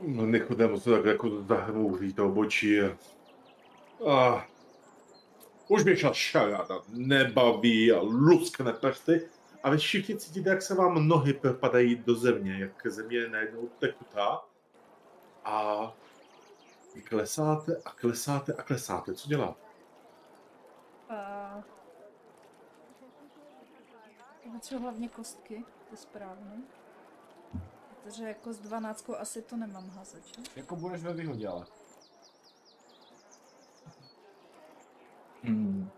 No, nechodem se tak jako zahmouří to obočí. A už mě čas šaráda nebaví a luskne prsty a vy všichni cítíte, jak se vám nohy propadají do země, jak země je najednou tekutá a vy klesáte a klesáte a klesáte. Co děláte? A... Potřebuji hlavně kostky, to je správně. Protože jako s 12 asi to nemám házet, že? Jako budeš ve výhodě, ale. Hmm.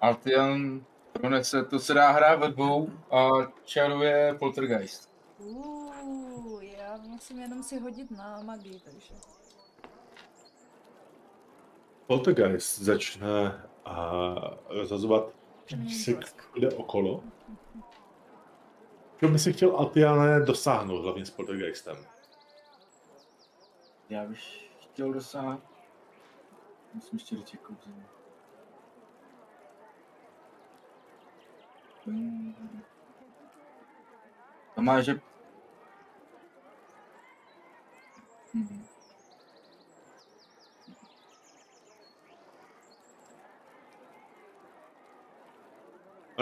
Altian pronese, to se dá hrát ve dvou a čaruje Poltergeist. Uuu, já musím jenom si hodit na magii, takže. Poltergeist začne a rozhazovat písek, kde okolo. Čeho by si chtěl Altiane dosáhnout, hlavně s Poltergeistem? Já bych chtěl dosáhnout. Musím ještě říct. Hmm. To má, že... Hmm.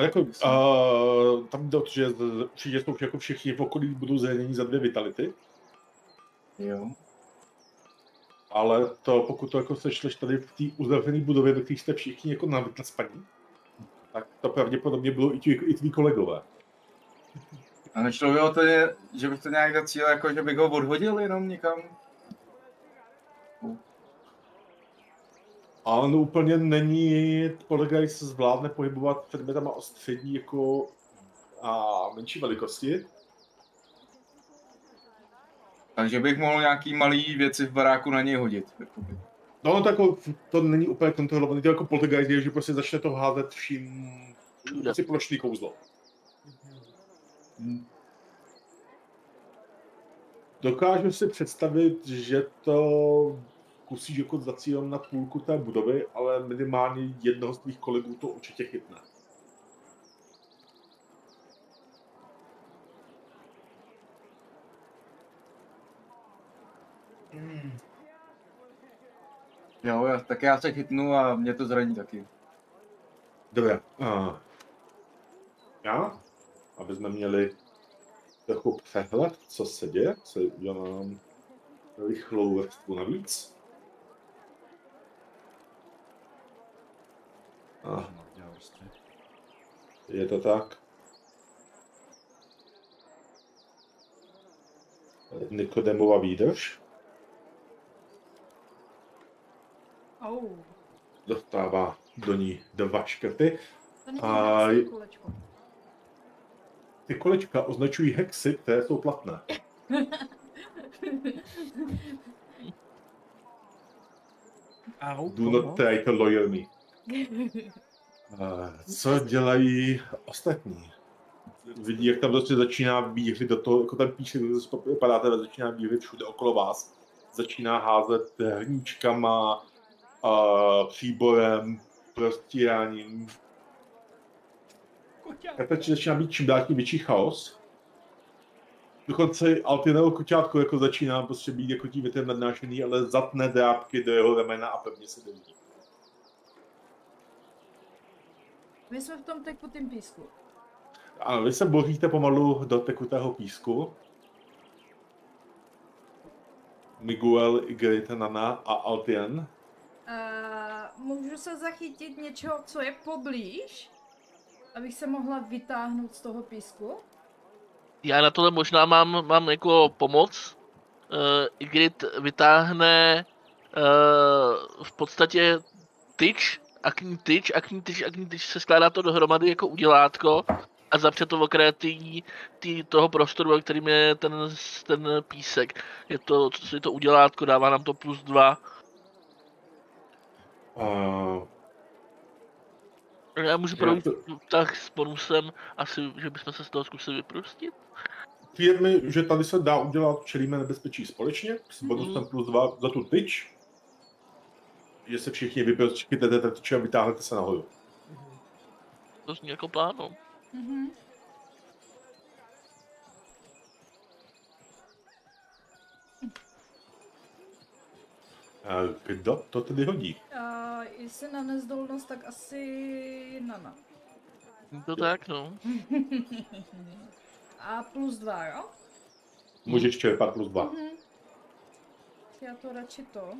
Ale jako, uh, tam jde o to, že určitě jsou jako všichni v okolí budou zranění za dvě vitality, Jo. ale to pokud to jako sešleš tady v té uzavřené budově, ve které jste všichni jako na, na spaní, tak to pravděpodobně budou i, ti, i tví kolegové. A nešlo by o to, že, že bych to nějak zacílil, jako že bych ho odhodil jenom někam? A on úplně není, Poltergeist zvládne pohybovat předmětama o střední jako a menší velikosti. Takže bych mohl nějaký malý věci v baráku na něj hodit. No, no to, jako, to není úplně kontrolovaný, to jako poltergeist je, že prostě začne to házet vším, asi plošný kouzlo. Dokážu si představit, že to kusíš jako zacílem na půlku té budovy, ale minimálně jednoho z tvých kolegů to určitě chytne. Jo, já, tak já se chytnu a mě to zraní taky. Dobře. Uh, já, aby jsme měli trochu přehled, co se děje, co udělám rychlou vrstvu navíc. A je to tak. Nikodemova výdrž Au, dostává do ní dva škrty. A-. Ty kolečka označují hexy, které jsou platné. Do not try to lawyer me. A co dělají ostatní? Vidí, jak tam prostě začíná vířit do toho, jako ten píšek, vypadáte, začíná vířit všude okolo vás. Začíná házet hrníčkama, a příborem, prostíráním. Teď začíná být čím dál tím větší chaos. Dokonce Altinovo koťátko jako začíná prostě být jako tím větem nadnášený, ale zatne drápky do jeho ramena a pevně se drží. My jsme v tom tekutým písku. Ano, vy se boříte pomalu do tekutého písku. Miguel, Igrit, Nana a Altien. A můžu se zachytit něčeho, co je poblíž? Abych se mohla vytáhnout z toho písku? Já na tohle možná mám, mám jako pomoc. Uh, Igrit vytáhne uh, v podstatě tyč, akní tyč, akní tyč, akní tyč se skládá to dohromady jako udělátko a zapře to okraje tý, tý, toho prostoru, ve kterým je ten, ten písek. Je to, co si to udělátko, dává nám to plus dva. Uh, Já můžu projít to- tak s bonusem, asi, že bychom se z toho zkusili vyprostit. Přijde mi, že tady se dá udělat čelíme nebezpečí společně, s bonusem plus dva za tu tyč. Že se všichni vypětete ten tyč a vytáhnete se nahoru. To zní jako plán, no. Mhm. A kdo to tedy hodí? A jestli na nezdolnost, tak asi Nana. To tak, no. A plus dva, jo? Můžeš čerpat plus dva. Mhm. Já to radši to.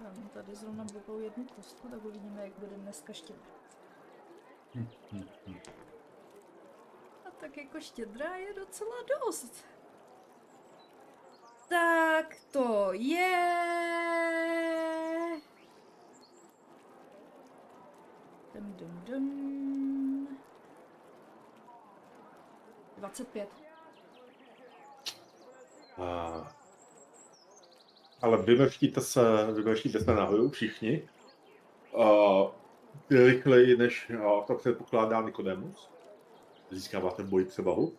Mám tady zrovna blbou jednu kostku, tak uvidíme, jak bude dneska štědrá. A tak jako štědrá je docela dost. Tak to je... Dum, dum, dum. 25. A... Ale vymrštíte se, vymrštíte se nahoru všichni. A rychleji, než a, to předpokládá Nikodemus. Získáváte boj převahu.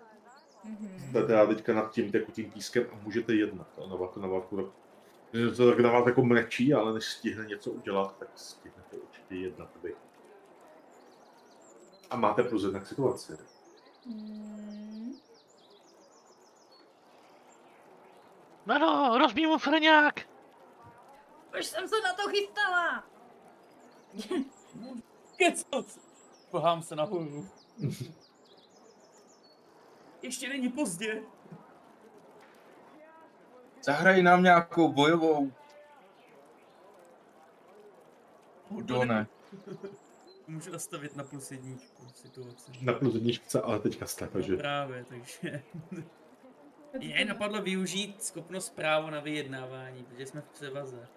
Mhm. Jste teda teďka nad tím tekutým pískem a můžete jednat. A na válku, na válku, tak, to tak na vás jako mlečí, ale než stihne něco udělat, tak stihnete určitě jednat vy. A máte plus jedna k situaci. Mm. Ano, rozbij mu frňák! Už jsem se na to chystala! Kecat! Pohám se nahoru. Ještě není pozdě. Zahraj nám nějakou bojovou. Udone. Můžu nastavit na plus jedničku situaci. Na plus jedničce, ale teďka jste, No takže právě, takže... Mě napadlo využít schopnost právo na vyjednávání, protože jsme v převaze.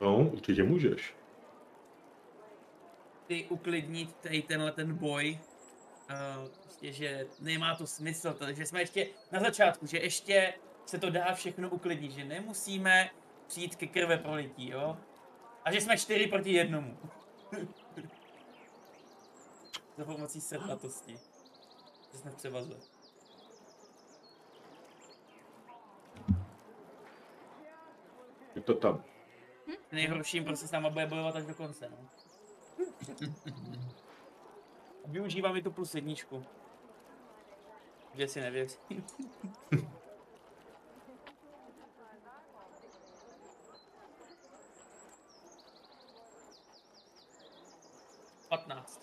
no, určitě můžeš. Ty uklidnit tady tenhle ten boj. Uh, prostě, že nemá to smysl, to, že jsme ještě na začátku, že ještě se to dá všechno uklidnit, že nemusíme přijít ke krve prolití, jo? A že jsme čtyři proti jednomu. Za pomocí srdnatosti. Že jsme v Je to tam. Nejhorším prostě s náma bude bojovat až do konce, no. Využívám i tu plus jedničku. Že si nevěřím. Patnáct.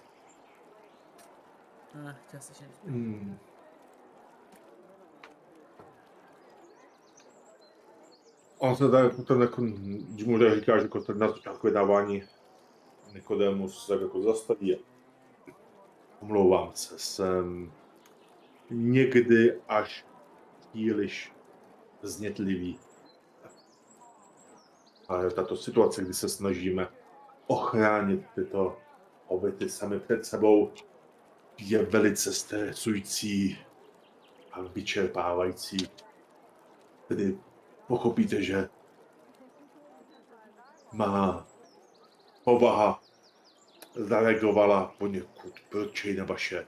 Ah, částečně. Hmm. On se tady ten jako, když mu říká, že jako ten na začátku vydávání Nikodemus se jako zastaví. a Omlouvám se, jsem někdy až příliš znětlivý. Ale tato situace, kdy se snažíme ochránit tyto oběty sami před sebou, je velice stresující a vyčerpávající. Tedy pochopíte, že má povaha zareagovala poněkud proti na vaše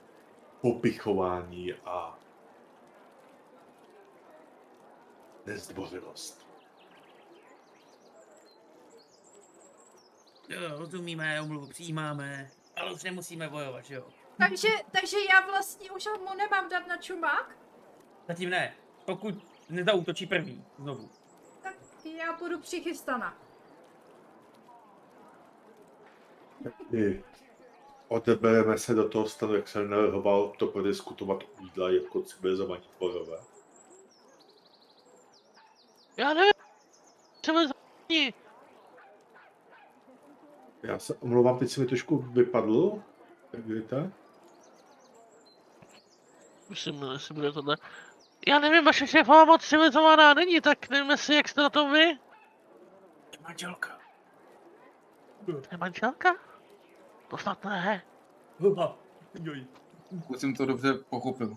popichování a nezdvořilost. Jo, rozumíme, omluvu přijímáme, ale už nemusíme bojovat, že jo? Takže, takže já vlastně už mu nemám dát na čumák? Zatím ne. Pokud nezautočí první, znovu. Tak já budu přichystaná. I odebereme se do toho stanu, jak jsem navrhoval, to prodiskutovat u jídla jako civilizovaní tvorové. Já nevím, za Já se omlouvám, teď se mi trošku vypadl. Jak víte? Myslím, jestli bude tohle. Já nevím, vaše šéfová moc civilizovaná není, tak nevím, jestli jak jste na tom vy. Manželka. Je manželka? To snad ne. Pokud jsem to dobře pochopil.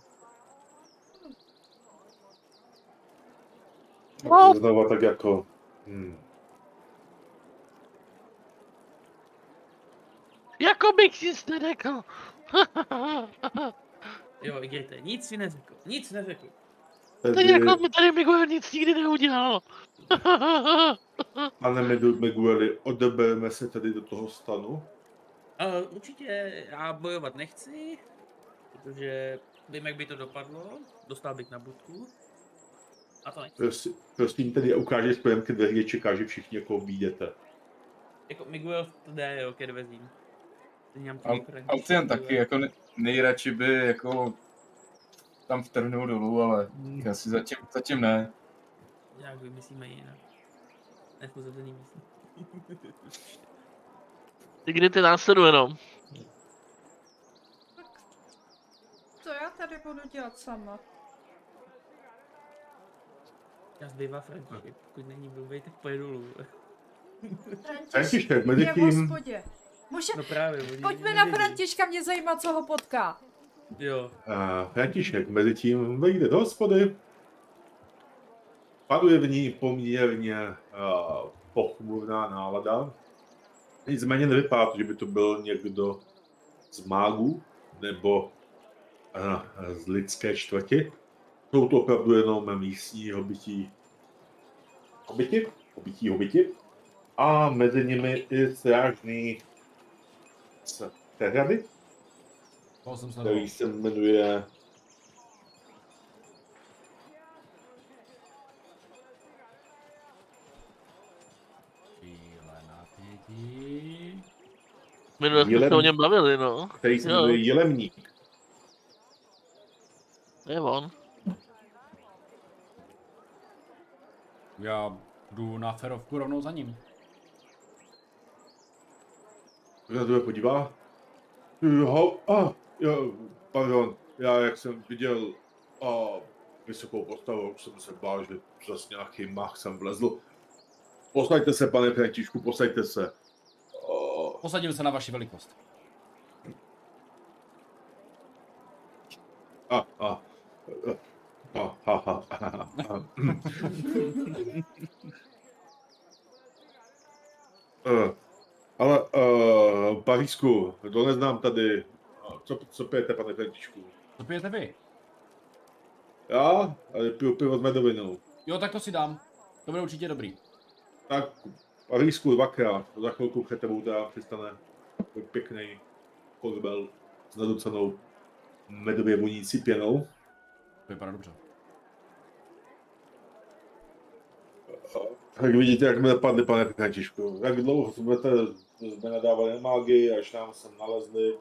No. Znova tak jako... Hmm. Jako bych nic neřekl. Jo, Igrite, nic si neřekl, nic neřekl. Tak jako mi tady Miguel nic nikdy neudělal. pane Midu- Migueli, odebereme se tedy do toho stanu. Uh, určitě já bojovat nechci, protože vím, jak by to dopadlo, dostal bych na budku. A to nechci. Prosím, prosím tedy ukáže spojenky dveří, čeká, že všichni jako vyjdete. Jako Miguel to jde, jo, ke dveřím. Alcian taky, jako ne- nejradši by jako tam vtrhnul dolů, ale asi zatím, zatím ne. Jak vymyslíme jinak. Nechci za to nemyslím. Igrit je následuje, no. Co já tady budu dělat sama? Já zbývá František, pokud není blbej, tak pojedu dolů. František, mezi je v tím, hospodě. Může... No právě. Pojďme na. Františka, mě zajímá, co ho potká. Jo. uh, František, mezi tím vejde do hospody. Panuje v ní poměrně uh, pochmurná nálada. Nicméně nevypadá že by to byl někdo z mágů nebo uh, z lidské čtvrti. Jsou to opravdu jenom místní hobití. Hobiti? Hobití hobiti. A mezi nimi i strážný z Tehrady, Jsem který se jmenuje. Minule jsme se o něm bavili, no. který se jmenuje Jelemník. To je on. Já jdu na ferovku rovnou za ním. Kdo na tebe podívá? Jo, a, jo, pardon, já jak jsem viděl a, vysokou postavu, už jsem se bál, že zase nějaký mach jsem vlezl. Posaďte se, pane Františku, posaďte se. O, Posadím se na vaši velikost. a, a, a, a, a, a, a, a. Ale uh, Pařísku, to neznám tady. A Co, co pijete, pane Františku? Co pijete vy? Já? Ale piju pivo s medovinou. Jo, tak to si dám. To bude určitě dobrý. Tak, Pařísku dvakrát. Za chvilku před tebou teda přistane pěkný korbel s naducenou medově vonící pěnou. To vypadá dobře. Tak vidíte, jak jsme dopadli, pane Františku. Jak dlouho jsme, jsme nadávali na mágii, až nám sem nalezli.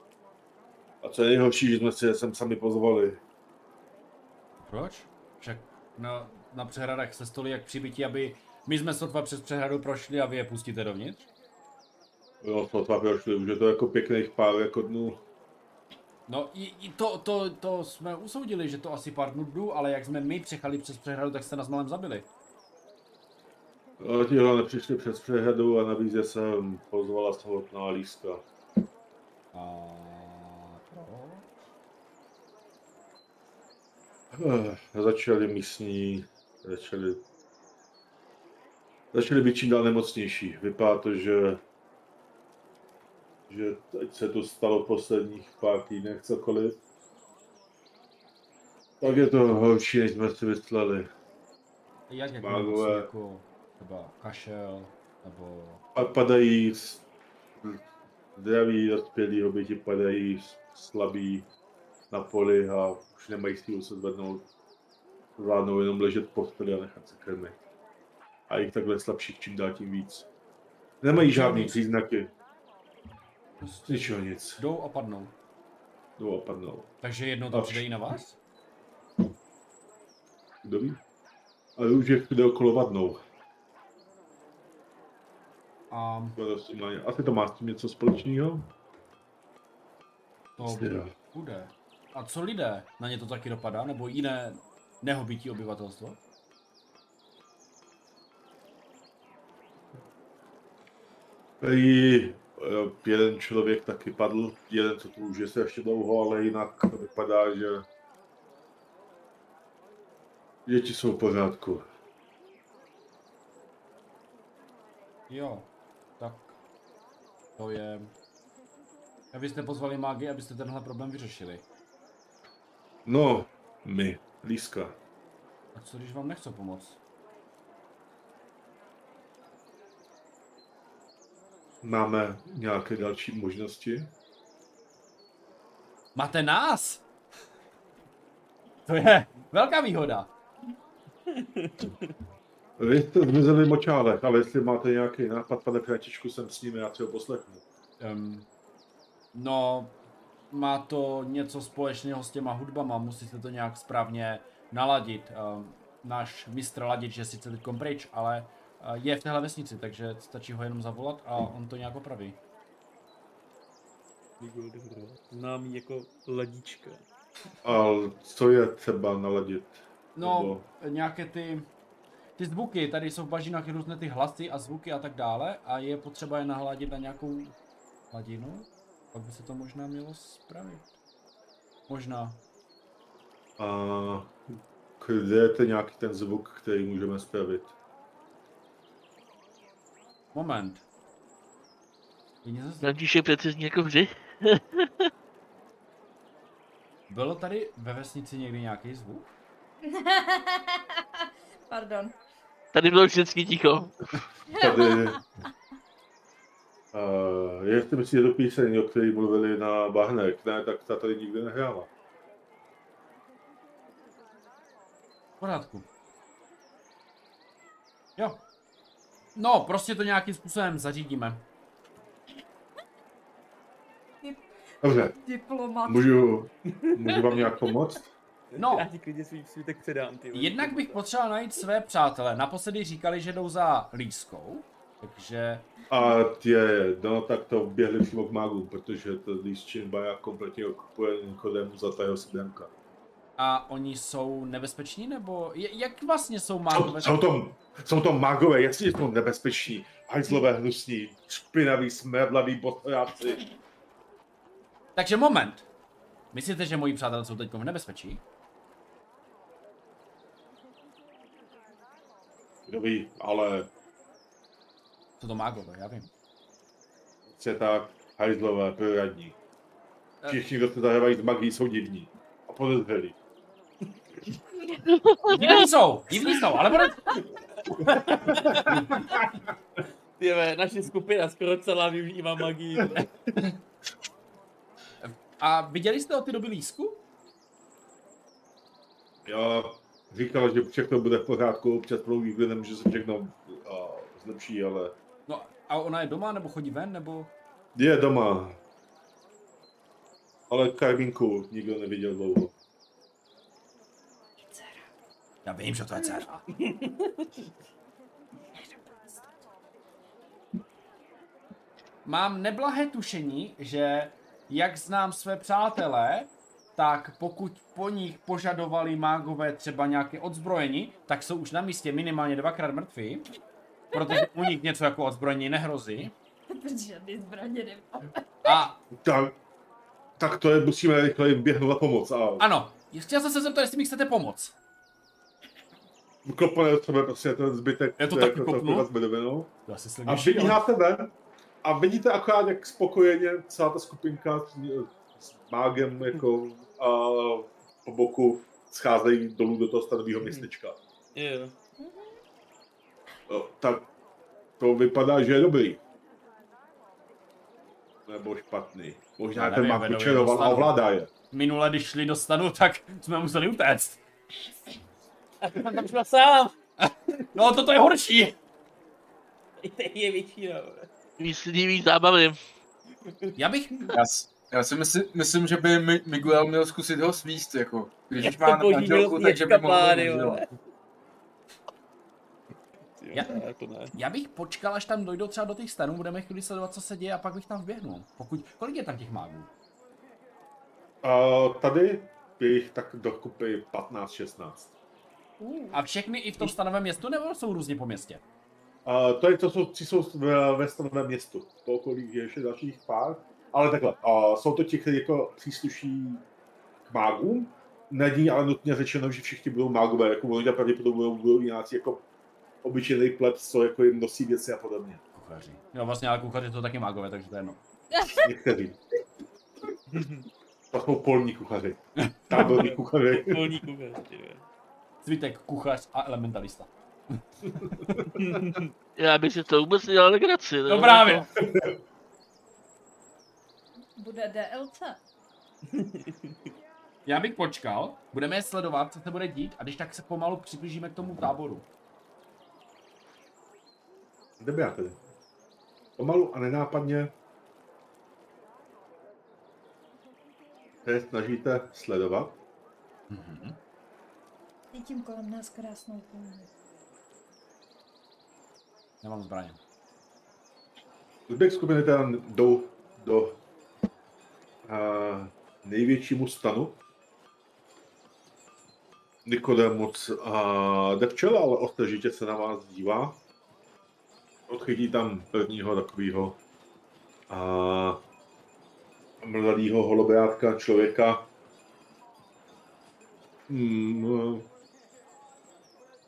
A co je nejhorší, že jsme si je sem sami pozvali. Proč? Však na, na přehradách se stoli jak přibití, aby my jsme sotva přes přehradu prošli a vy je pustíte dovnitř? Jo, jsme prošli, už je to jako pěkných pár jako dnů. No, i, i to, to, to jsme usoudili, že to asi pár dnů ale jak jsme my přechali přes přehradu, tak jste nás malem zabili. A Tihle nepřišli přes přehradu a navíc je sem pozvala samotná líska. A proč? Eh, Začali místní, začali, začali být čím dál nemocnější. Vypadá to, že, že teď se to stalo v posledních pár týdnech cokoliv. Tak je to horší, než jsme si mysleli. Jak, jak jako třeba kašel, nebo... A padají zdraví, dospělí hobiti padají slabí na poli a už nemají sílu se zvednout. Zvládnou jenom ležet posteli a nechat se krmit. A jich takhle slabších čím dál tím víc. Nemají žádný příznaky, Prostě ničeho nic. jdou a padnou. Jdou a padnou. Takže jednou to i na vás? Kdo ví? Ale už je kde okolo vadnou. A Asi to má s tím něco společného? to Jo. bude. A co lidé? Na ně to taky dopadá? Nebo jiné nehobití obyvatelstvo? Prý eh, jeden člověk taky padl, jeden co tu už je se ještě dlouho, ale jinak to vypadá, že děti jsou v pořádku. Jo, tak to je... A vy jste pozvali mágy, abyste tenhle problém vyřešili. No, my, Líska. A co když vám nechce pomoct? Máme nějaké další možnosti? Máte nás! To je velká výhoda. Vy jste zmizeli v močálech, ale jestli máte nějaký nápad, pane Františku, jsem s nimi, já si ho poslechnu. Um, no, má to něco společného s těma hudbama, musíte to nějak správně naladit. Um, náš mistr ladič je sice teď pryč, ale uh, je v téhle vesnici, takže stačí ho jenom zavolat a on to nějak opraví. Znám jí jako ladička. A co je třeba naladit? No, Nebo- nějaké ty, ty zvuky, tady jsou v bažinách různé ty hlasy a zvuky a tak dále a je potřeba je nahladit na nějakou hladinu, pak by se to možná mělo spravit. Možná. A kde je ten nějaký ten zvuk, který můžeme spravit? Moment. Je něco z- František precizní jako vždy. Bylo tady ve vesnici někdy nějaký zvuk? Pardon. Tady bylo vždycky ticho. Tady... Uh, jestli myslíte do píseň, o které mluvili na Bahnek, ne, tak ta tady nikdy nehrála. V pořádku. Jo. No, prostě to nějakým způsobem zařídíme. Dobře, Diplomat. můžu, můžu vám nějak pomoct? No. Já ti klidně svůj svítek předám, ty. Jednak bych potřeboval najít své přátele. Naposledy říkali, že jdou za lískou, takže A je, no tak to běhli přímo k mágům, protože to lísčin baják kompletně okupuje kodem za jeho sídlenka. a oni jsou nebezpeční, nebo jak vlastně jsou Jsou, mágové? jsou, to, jsou to magové, jasně, že jsou nebezpeční. Hajzlové hnusní, špinaví, smrdlaví botáci. Takže moment. Myslíte, že moji přátelé jsou teď v nebezpečí? Kdo ví, ale Jsou to mágové, já vím. se tak hajzlové, proradní. Všichni, kdo se zahrávají z magii, jsou divní. A podezřelí. Divní jsou, divní jsou, ale bude... Ty vole, naše skupina skoro celá využívá magii. A viděli jste o ty doby lísku? Já říkal, že všechno bude v pořádku, občas proudí, kdy nemůže se všechno uh, zlepší, ale a ona je doma, nebo chodí ven, nebo... je doma. Ale Karminku nikdo neviděl dlouho. Já vím, že to je dcera. Mám neblahé tušení, že jak znám své přátelé, tak pokud po nich požadovali mágové třeba nějaké odzbrojení, tak jsou už na místě minimálně dvakrát mrtví, protože u nich něco jako odzbrojení nehrozí. Protože žádný zbraně nemám. A Tak, tak to je, musíme rychle jim běhnout na pomoc. A ano, chtěl jsem se zeptat, jestli mi chcete pomoct. klopne do sebe prostě ten zbytek. Já to je taky jako kopnu. Já si A vybíháte ven a vidíte akorát, jak spokojeně celá ta skupinka s, mágem jako a po boku scházejí dolů do toho stanového městečka. Jo. No, tak to vypadá, že je dobrý. Nebo špatný. Možná Já ten vyčaroval do a ovládá je. Minule, když šli do stanu, tak jsme museli utéct. A ty tam šla sám. No, toto je horší. Teď je větší, no. Víc zábavy. Já bych, Já, já si myslím, myslím, že by Mi- Miguel měl zkusit ho svíst, jako. Když Jak to má boží manželku, takže by mohl. Já- to ne. já bych počkal, až tam dojdou třeba do těch stanů, budeme chvíli sledovat, co se děje a pak bych tam vběhnul. Pokud, kolik je tam těch mágů? A tady jich tak dokupy 15-16. A všechny i v tom stanovém městu, nebo jsou různě po městě? A to je to, co ti jsou ve, ve stanovém městu. Po okolí je ještě dalších pár. Ale takhle, a jsou to ti, kteří jako přísluší k mágům. Není ale nutně řečeno, že všichni budou mágové, jako oni pravděpodobně budou, budou nějací jako obyčejný pleb, co jako jim nosí věci a podobně. Kuchaři. Jo, vlastně, ale kuchaři jsou taky mágové, takže to je jedno. Někteří. To jsou polní kuchaři. Táborní kuchaři. Polní kuchař, ty vole. Zbytek kuchař a elementalista. Já bych si to vůbec nedělal legraci. No právě. Bude DLC. Já bych počkal, budeme je sledovat, co se bude dít a když tak se pomalu přiblížíme k tomu táboru. Kde já tedy? Pomalu a nenápadně se snažíte sledovat. Mhm. Cítím kolem nás krásnou půlnu. Nemám zbraně. Zbytek skupiny teda jdou do uh, největšímu stanu. Nikodemus uh, jde včela, ale ostražitě se na vás dívá. Odchytí tam prvního takového uh, mladého holobrátka člověka. Mm,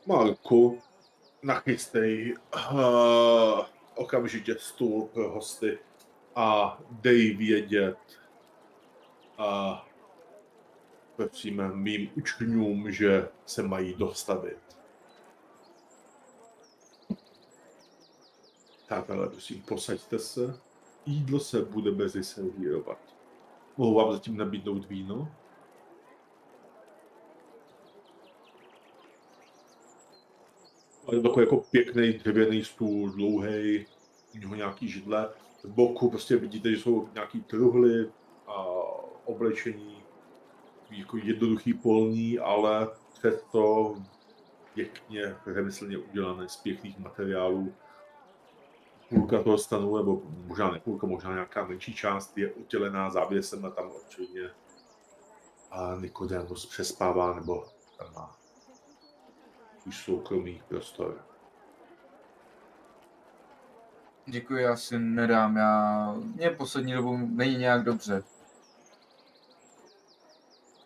Marku, nachystej uh, okamžitě stůl pro hosty a dej vědět a prosím mým učňům, že se mají dostavit. Přátelé, prosím, posaďte se. Jídlo se bude brzy servírovat. Mohu vám zatím nabídnout víno? Je to takový jako pěkný dřevěný stůl, dlouhý, u něho nějaký židle. Z boku prostě vidíte, že jsou nějaký truhly a oblečení, jako jednoduchý polní, ale přesto pěkně remyslně udělané z pěkných materiálů. Půlka toho stanu, nebo možná ne půlka, možná nějaká menší část je utělená závěsem a tam očividně a Nikodemus přespává, nebo tam má svůj soukromý prostor. Děkuji, já si nedám, já... Mně poslední dobou není nějak dobře.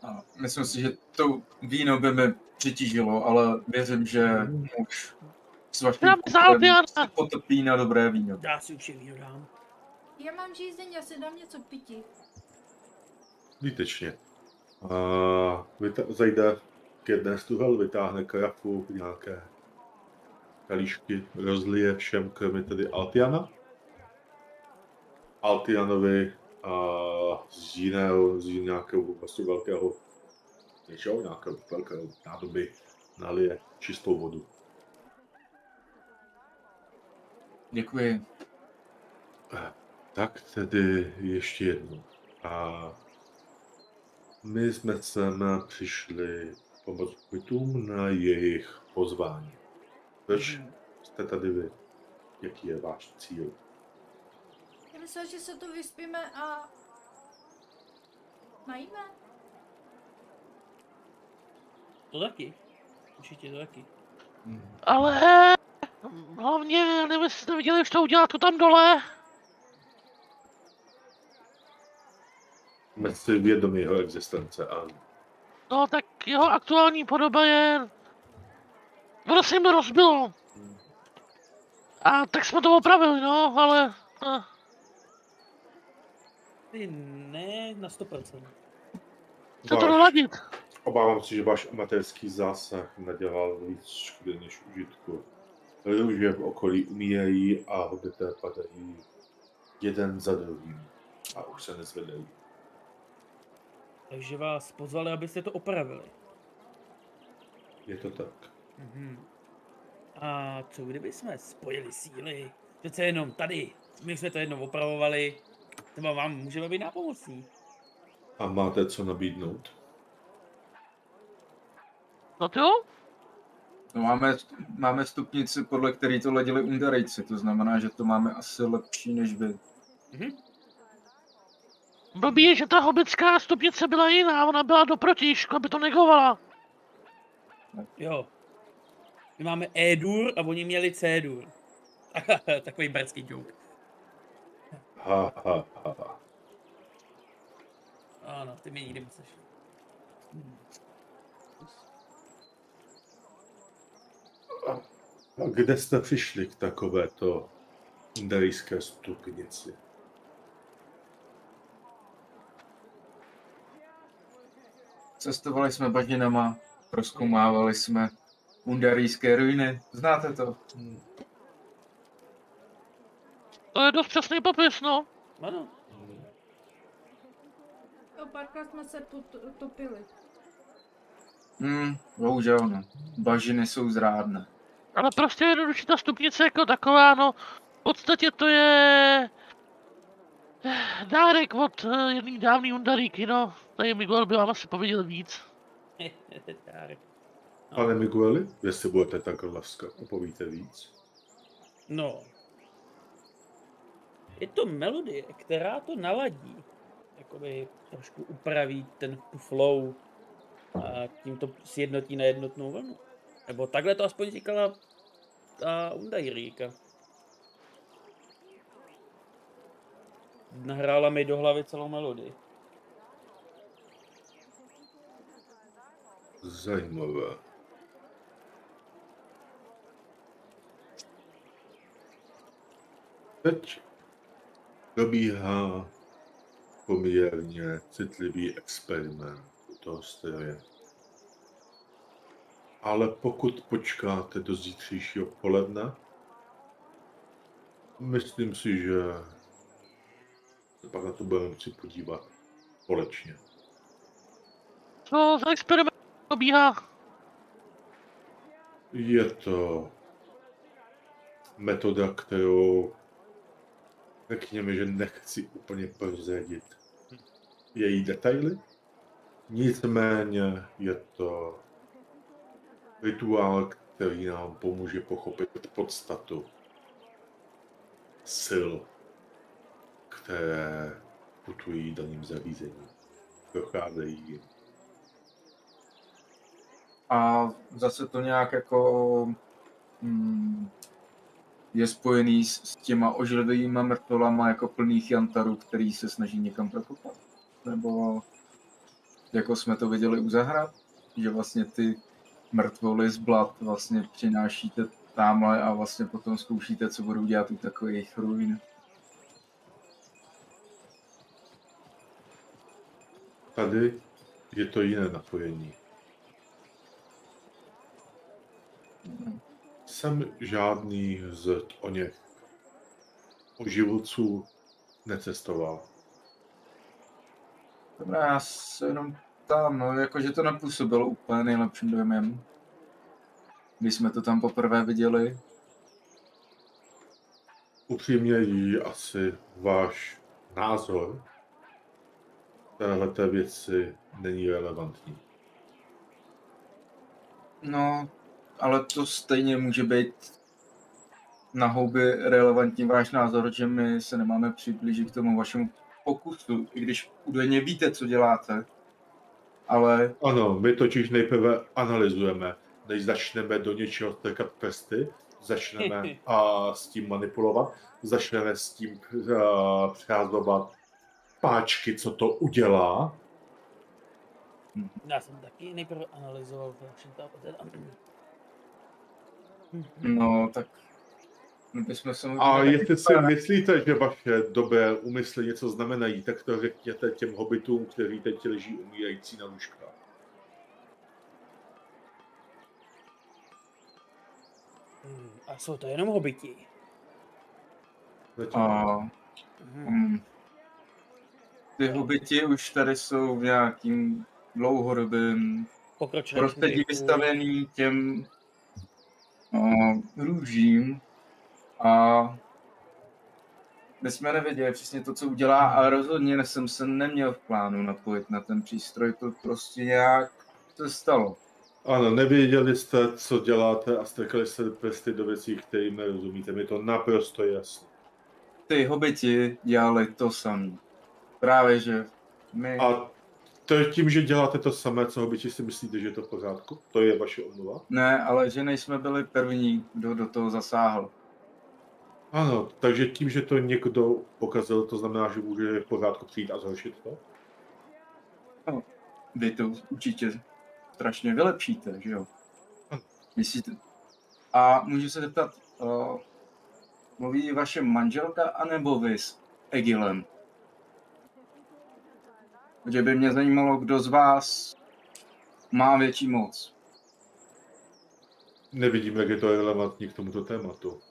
A myslím si, že to víno by mi přitížilo, ale věřím, že muž s vaším Dám kutem závěr. se potopí na dobré víno. Já si určitě víno dám. Já mám žízeň, já si dám něco pití. Výtečně. A vyta- zajde k jedné z tuhel, vytáhne karafu, nějaké kalíšky, rozlije všem, kromě tedy Altiana. Altianovi a z jiného, z nějakého vlastně velkého něčeho, nějakého velkého nádoby nalije čistou vodu. Děkuji. Tak tedy ještě jednou. A my jsme sem přišli pomoct bytům na jejich pozvání. Proč jste tady vy? Jaký je váš cíl? Já myslím, že se tu vyspíme a... Najíme? To taky. Určitě to taky. Ale hlavně, nevím, jestli jste viděli, už to udělat to tam dole. Jsme si vědomi jeho existence a No tak jeho aktuální podoba je... Ono se jim rozbilo. A tak jsme to opravili, no, ale... eh, Ty ne na 100%. Co to doladit? obávám se, že váš amatérský zásah nadělal víc škody než užitku. Růže v okolí umírají a hobité padají jeden za druhým a už se nezvedají. Takže vás pozvali, abyste to opravili. Je to tak. Mhm. A co kdyby jsme spojili síly? Přece jenom tady. My jsme to jednou opravovali. Třeba vám můžeme být nápomocní. A máte co nabídnout? No to jo? No máme, máme stupnici, podle který to ledili Undarejci, to znamená, že to máme asi lepší než vy. Mhm. Blbý je, že ta hobická stupnice byla jiná, ona byla do protižku, aby to negovala. Jo. My máme E-dur a oni měli C-dur. Takový bratský joke. Ha, ha, ha, ha. Ano, ty mě nikdy myslíš. A kde jste přišli k takovéto indarijské stupnici? Cestovali jsme bažinama, proskoumávali jsme undarijské ruiny. Znáte to? To je dost přesný popis, no. Ano. to párkrát jsme se potopili. Hmm, bohužel no. Bažiny jsou zrádné. Ale prostě jednoduše ta stupnice jako taková, no, v podstatě to je eh, dárek od eh, jedný dávný Undaríky, no. Tady Miguel by vám asi pověděl víc. Tak. Pane Migueli, jestli budete tak laska, opovíte víc. No. Je to melodie, která to naladí. Jakoby trošku upraví ten flow a tím to sjednotí na jednotnou vlnu. Nebo takhle to aspoň říkala ta Undajrýka. Nahrála mi do hlavy celou melodii. Zajímavé. Teď probíhá poměrně citlivý experiment u toho. Ale pokud počkáte do zítřejšího poledne, myslím si, že se pak na to budeme moci podívat společně. Co za experiment probíhá? Je to metoda, kterou řekněme, že nechci úplně prozradit její detaily. Nicméně je to rituál, který nám pomůže pochopit podstatu sil, které putují daným zařízením, procházejí jim. A zase to nějak jako hmm, je spojený s, s těma ožilivýma mrtvolama jako plných jantarů, který se snaží někam prokopat? Nebo jako jsme to viděli u zahrad, že vlastně ty mrtvoly z blat vlastně přinášíte tamhle a vlastně potom zkoušíte, co budou dělat u takových ruin. Tady je to jiné napojení. Jsem žádný z o něch oživoců necestoval. Dobrá, já se jenom tam, no, jakože to nepůsobilo úplně nejlepším dojmem. Když jsme to tam poprvé viděli. Upřímně jí asi váš názor téhleté věci není relevantní. No, ale to stejně může být na houby relevantní váš názor, že my se nemáme přiblížit k tomu vašemu pokusu, i když údajně víte, co děláte. Ale Ano, my totiž nejprve analyzujeme, než začneme do něčeho strkat prsty, začneme a s tím manipulovat, začneme s tím uh, přehazovat páčky, co to udělá. Já jsem taky nejprve analyzoval no, tak my bychom se A jestli si myslíte, že vaše dobré úmysly něco znamenají, tak to řekněte těm hobitům, kteří teď leží umírající na lůžkách. Hmm, A jsou to jenom hobiti. Zatím A, Mhm. mm, ty hobiti už tady jsou v nějakým dlouhodobým Pokročilém prostředí věku. vystavený těm uh, růžím a my jsme nevěděli přesně to, co udělá a rozhodně jsem se neměl v plánu napojit na ten přístroj, to prostě nějak se stalo. Ano, nevěděli jste, co děláte a strkali jste prsty do věcí, kterým nerozumíte. Mi to naprosto jasné. Ty hobiti dělali to samý. Právě, že my... A to je tím, že děláte to samé, co hobiti si myslíte, že je to v pořádku? To je vaše omluva? Ne, ale že nejsme byli první, kdo do toho zasáhl. Ano, takže tím, že to někdo pokazil, to znamená, že může v pořádku přijít a zhoršit to? Vy to určitě strašně vylepšíte, že jo? Ano. Myslíte? A můžu se zeptat, uh, mluví vaše manželka anebo vy s Egilem? Že by mě zajímalo, kdo z vás má větší moc. Nevidím, jak je to relevantní k tomuto tématu.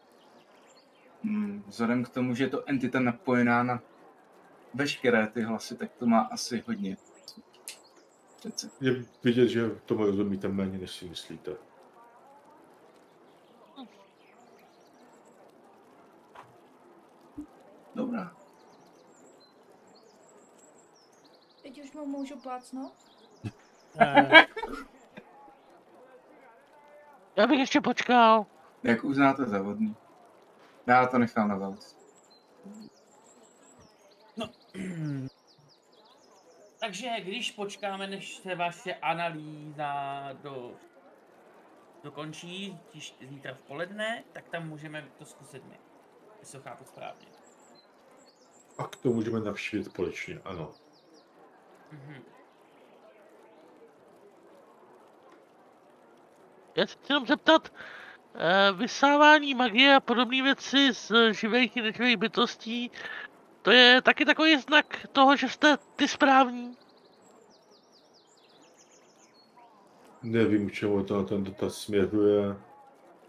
Hmm, vzhledem k tomu, že je to entita napojená na veškeré ty hlasy, tak to má asi hodně. Přece. Je vidět, že tomu rozumíte méně, než si myslíte. Dobrá. Teď už mu můžu plácnout? Eh, Já bych ještě počkal. Jak uznáte za vhodný. Já to nechám na vás. Takže když počkáme, než se vaše analýza do, dokončí, tiž zítra v poledne, tak tam můžeme to zkusit my. Jestli to chápu správně. A to můžeme navštívit společně, ano. Mhm. Já se chci jenom zeptat, vysávání magie a podobné věci z živých i neživých bytostí, to je taky takový znak toho, že jste ty správní. Nevím, k čemu to na ten dotaz směřuje.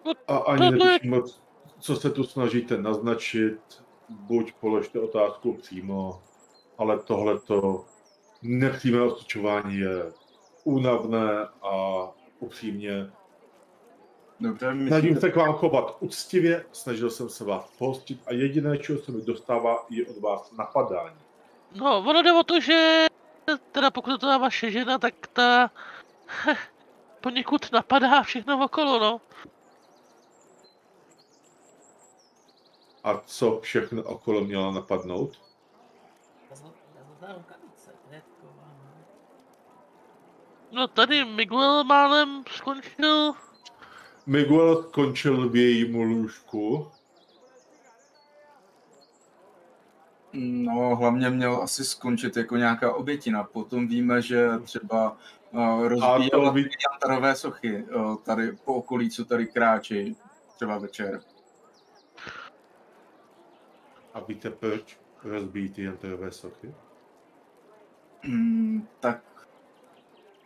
No, A ani tohle- netuším moc, co se tu snažíte naznačit. Buď položte otázku přímo, ale tohleto nepřímé osočování je únavné a upřímně. Dobře, Snažím myslím, se k vám chovat uctivě, snažil jsem se vás pohostit a jediné, čeho se mi dostává, je od vás napadání. No, ono jde o to, že teda pokud je to ta vaše žena, tak ta poněkud napadá všechno okolo, no. A co všechno okolo měla napadnout? Je no. No tady Miguel málem skončil. Miguel skončil v jejím lůžku. No, hlavně měl asi skončit jako nějaká obětina. Potom víme, že třeba uh, rozbíjel ví- jantarové sochy uh, tady po okolí, co tady kráčí třeba večer. A víte proč rozbíjí ty jantarové sochy? Hmm, tak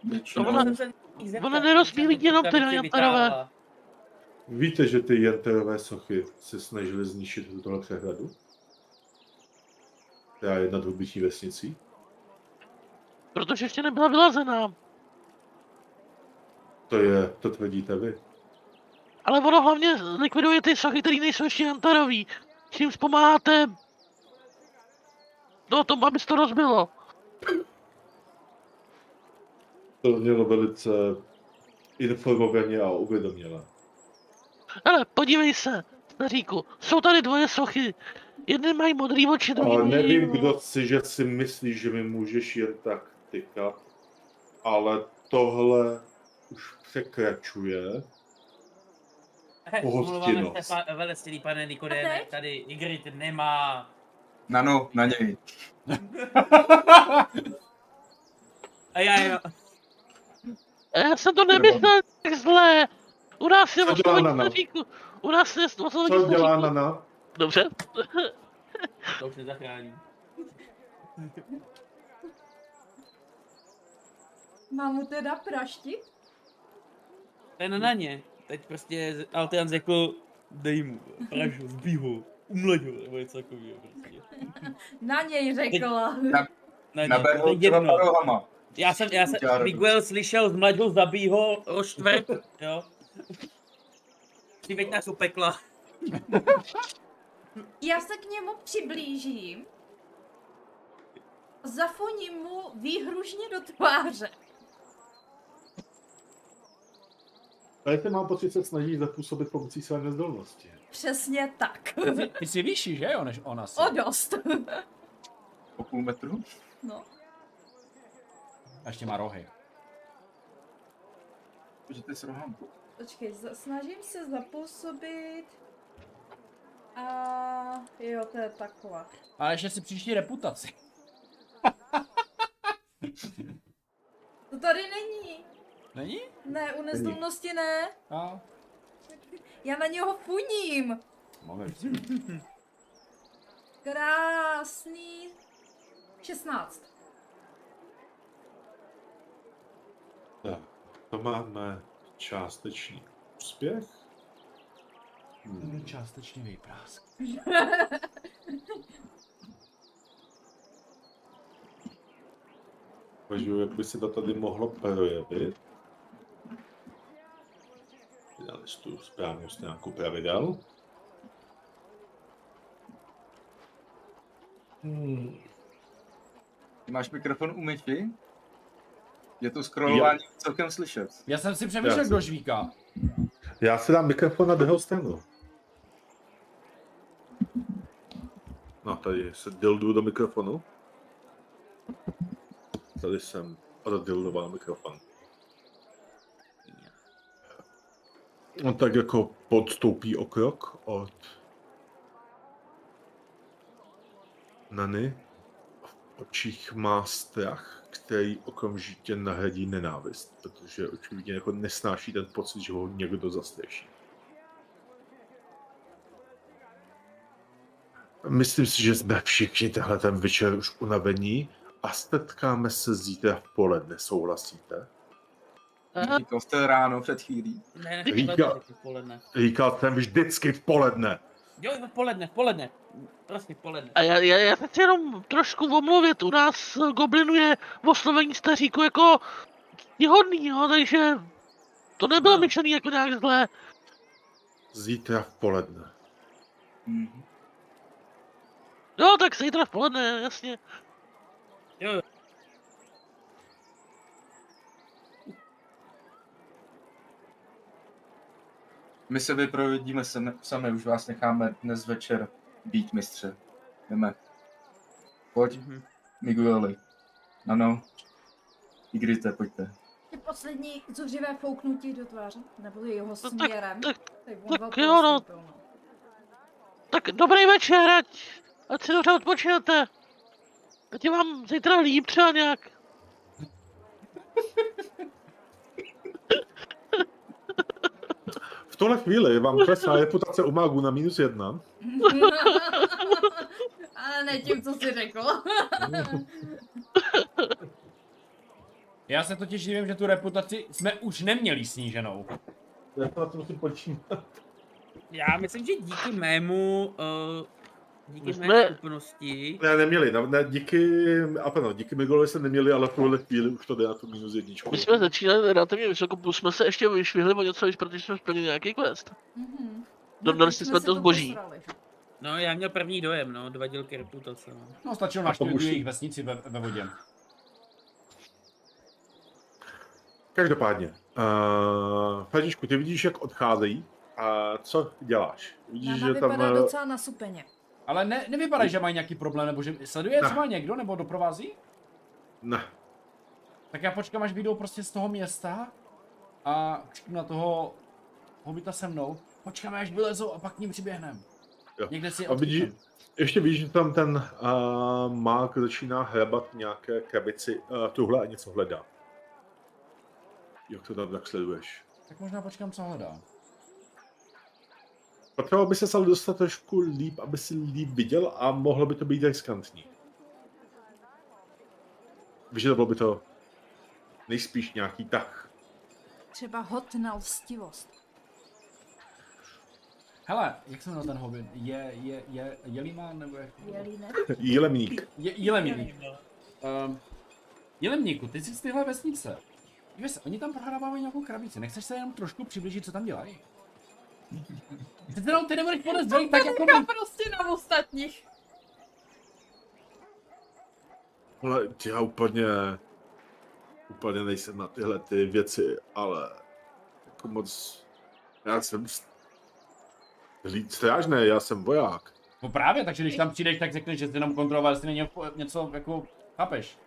No, většinou... ona- ona nerozbíjí jenom ty jantarové. Víte, že ty jantarové sochy se snažili zničit tuto přehradu? Která je nad Hudbiční vesnicí? Protože ještě nebyla vylazená. To je, to tvrdíte vy. Ale ono hlavně likviduje ty sochy, které nejsou ještě jantarový. Čím pomáháte do tom, aby se to rozbilo. To mělo velice informovaně a uvědoměle. Ale podívej se, staříku, jsou tady dvoje sochy. Jedny mají modrý oči, druhý Ale nevím, kdo si, že si myslí, že mi můžeš jen tak tykat, ale tohle už překračuje. Pohostinnost. pa, velectilý pane Nikodéme, teď? tady Igrit nemá... Nano, na něj. A já, já, Já jsem to nemyslel tak zlé. U nás je oslovení Nana? staříku. U nás je oslovení Co dělá staříku. Nana? Dobře. to už nezachrání. Mám mu teda praštit? Ten na ně. Teď prostě Altian řekl, dej mu, pražu, zbí ho, umleď ho, nebo něco takového prostě. Na něj řekla. Na ně, Naber to ho je jedno. Já jsem, já jsem. Miguel slyšel, zmlaď ho, zabij ho, roštve, jo. Přiveď nás do pekla. Já se k němu přiblížím. Zafoním mu výhružně do tváře. Tady ten mám pocit, se snaží zapůsobit pomocí své nezdolnosti. Přesně tak. Ty, ty jsi vyšší, že jo, než ona si. O dost. Po půl metru. No. A ještě má rohy. Můžete s rohama. Počkej, za- snažím se zapůsobit. A jo, to je taková. Ale ještě si příští reputaci. To tady není. Není? Ne, u nezdolnosti ne. A, Já na něho funím. Krásný. 16. Tak, to máme částečný úspěch. Hmm. Částečně výprask. Uvažuji, jak by se to tady mohlo projevit. Já listuju správnou stránku pravidel. Hmm. Máš mikrofon u myši? Je to scrollování celkem slyšet. Já jsem si přemýšlel, Já kdo jsem- žvíká. Já si dám mikrofon na druhou stranu. No, tady se dildu do mikrofonu. Tady jsem oddildoval mikrofon. On tak jako podstoupí o krok od Nany. V očích má strach, který okamžitě nahradí nenávist, protože očividně jako nesnáší ten pocit, že ho někdo zastraší. Myslím si, že jsme všichni tenhle ten večer už unavení a setkáme se zítra v poledne, souhlasíte? Aha, Říkal jste ráno před chvílí. Ne, ne, poledne. Říkal jsem vždycky v poledne. Jo, v poledne, v poledne. Prostě v poledne. A já, já, já se chci jenom trošku omluvit, u nás Goblinu je oslovení staříku jako hodný, jo, takže to nebylo No. myšlený jako nějak zlé. Zítra v poledne. Mhm. Jo, tak zítra v poledne, jasně. Jo, My se vyprovedíme sami, sami, už vás necháme dnes večer být mistře. Jdeme. Pojď, Mhm. Migueli. Ano. Igrite, pojďte. Ty poslední zuřivé fouknutí do tváře, nebo jeho tak- směrem. tak- on tak velkou jo, no. no. Tak dobrý večer, ať, ať si dobře odpočinete. Ať je vám zítra líp třeba nějak. V tuhle chvíli vám klesá reputace u mágu na minus jedna. Ale ne tím, co jsi řekl. Já se totiž divím, že tu reputaci jsme už neměli sníženou. Já to na to musím počítat. Já myslím, že díky mému, uh, díky mé jsme- schopnosti, Ne, neměli, ne, ne, díky, a pardon, díky Miguelovi se neměli, ale v tuhle chvíli už to jde na tu minus jedničku. My jsme začínali relativně vysoko, plus jsme se ještě vyšvihli o něco víc, protože jsme splnili nějaký quest. Mhm. Dodali teď jsme to zboží. posrali. no já měl první dojem, no, dva dílky reputace, no. No stačilo pomůž- jejich vesnici ve, ve vodě. Každopádně, uh, Františku, ty vidíš, jak odcházejí. A co děláš? Vidíš, Náma že tam... vypadá eh, docela nasupeně. Ale ne, nevypadá, že mají nějaký problém, nebo že sleduje Ne. třeba někdo, nebo doprovází? Ne, Tak já počkám, až vyjdou prostě z toho města a křiknu na toho hobita se mnou. Počkáme, až vylezou a pak k ním přiběhneme. Jo. Někde si je A vidí- ještě víš, že tam ten uh, mák začíná hrabat nějaké krabici, uh, tuhle a něco hledá. Jak to tam tak sleduješ? Tak možná počkám, co hledá. Potřeboval by se ale dostat trošku líp, aby si líp viděl a mohlo by to být riskantní. Víš, že to bylo by to nejspíš nějaký tah. Třeba hot na lstivost. Hele, jak se jmenuje ten hobit? Je, je, je, Jelimán nebo jak? Je ne? Jílemník. Je, Jelemník. Um, Jelemníku, ty jsi z téhle vesnice. Se, oni tam prohrávají nějakou krabici. Nechceš se jenom trošku přiblížit, co tam dělají? Přece jenom ty nebudeš podezřelý, tak jako Říkám prostě na ostatních. Ale já úplně, úplně nejsem na tyhle ty věci, ale jako moc, já jsem s- lid strážné, já jsem voják. No právě, takže když tam přijdeš, tak řekneš, že jsi jenom kontroloval, jestli není něco jako, chápeš?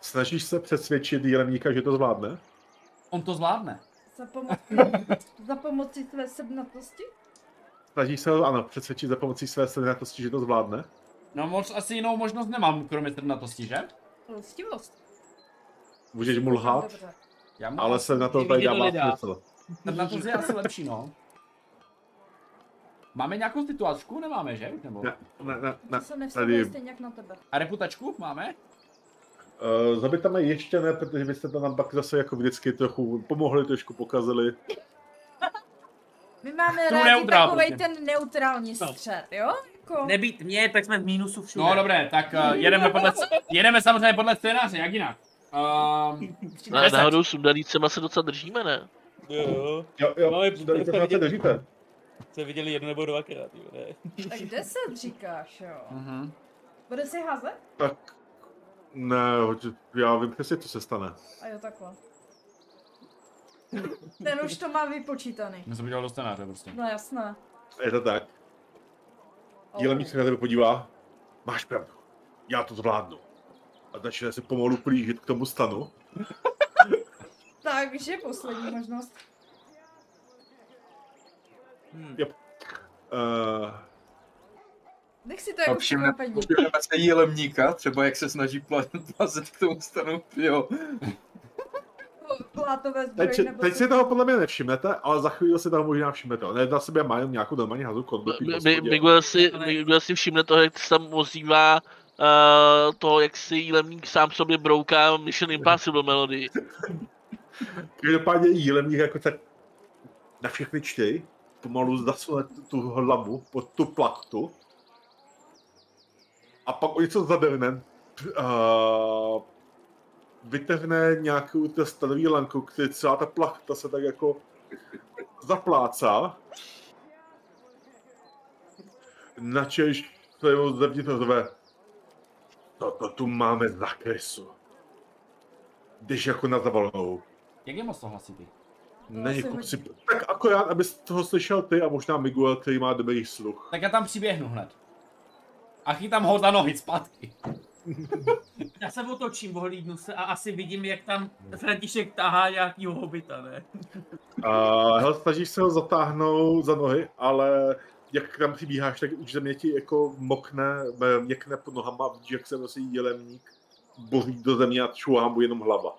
Snažíš se přesvědčit jílemníka, že to zvládne? On to zvládne. Za, pomo- za pomoci své sednatosti? Snažíš se ho, ano, přesvědčit za pomocí své sednatosti, že to zvládne? No moc asi jinou možnost nemám, kromě srdnatosti, že? Lstivost. Můžeš mu lhát, Dobře. Já mám ale se na to tady dává smysl. Srdnatost je asi lepší, no. Máme nějakou situačku? Nemáme, že? Nebo... Ne, ne, ne, ne. To se nevztahuje Tady stejně jak na tebe. A reputačku máme? Uh, zabitame ještě ne, protože byste to nám pak zase jako vždycky trochu pomohli, trošku pokazili. My máme Tu rádi neutrál takovej prostě. ten neutrální No. střed, jo? Jako, Nebýt mě, tak jsme v mínusu všude. No dobré, tak uh, jedeme, podle, jedeme samozřejmě podle scénáře, jak jinak. Um, Na, náhodou s udalícema se docela držíme, ne? Jo, Jo, jo, Máme- tady to na to držíte. jste viděli jedno nebo dvakrát, jo, ne? tak deset říkáš, jo. uh-huh. Bude si házet? Tak, ne, já vím přesně, co se stane. A jo, takhle. Ten už to má vypočítaný. Já jsem udělal do scénáře prostě. No jasné. Je to tak. Dílemník se na tebe podívá. Máš pravdu. Já to zvládnu. A začne se pomalu plížit k tomu stanu. Takže poslední možnost. Hm. Uh, Nech si to jako všimne, všimneme se jílemníka, třeba jak se snaží pla- plazit k tomu stanu, jo. Plátové zbroj teď, si- nebo... teď si toho podle mě nevšimnete, ale za chvíli si toho možná všimnete. Ne, na sebe má jenom nějakou normální. Mi- Mi- Miguel si, Miguel si všimne toho, jak se tam ozývá uh, to, jak si jílemník sám sobě brouká Mission Impossible melodii. Každopádně jílemník jako tak na všechny čty, pomalu zasune tu- tu hlavu pod tu plachtu a pak o něco zadrhne, uh, vytrhne nějakou tu stanový lanku, který celá ta plachta se tak jako zaplácá. Načež to je zevnitř řve. Toto tu máme za krysu. Když jako na zavalenou. Jak je moc to hlasitý? Není asi kupci. hodně. Tak akorát, abys toho slyšel ty a možná Miguel, který má dobrý sluch. Tak já tam přiběhnu hned. A chytám ho za nohy zpátky. Já se otočím, ohlídnu se a asi vidím, jak tam František tahá nějakýho hobita, ne? A hele, snažíš se ho zatáhnout za nohy, ale jak tam přibíháš, tak už země ti jako mokne, eh, měkne pod nohama, vidíš, jak se nosí jelemník, boří do země a čuhá mu jenom hlava.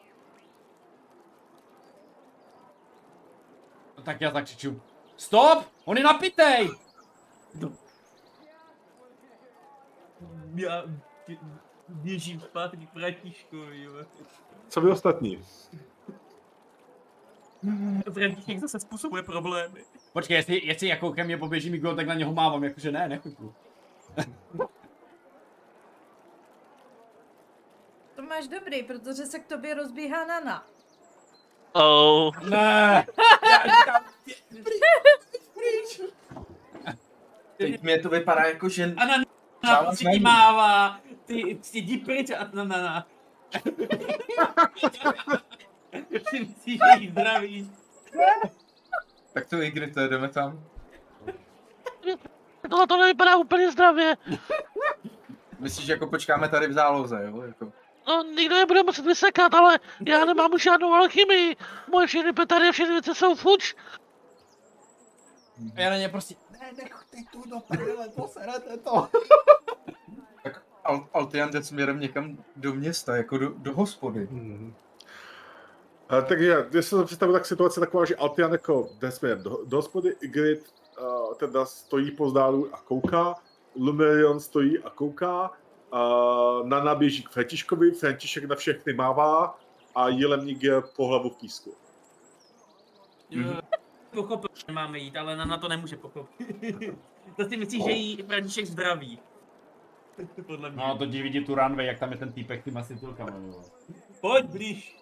Tak já zakřiču. Stop! On je napitej! Já bě- běžím zpátky k Františkovi, jo. Co vy ostatní? František zase způsobuje problémy. Počkej, jestli, jestli jako ke mně poběží Miguel, tak na něho mávám, jakože ne, nechuťu. To máš dobrý, protože se k tobě rozbíhá Nana. Oh, Ne! Teď mě to vypadá jako, že A na Čau, na si není. mává, ty jdi pryč a na na na. Ty myslíš, že jí zdraví. tak to Igrite, jdeme tam. tohle to nevypadá úplně zdravě. Myslíš, že jako počkáme tady v záloze, jo? Jako. No, nikdo nebude muset vysekat, ale já nemám už žádnou alchymii. Moje všechny petary a všechny věci jsou fuč. A já na ně prostě, ne, nechoďte tu do prdele, poserete to. Tak Al- Altian jde směrem někam do města, jako do, do hospody. Mhm. A, takže, když se to představu, tak situace je taková, že Altian jako jde směrem do, do hospody, Ygritte uh, teda stojí pozdálu a kouká, Lumerion stojí a kouká, uh, Nana běží k Františkovi, František na všechny mává a Jelemník je po hlavu v písku. Jo, Pochopil, že máme jít, ale na, na to nemůže pochopit. to si myslíš, že jí František zdraví. Podle mě. No to ti vidí tu runway, jak tam je ten týpek s těma světilkama, jo. Pojď blíž.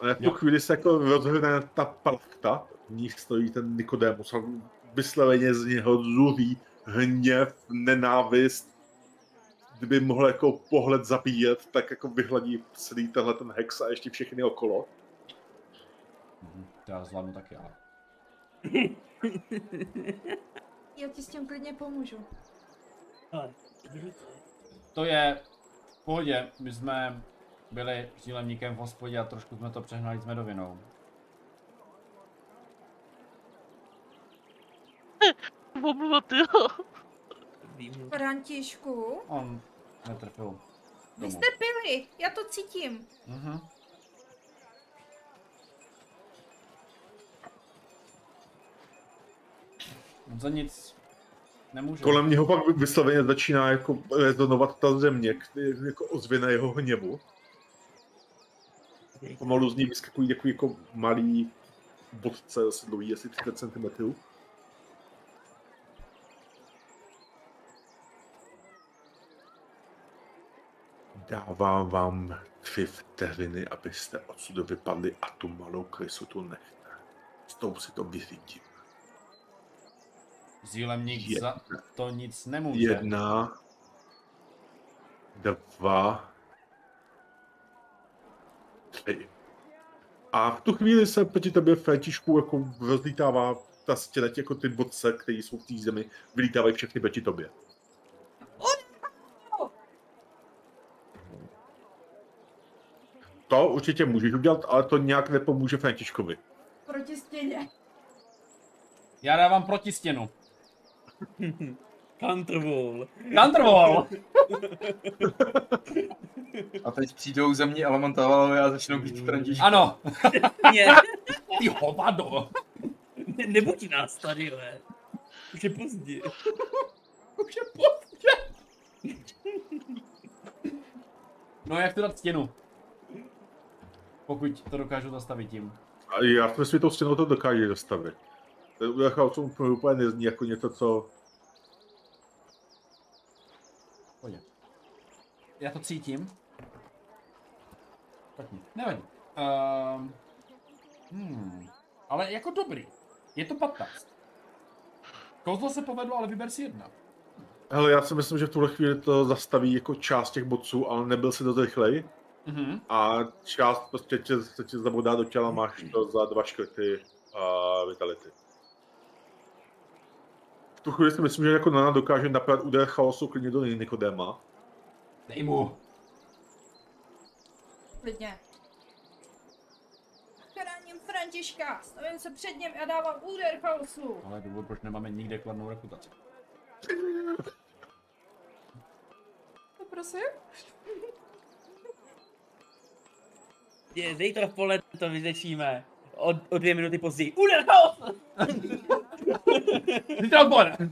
A v tu chvíli se jako rozhrne ta plachta, v ní stojí ten Nikodémus a vysloveně z něho zuří hněv, nenávist. Kdyby mohl jako pohled zabíjet, tak jako vyhladí celý tenhle ten hex a ještě všechny okolo. To já zvládnu tak já. Já ti s tím klidně pomůžu. Ale, To je v pohodě, my jsme byli s dílemníkem v hospodě a trošku jsme to přehnali s medovinou. Omluva, tyjo. vím. Františku, On netrfil. vy jste pili, já to cítím. Mhm. On za nic nemůže. Kolem něho pak vysloveně začíná jako rezonovat ta země, který jako ozvěna jeho hněvu. Pomalu z ní vyskakují jako, jako malý bodce, asi dlouhý, asi 30 cm. Dávám vám dvě vteřiny, abyste odsud vypadli a tu malou krysu tu nechte. S tou si to vyřídím. Zílemník Je- za to nic nemůže. Jedna, dva, tři. A v tu chvíli se proti tobě Františku jako rozlítává ta stěleť jako ty bodce, které jsou v té zemi, vylítávají všechny proti tobě. To určitě můžeš udělat, ale to nějak nepomůže Františkovi. Proti stěně. Já dávám proti stěnu. Counterwall. Counterwall! A teď přijdou ze mě elementálové a začnou být František. Ano, Ne, ty hovado. ne, nebuď nás tady, jo. Už je pozdě. Už je pozdě. No jak to dát stěnu? Pokud to dokážu zastavit tím. A já si myslím, že tou stěnou to dokáže dostavit. Chaosu úplně nezní jako něco, co... Pojď. Já to cítím. Špatně. Nevadí. Um, hmm. Ale jako dobrý. Je to 15. Kouzlo se povedlo, ale vyber si jedna. Hele, já si myslím, že v tuhle chvíli to zastaví jako část těch bodců, ale nebyl si dost rychlej. Mhm. A část prostě tě, se tě zabodá do těla, máš to za dva škrty a vitality. V tu chvíli si myslím, že jako Nana dokáže napravit úder chaosu klidně do Nikodéma. Dej mu. Klidně. Chráním Františka, stavím se před ním a dávám úder chaosu. Ale důvod, proč nemáme nikde kladnou reputaci. To prosím? Je, zítra v poledne to vyřešíme. O, o dvě minuty později. Uder chaos! Zítra odpoledne.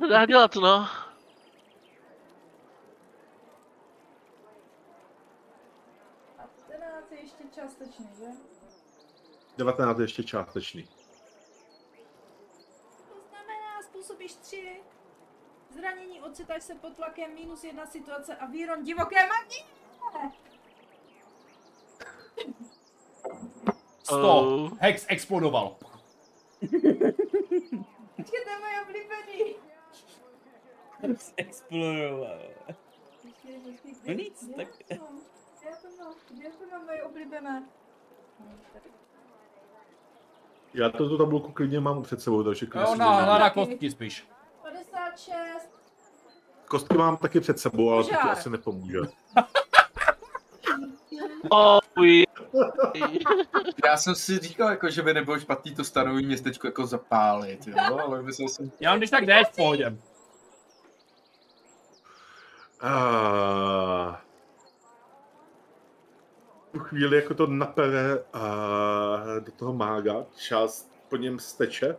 To dá dělat, no. A 14 je ještě částečně, že? 19 je ještě částečný. To znamená, způsobíš 3 zranění, ocitáš se pod tlakem, minus jedna situace a výron divoké magie. 100. Oh. Hex explodoval. Počkej, to je moje oblíbený. Exploroval. Počkej, počkej, No nic, tak- já to mám? Já to mám? Moje? No. Já to tu tabulku klidně mám před sebou, takže klidně Jo, si na, můžu- na, na kostky spíš. 56. Kostky mám taky před sebou, ale to ti asi nepomůže. Oh, we... Já jsem si říkal, jako, že by nebylo špatný to stanový městečko jako zapálit, jo, ale myslel jsem, Já mám když tak jdeš v pohodě. A... V tu chvíli jako to napere a do toho mága, část po něm steče,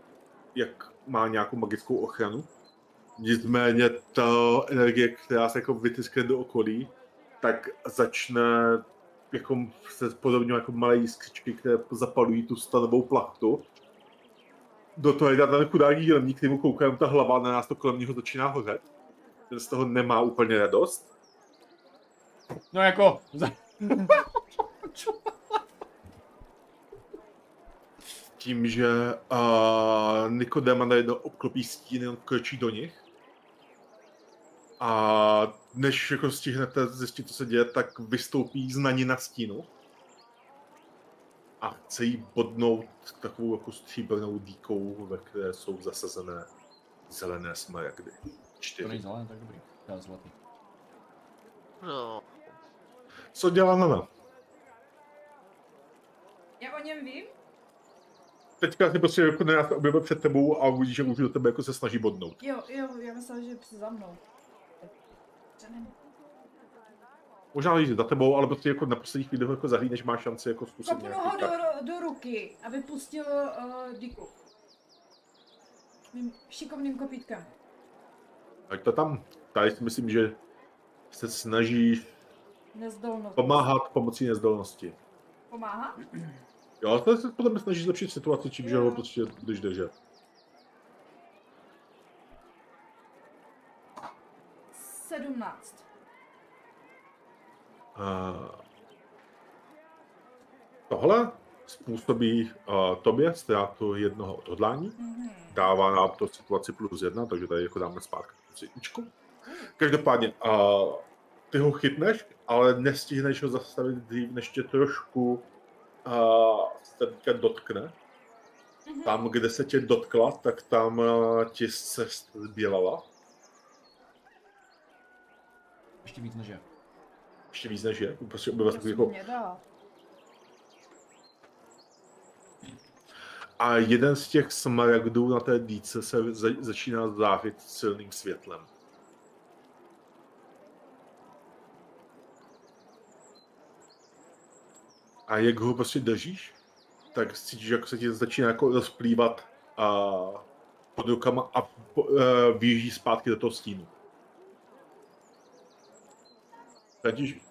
jak má nějakou magickou ochranu. Nicméně ta energie, která se jako vytiskne do okolí, tak začne jako se podobně jako malé jiskřičky, které zapalují tu stanovou plachtu. Do toho je ten chudák jídelník, který mu kouká ta hlava, na nás to kolem něho začíná hořet. Ten z toho nemá úplně radost. No jako, Tím, že uh, Nikodema najednou obklopí stíny, on kročí do nich. A než jako stihnete zjistit, co se děje, tak vystoupí z naní na stínu. A chce jí bodnout takovou jako stříbrnou dýkou, ve které jsou zasazené zelené smaragdy. to Čtyři. není zelený, tak dobrý. To je zlatý. No. Co dělá Nana? Já o něm vím? Teďka si prostě jako ne, já se objevil před tebou a uvidíš, že už do tebe jako se snaží bodnout. Jo, jo, já myslím, že je za mnou. Možná jít za tebou, ale prostě jako na poslední chvíli jako zahlídneš, máš šanci jako zkusit Kopnu ho do, tak. do ruky, aby pustil uh, Diku. Mým šikovným kopítkem. Ať to tam. Tady si myslím, že se snaží Nezdolnost. pomáhat pomocí nezdolnosti. Pomáhá? Jo, to se mě snaží zlepšit situaci, čím, že ho prostě budeš držet. Sedmnáct. Uh, tohle způsobí uh, tobě ztrátu jednoho odhodlání, Mhm. dává nám to situaci plus jedna, takže tady jako dáme zpátky plus jedničku. Každopádně, uh, ty ho chytneš, ale nestihneš ho zastavit dřív, než tě trošku uh, se teďka dotkne. Mhm. Tam, kde se tě dotkla, tak tam uh, ti se zbělala. Ještě víc než je. Ještě víc než je. Prostě objevil takový jako... A jeden z těch smaragdů na té dýce se za, začíná zářit silným světlem. A jak ho prostě držíš, tak cítíš, jak se ti začíná jako rozplývat a pod rukama a po, vyjíždí zpátky do toho stínu. Františ,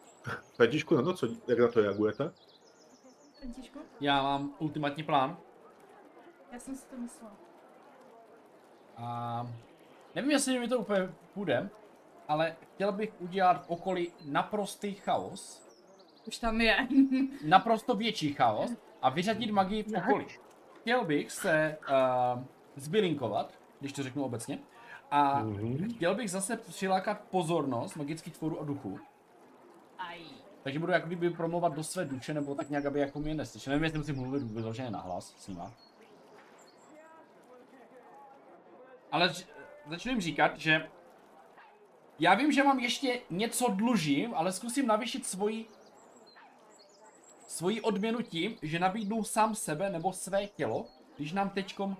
Františku, na to, co, jak na to reagujete? Františku? Já mám ultimátní plán Já jsem si to myslela. a nevím, jestli mi to úplně půjde, ale chtěl bych udělat v okolí naprostý chaos, Už tam je. naprosto větší chaos a vyřadit magii v okolí. Chtěl bych se uh, zbylinkovat, když to řeknu obecně, a Mhm. chtěl bych zase přilákat pozornost magických tvorů a duchů. Takže budu jako kdyby promluvat do své duše, nebo tak nějak, aby jako mě neslyšel. Nevím, jestli musím mluvit vyloženě nahlas s nima. Ale začnu jim říkat, že já vím, že mám ještě něco dlužím, ale zkusím navýšit svoji svoji odměnu tím, že nabídnu sám sebe nebo své tělo, když nám teďkom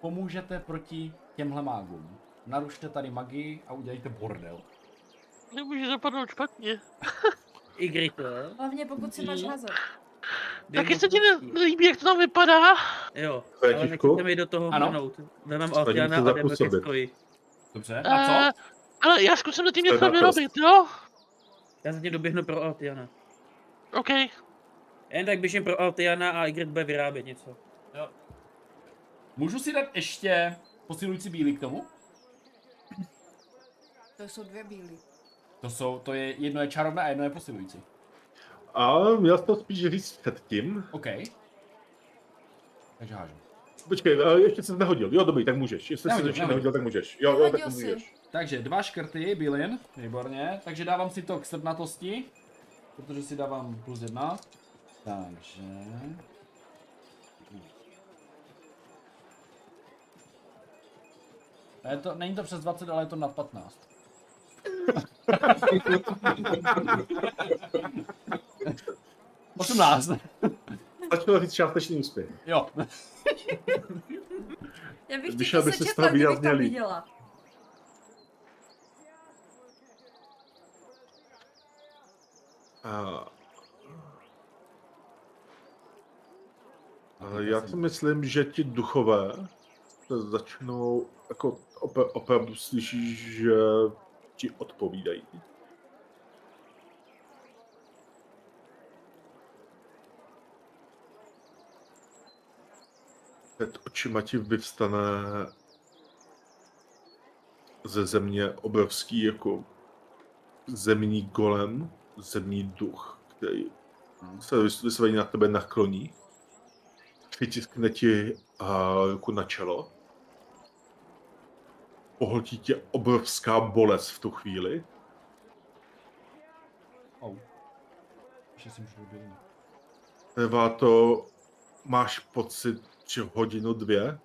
pomůžete proti těmhle mágům. Narušte tady magii a udělejte bordel. Nemůže zapadnout špatně. Igrito. Hlavně pokud si máš házet. Taky se ti ne- nelíbí, jak to tam vypadá? Jo, Františku? ale nechcete mi do toho Ano. hrnout. Vemem Altiana a jdeme ke skoji. Dobře, a co? Eh, ale já zkusím To je něco vyrobit, jo? Já zatím doběhnu pro Altiana. OK. Jen tak běžím pro Altiana a Igrit bude vyrábět něco. Můžu si dát ještě posilující bílý k tomu? To jsou dvě bílý. To jsou, to je, jedno je čarovné a jedno je posilující. A měl jsi to spíš říct předtím. OK. Takže hážu. Počkej, ještě jsi nehodil. Jo, dobrý, tak můžeš. Jestli jsi ještě nehodil. tak můžeš. Jo, jo, tak si. můžeš. Takže dva škrty, bylin, výborně. Takže dávám si to k srdnatosti, protože si dávám plus jedna. Takže... A Je to, není to přes 20, ale je to nad 15. Osmnáct. Stačilo říct částečný úspěch. Jo. Já bych ti Vyšel to by si z sečetla, toho kdybych výrazně to viděla. A... Ale já si myslím, že ti duchové se začnou, jako opra- opravdu slyšíš, že ti odpovídají. Před očima ti vyvstane ze země obrovský jako zemní golem, zemní duch, který se vys- vysloveně na tebe nakloní. Přitiskne ti uh, ruku na čelo. Pohltí tě obrovská bolest v tu chvíli. Au. Ještě. Trvá to, máš pocit, že hodinu, dvě,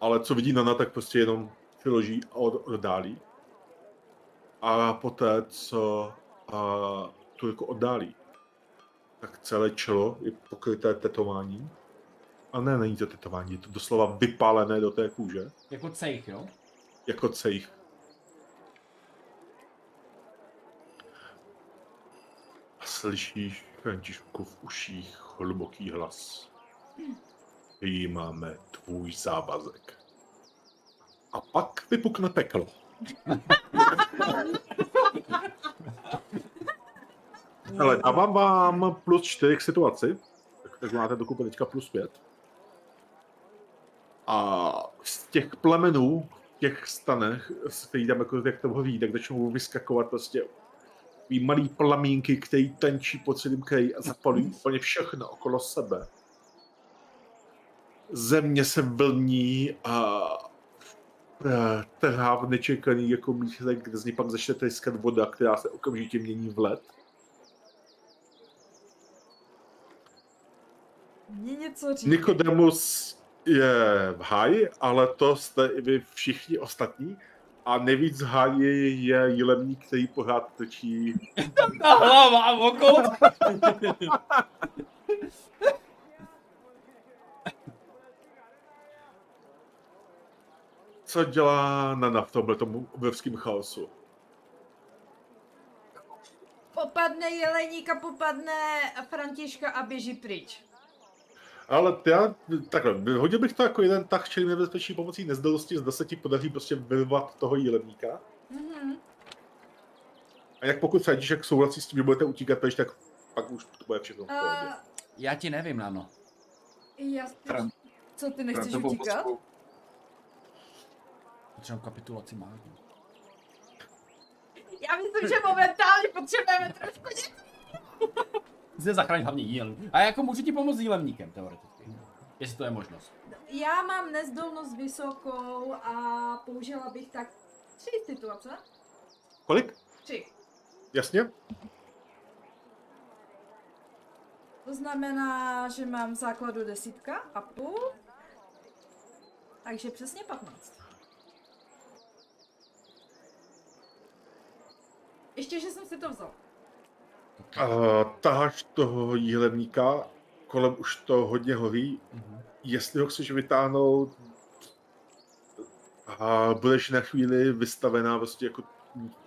ale co vidí Nana, tak prostě jenom přiloží a od, oddálí. A poté, co a, tu jako oddálí, tak celé čelo je pokryté tetováním. A ne, není to tetování, je to doslova vypálené do té kůže, Jako cejch, jo? Jako cejch. A slyšíš Františku v uších hluboký hlas. Přijímáme tvůj závazek. A pak vypukne peklo. Ale dávám vám plus 4 k situaci, tak, tak máte dokupy teďka plus 5. A z těch plemenů, těch stanech, který tam jako jak to ví, tak začnou vyskakovat prostě malý plamínky, který tančí po celém kraji a zapalí úplně všechno okolo sebe. Země se vlní a trhá v nečekaný jako místech, kde z ní pak začne tryskat voda, která se okamžitě mění v led. Mě něco. Nikodemus je v háji, ale to jste i vy všichni ostatní. A nejvíc v háji je jilemník, který pořád točí Ta hlava okolo. co dělá Nana v tomhle tomu obrovském chaosu. Popadne jeleník a popadne Františka a běží pryč. Ale já, takhle, hodil bych to jako jeden tak čelí nebezpečí pomocí nezdalosti, zda se ti podaří prostě vyrvat toho jílemníka. Mhm. A jak pokud František souhlasí s tím, že budete utíkat pryč, tak pak už to bude všechno v pohodě. Uh, Já ti nevím, Nano. já Co, ty nechceš Frantovou utíkat? Potřebuji kapitulaci mágy. Já myslím, že momentálně potřebujeme trošku něco. Zde zachránit hlavně jíl. A jako můžu ti pomoct jílemníkem, teoreticky. Jestli to je možnost. Já mám nezdolnost vysokou a použila bych tak tři situace. Kolik? Tři. Jasně? To znamená, že mám v základu desítka a půl. Takže přesně 15. Ještě, že jsem si to vzal. Uh, taháš toho jílemníka, kolem už to hodně hoří. Mhm. Jestli ho chceš vytáhnout a budeš na chvíli vystavená prostě jako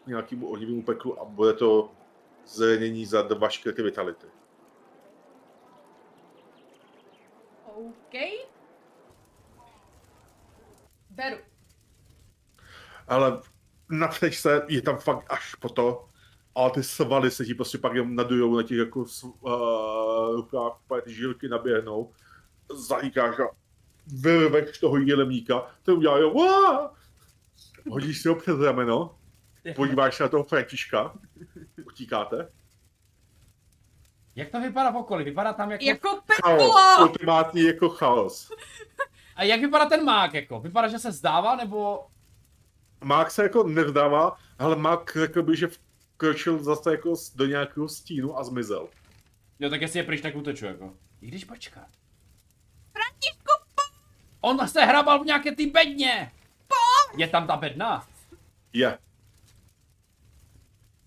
nějakému ohnivému peklu a bude to zranění za dva škrty vitality. OK. Beru. Ale napřeč se, je tam fakt až po to, ale ty svaly se ti prostě pak jenom nadujou na těch jako uh, rukách, ty žilky naběhnou, zahýkáš a vyrveš toho jílemníka, ten udělá jo, hodíš si ho přes rameno, podíváš se na toho Františka, utíkáte. Jak to vypadá v okolí? Vypadá tam jako... Jako Chaos, peklo! ultimátní jako chaos. A jak vypadá ten mák jako? Vypadá, že se zdává, nebo... Mák se jako nevdává, ale Mák řekl by, že vkročil zase jako do nějakého stínu a zmizel. Jo, tak jestli je pryč, tak uteču jako. I když počkat. Františku, On se hrabal v nějaké ty bedně! Je tam ta bedna? Je.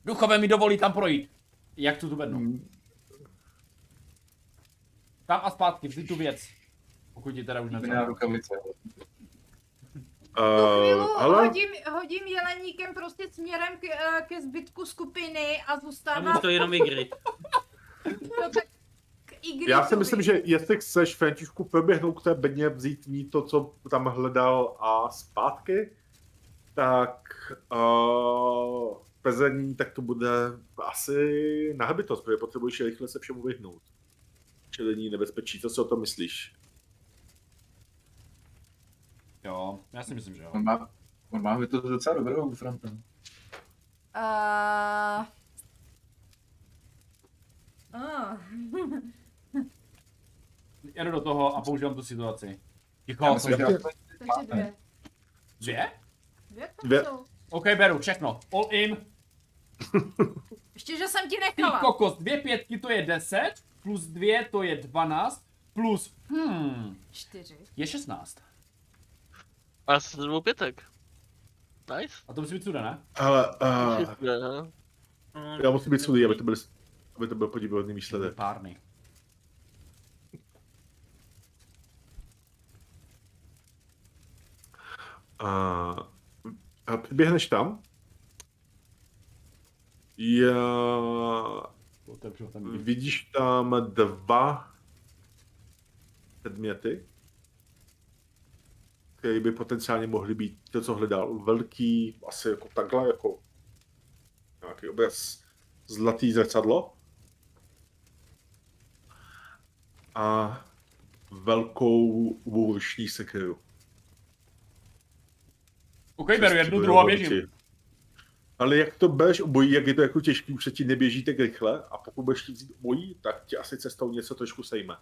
Duchové mi dovolí tam projít. Jak tu tu bednu? Tam a zpátky, vždy tu věc. Pokud ti teda už rukavice. Chvílu Uh, ale hodím, hodím jeleníkem prostě směrem k, eh, ke zbytku skupiny a A zůstávám mu to jenom igry. no, tak k Igritovi. já si myslím, že jestli chceš Františku proběhnout k té bedně, vzít mít to, co tam hledal a zpátky, tak uh, pezení, tak to bude asi na hbitost, protože potřebuješ rychle se všemu vyhnout. Čelení nebezpečí, co si o tom myslíš? Jo, já si myslím, že jo. On má, on má to docela dobrou frontu. Uh... Ah. Jedu do toho a používám tu situaci. Já Ticho, myslím, cože? že Takže dvě. Dvě? Dvě Dvě. OK, beru, všechno. All in. Ještě, že jsem ti Ty nechala. kokos, dvě pětky to je 10, plus dvě to je 12, plus, hmm, Čtyři. je 16. A s dvou pětek. Nice. A to musí být sude, ne? Ale uh, aha. já musím být sudý, aby to byl, aby to byl podivuhodný výsledek. Párny. A, a přiběhneš tam. Já Otevřu ten Vidíš tam dva předměty, které by potenciálně mohly být to, co hledal. Velký, asi jako takhle, jako nějaký obraz zlatý zrcadlo. A velkou vůrční sekeru. OK, beru jednu, druhou a běžím. Ale jak to bereš obojí, jak je to jako těžký, už se ti neběží tak rychle a pokud budeš chtít vzít obojí, tak ti asi cestou něco trošku sejme.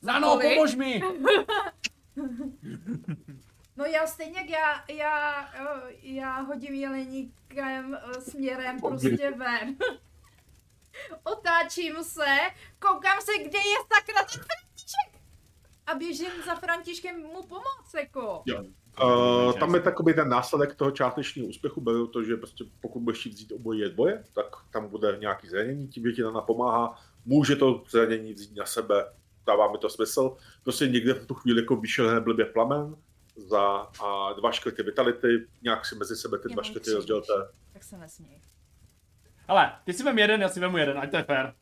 Zano, Kolik? pomož mi! No já stejně jak já, já, eh, já hodím jeleníkem eh, směrem prostě ven. Otáčím se, koukám se, kde je sakra ten František. A běžím za Františkem mu pomoct, jako. Jo. Uh, tam je takový ten následek toho částečného úspěchu, beru to, že prostě pokud budeš chtít vzít obojí je dvoje, tak tam bude nějaký zranění, tím, že ti napomáhá, může to zranění vzít na sebe, dává mi to smysl. Prostě někde v tu chvíli jako vyšel blbě plamen za a dva škrty vitality, nějak si mezi sebe ty dva škrty rozdělte. Tak se nesměj. Ale, ty si vem jeden, já si vemu jeden, ať to je fér.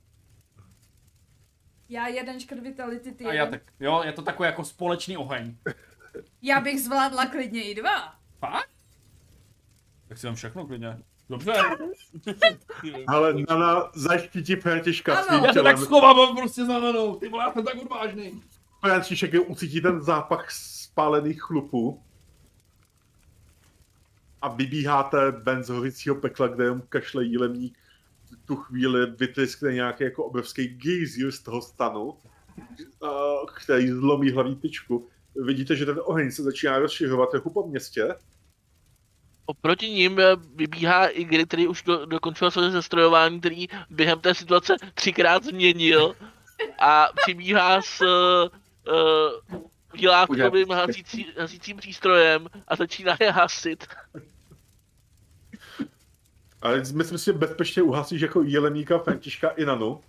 Já jeden škrt vitality, ty A jeden. já tak, jo, je to takový jako společný oheň. Já bych zvládla klidně i dva. Fakt? Tak si vem všechno klidně. Dobře. Ale Nana zaštítí Františka Ano. svým Já to tělem. tak schovám prostě za nanou. Ty vole, já jsem tak odvážný. František je ucítí ten zápach spálených chlupů a vybíháte ven z hořícího pekla, kde jenom kašle jílemník v tu chvíli vytryskne nějaký jako obrovský gejzír z toho stanu, a, který zlomí hlavní tyčku. Vidíte, že ten oheň se začíná rozšiřovat trochu po městě. Oproti ním eh, vybíhá Igry, který už do, dokončil své zestrojování, který během té situace třikrát změnil a přibíhá s uh, výlávkovým hasící, hasícím přístrojem a začíná je hasit. Ale myslím si, že bezpečně uhasíš jako jelemníka Františka i Nanu.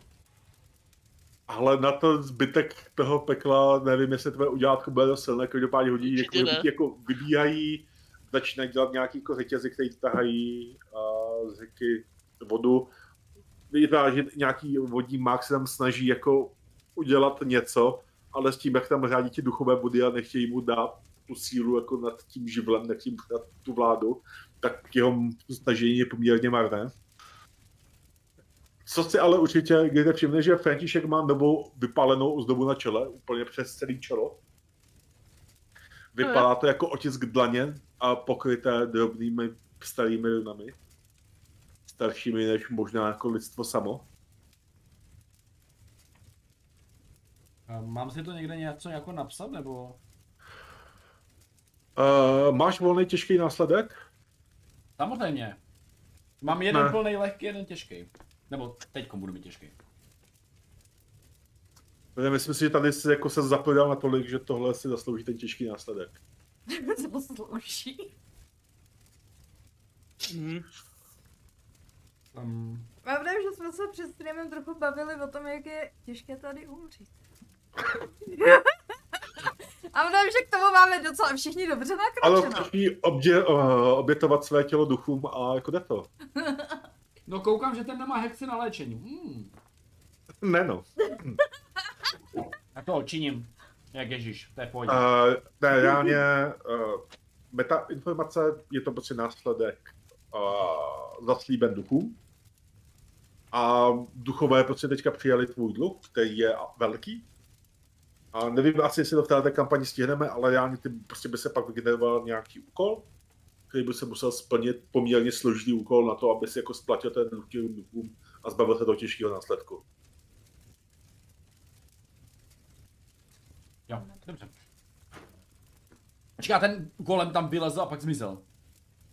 Ale na to zbytek toho pekla, nevím, jestli tvoje udělátko bude dost silné, každopádně hodí, jako, jako vybíhají, začínají dělat nějaký jako řetězy, který tahají z řeky vodu. Že nějaký vodní mák se tam snaží jako udělat něco, ale s tím, jak tam řádí ti duchové body a nechtějí mu dát tu sílu jako nad tím živlem, nechtějí mu dát tu vládu, tak jeho snažení je poměrně marné. Co si ale určitě, kdyte všimne, že František má novou vypálenou ozdobu na čele, úplně přes celé čelo. Vypadá to jako otisk dlaně a pokryté drobnými starými runami. Staršími než možná jako lidstvo samo. Mám si to někde něco jako napsat, nebo? Uh, máš volný těžký následek? Samozřejmě. Mám jeden Ne. plný lehký, jeden těžký. Nebo teďko budu mít těžký. Myslím si, že tady si jako se zapojil natolik, že tohle si zaslouží ten těžký následek. Zaslouží. Mhm. Um, je, že jsme se před streamem trochu bavili o tom, jak je těžké tady umřít. A vím, že k tomu máme docela všichni dobře Ale nakročeno. všichni obdě, uh, obětovat své tělo duchům a jako jde to. no koukám, že ten nemá hexy na léčení. Hmm. Ne no. To činím. Jak Ježíš, to je pohodě. Uh, ne, reálně uh, meta informace je to prostě následek uh, zaslíben duchů. A duchové prostě teďka přijali tvůj dluh, který je velký. A nevím asi, jestli to v této kampani stihneme, ale reálně ty prostě by se pak vygeneroval nějaký úkol, který by se musel splnit poměrně složitý úkol na to, aby si jako splatil ten dluh duchům a zbavil se toho těžkého následku. Jo, dobře. Počká, ten golem tam vylezl a pak zmizel.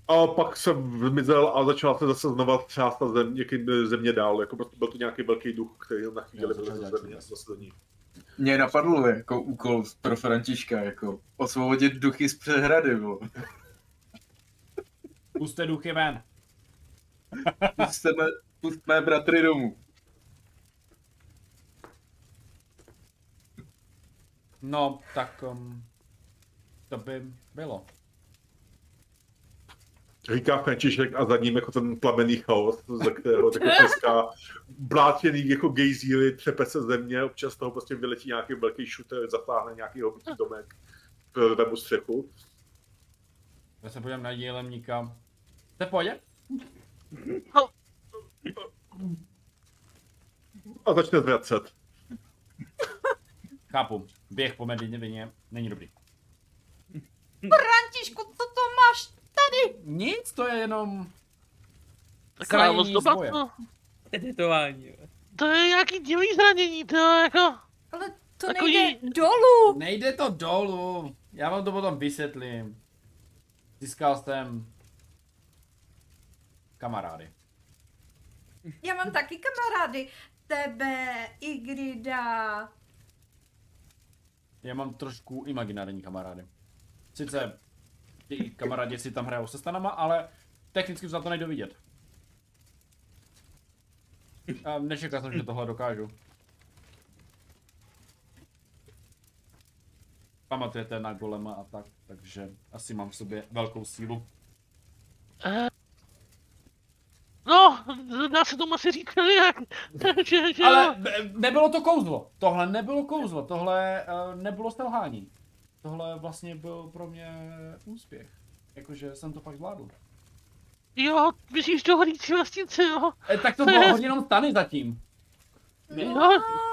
A pak jsem zmizel a začala se zase znova třást ta zem, někým země dál, jako prostě byl to nějaký velký duch, který na chvíli Jo, byl ze země, čudy. zase do ní. Mě napadlo jako úkol pro Františka, jako osvobodit duchy z přehrady, bo. Puste duchy ven. Pustíme, pustíme bratry domů. No, tak um, to by bylo. Říká František a za ním jako ten plamený chaos, ze kterého jako dneska blátěný jako gejzíry, třepe se země, občas z toho prostě vyletí nějaký velký shooter, zatáhne nějaký hobitý domek, prorve mu střechu. Já se podívám na jelemníka. Jste v pohodě? A začne zvracet. Chápu. Běh po medině není dobrý. Františku, co to máš tady? Nic, to je jenom Taková ozdoba, boje. to, je nějaký divný zranění, to je jako... Ale to Takový- nejde dolů. Nejde to dolů. Já vám to potom vysvětlím. Získal jsem kamarády. Já mám taky kamarády. Tebe, Igrida. Já mám trošku imaginární kamarády. Sice ti kamarádi si tam hrajou se stanama, ale technicky za to nejde vidět. A nečekal jsem, že tohle dokážu. Pamatujete na golema a tak, takže asi mám v sobě velkou sílu. No, dá se tomu asi jak, že, že Ale ne- nebylo to kouzlo. Tohle nebylo kouzlo, tohle uh, nebylo selhání. Tohle vlastně byl pro mě úspěch. Jakože jsem to fakt zvládl. jo, myslíš do horící vesnice, jo? E, tak to bylo hodně jenom stany zatím. Jo,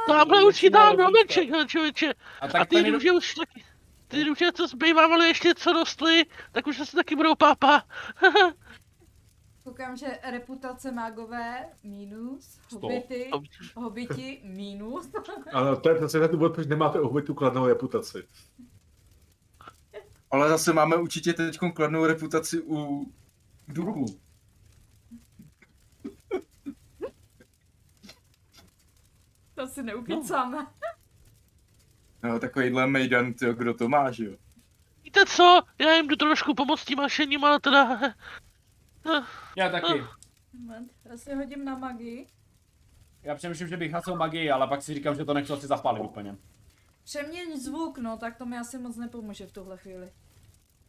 tamhle už tam domeček, hele, člověče. A ty růže už taky, ty růže, co zbývávali ještě co rostly, tak už asi taky budou pápa. Koukám, že reputace mágové minus, hobity, hobiti minus. Ano, to je přesně ten důvod, proč nemáte u hobitů kladnou reputaci. Ale zase máme určitě teď kladnou reputaci u duchů. To si neukecáme. No, takovýhle mejdan, tyjo, kdo to má, že jo? Víte co, já jim jdu trošku pomoct tím mašením, ale teda... Já taky. Moment, Já si hodím na magii. Já přemýšlím, že bych hasil magii, ale pak si říkám, že to nechci asi zapálit úplně. Přeměň zvuk, no, tak to mi asi moc nepomůže v tuhle chvíli.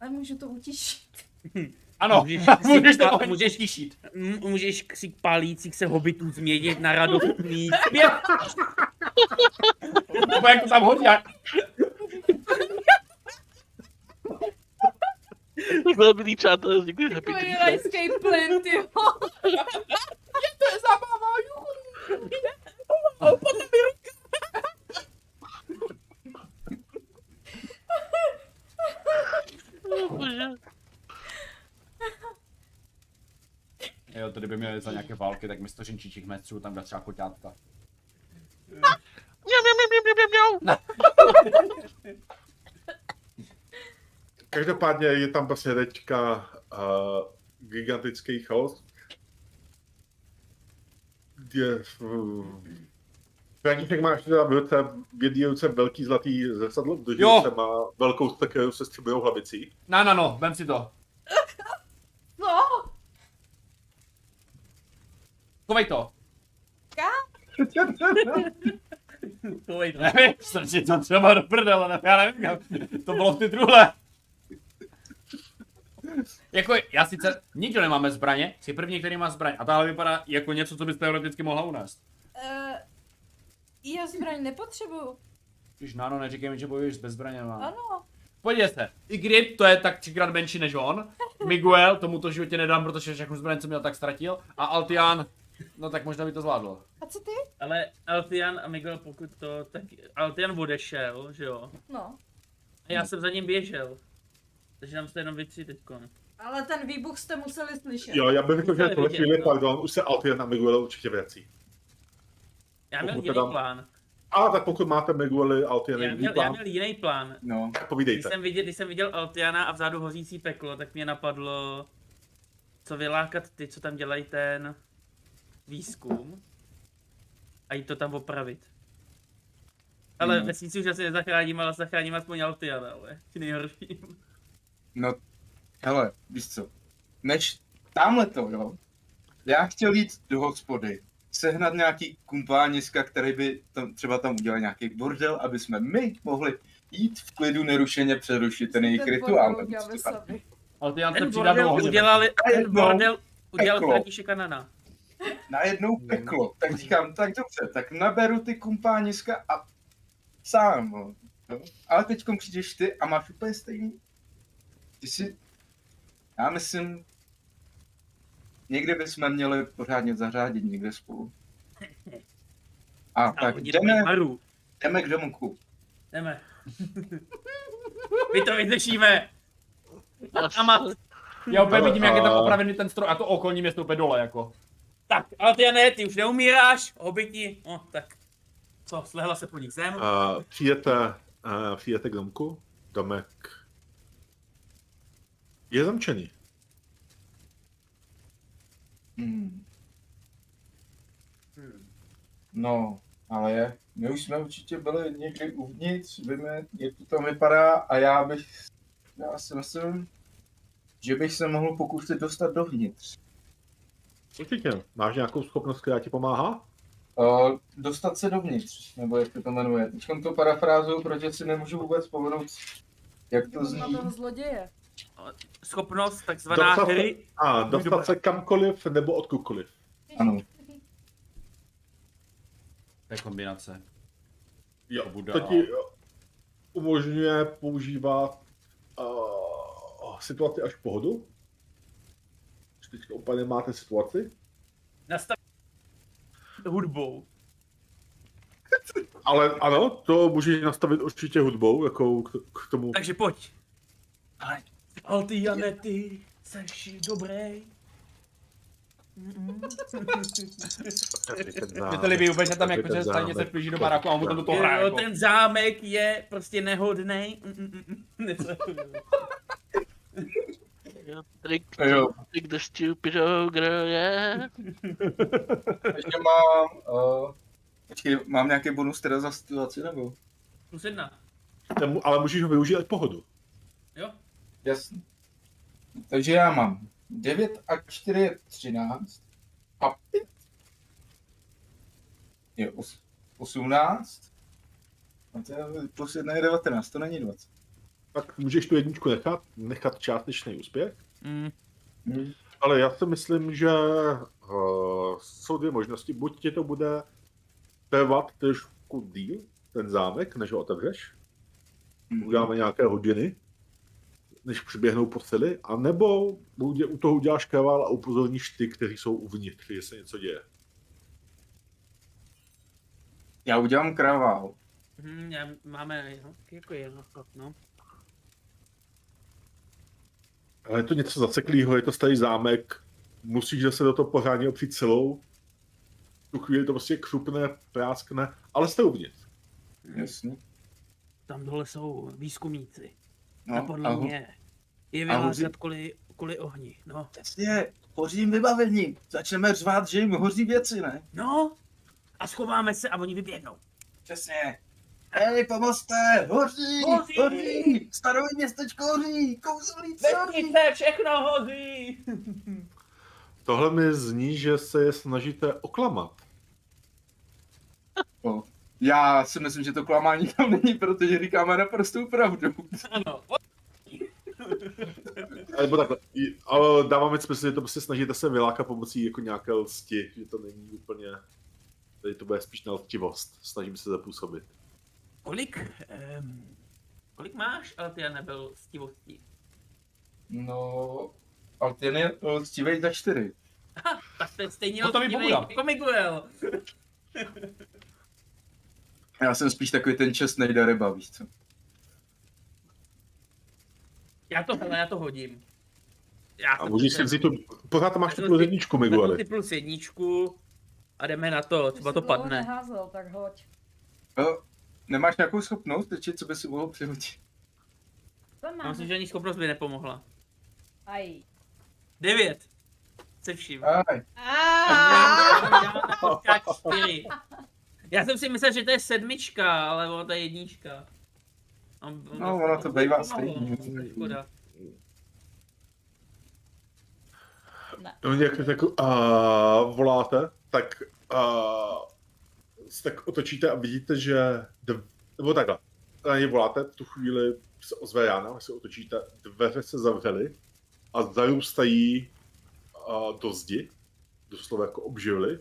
Ale můžu to utišit. Ano, Můžeš, můžeš to můžeš- stišit. M- můžeš ksík palících se hobitů změnit na radostný směch. Nebo jak to tam hodí, a- milí přátelé, vznikli happy Takový tree. rajský plyn, ty to je zábava, juhu. Oh, bože. Jo, tady by měli za nějaké války, tak místo řinčičích mestřů tam dá třeba koťátka. Mňau, mňau, mňau, mňau, mňau, mňau. Každopádně je tam prostě teďka uh, gigantický chaos, kde uh, Franíček má ještě teda v ruce, v jedné ruce velký zlatý zrcadlo, v druhé ruce má velkou stekeru se střibujou hlavicí. No, no, no, vem si to. No, Kovej to. Kovej to. Nevím, jsem si to třeba do prdele, ne, já nevím, to bylo v ty truhle. Jako, já sice, nikdo nemáme zbraně, jsi první, který má zbraň. A tahle vypadá jako něco, co bys teoreticky mohla unést. uh, já zbraň nepotřebuju. Když náno, neříkej mi, že bojuješ bez zbraně. Má. Ano. Podívej se, Igrip, to je tak třikrát menší než on. Miguel, tomu to životě nedám, protože všechnu zbraň, co měl, tak ztratil. A Altian, no tak možná by to zvládl. A co ty? Ale Altian a Miguel, pokud to, tak Altian odešel, že jo? No. A já jsem za ním běžel. Takže nám jste jenom vy tři teďkon. Ale ten výbuch jste museli slyšet. Jo, já bych řekl, že vidět, chvíli, no. pardon, už se Altian na Miguel určitě vrací. Já měl Pokud jiný teda- plán. A tak pokud máte Migueli Altian Já jiný měl, já plán, měl jiný plán. No, tak Když povídejte. jsem, viděl, když jsem viděl Altiana a vzadu hořící peklo, tak mě napadlo, co vylákat ty, co tam dělají ten výzkum a jít to tam opravit. Ale No. vesnici už asi nezachráním, ale zachráním aspoň Altiana, ale ti nejhorší. No, hele, víš co, než tamhle to, jo, já chtěl jít do hospody, sehnat nějaký kumpániska, který by tam, třeba tam udělal nějaký bordel, aby jsme my mohli jít v klidu nerušeně přerušit ten jejich Ten rituál. bordel uděláme sami. Altian se Ten bordel udělali, ten bordel udělal peklo. František Kanana. najednou peklo. Tak říkám, tak dobře, tak naberu ty kumpániska a sám. no. Ale teď přijdeš ty a máš úplně stejný. Ty si, já myslím, někde bychom měli pořádně zařádit někde spolu. A A tak jdeme, jdeme... Maru. jdeme k domku. Jdeme. My to vyřešíme. Mat. Já úplně Ale, vidím, jak je tam opravený ten stroj a to okolní město úplně dole, jako. Tak, ale ty ne, ty už neumíráš, hobiti, no tak. Co, slehla se po nich zem? Uh, přijete, uh, přijete k domku. Domek je zamčený. Hmm. No, ale je. My už jsme určitě byli někdy uvnitř, víme, jak to tam vypadá a já bych, já si myslím, že bych se mohl pokusit dostat dovnitř. Určitě. Máš nějakou schopnost, která ti pomáhá? Uh, dostat se dovnitř, nebo jak to to jmenuje. Teď to parafrázuju, protože si nemůžu vůbec vzpomenout, jak to Na zní. toho zloděje. Schopnost takzvaná Dostat hry. A dostat se kamkoliv nebo odkudkoliv. Ano. To je kombinace. Jo, to ti umožňuje používat uh, situaci až pohodu. Teď úplně máte situaci. Nastav hudbou. Ale ano, to můžeš nastavit určitě hudbou, jako k, k tomu. Takže pojď. Ale, ale ty Janety, seš dobrý. Mě to líbí úplně, že tam jako že stejně se vplíží do baráku a on mu to do toho hraje. Jo, Jako. ten zámek je prostě nehodnej. Něco. Trick, Jo. trick the stupid ogre, yeah. Ještě mám, uh, počkej, mám nějaký bonus teda za situaci, nebo? Plus jedna. Ale můžeš ho využít až pohodu. Jo? Jasně. Takže já mám 9 a 4 je 13 a 5 je os- 18 a to je plus 1 je 19, to není 20. Tak můžeš tu jedničku nechat, nechat částečný úspěch. Mm. Hmm. Ale já si myslím, že uh, jsou dvě možnosti. Buď ti to bude trvat trošku díl, ten zámek, než ho otevřeš. Uděláme nějaké hodiny, než přiběhnou posily, anebo udě- u toho uděláš kaval a upozorníš ty, kteří jsou uvnitř, že se něco děje. Já udělám kravál. Hm, já, máme jako jedno, no. Ale je to něco zaseklého, je to starý zámek, musíš zase do toho pořádně opřít celou. V tu chvíli to prostě křupne, práskne, ale jste uvnitř. Jasně. Tam dole jsou výzkumníci. A No, podle a mě je a vyházet kvůli, kvůli ohni. No. Jasně, hoří vybavení. Začneme řvát, že jim hoří věci, ne? No. A schováme se a oni vyběhnou. Přesně. Hej, pomozte, hoří, Hoří! hoří, starové městečko hoří, kouzelnice hoří. Všechno hoří. Tohle mi zní, že se je snažíte oklamat. No, já si myslím, že to klamání tam není, protože říkáme naprostou pravdu. Ano. Nebo takhle, i- ale dáváme smysl, že to prostě snažíte se vylákat pomocí jako nějaké lsti, že to není úplně, tady to bude spíš na lstivost, snažím se zapůsobit. Kolik, um, kolik máš, ale ty nebyl stivostí. No, ale ten je lstivej za čtyři. Aha, tak to je stejně No to jako Miguel. Já jsem spíš takový ten čestnej daryba, víš co? Já to, hele, já to hodím. Já A to můžeš si vzít tu, pořád tam máš tu plus jedničku, Migueli. si plus jedničku a jdeme na to, třeba to padne. Neházel, tak hoď. No, nemáš nějakou schopnost, teď co by si mohl přihodit? To Já myslím, že ani schopnost by nepomohla. Aj. Devět. Se vším. Aj, čtyři. Já jsem si myslel, že to je sedmička, ale ono to je jednička. No, ono to bývá stejný. Škoda. Ne. No, jak tak uh, voláte, tak uh, se tak otočíte a vidíte, že, dv, nebo takhle, na ně voláte, v tu chvíli se ozve až se otočíte, dveře se zavřely a zarůstají uh, do zdi, doslova jako obživly,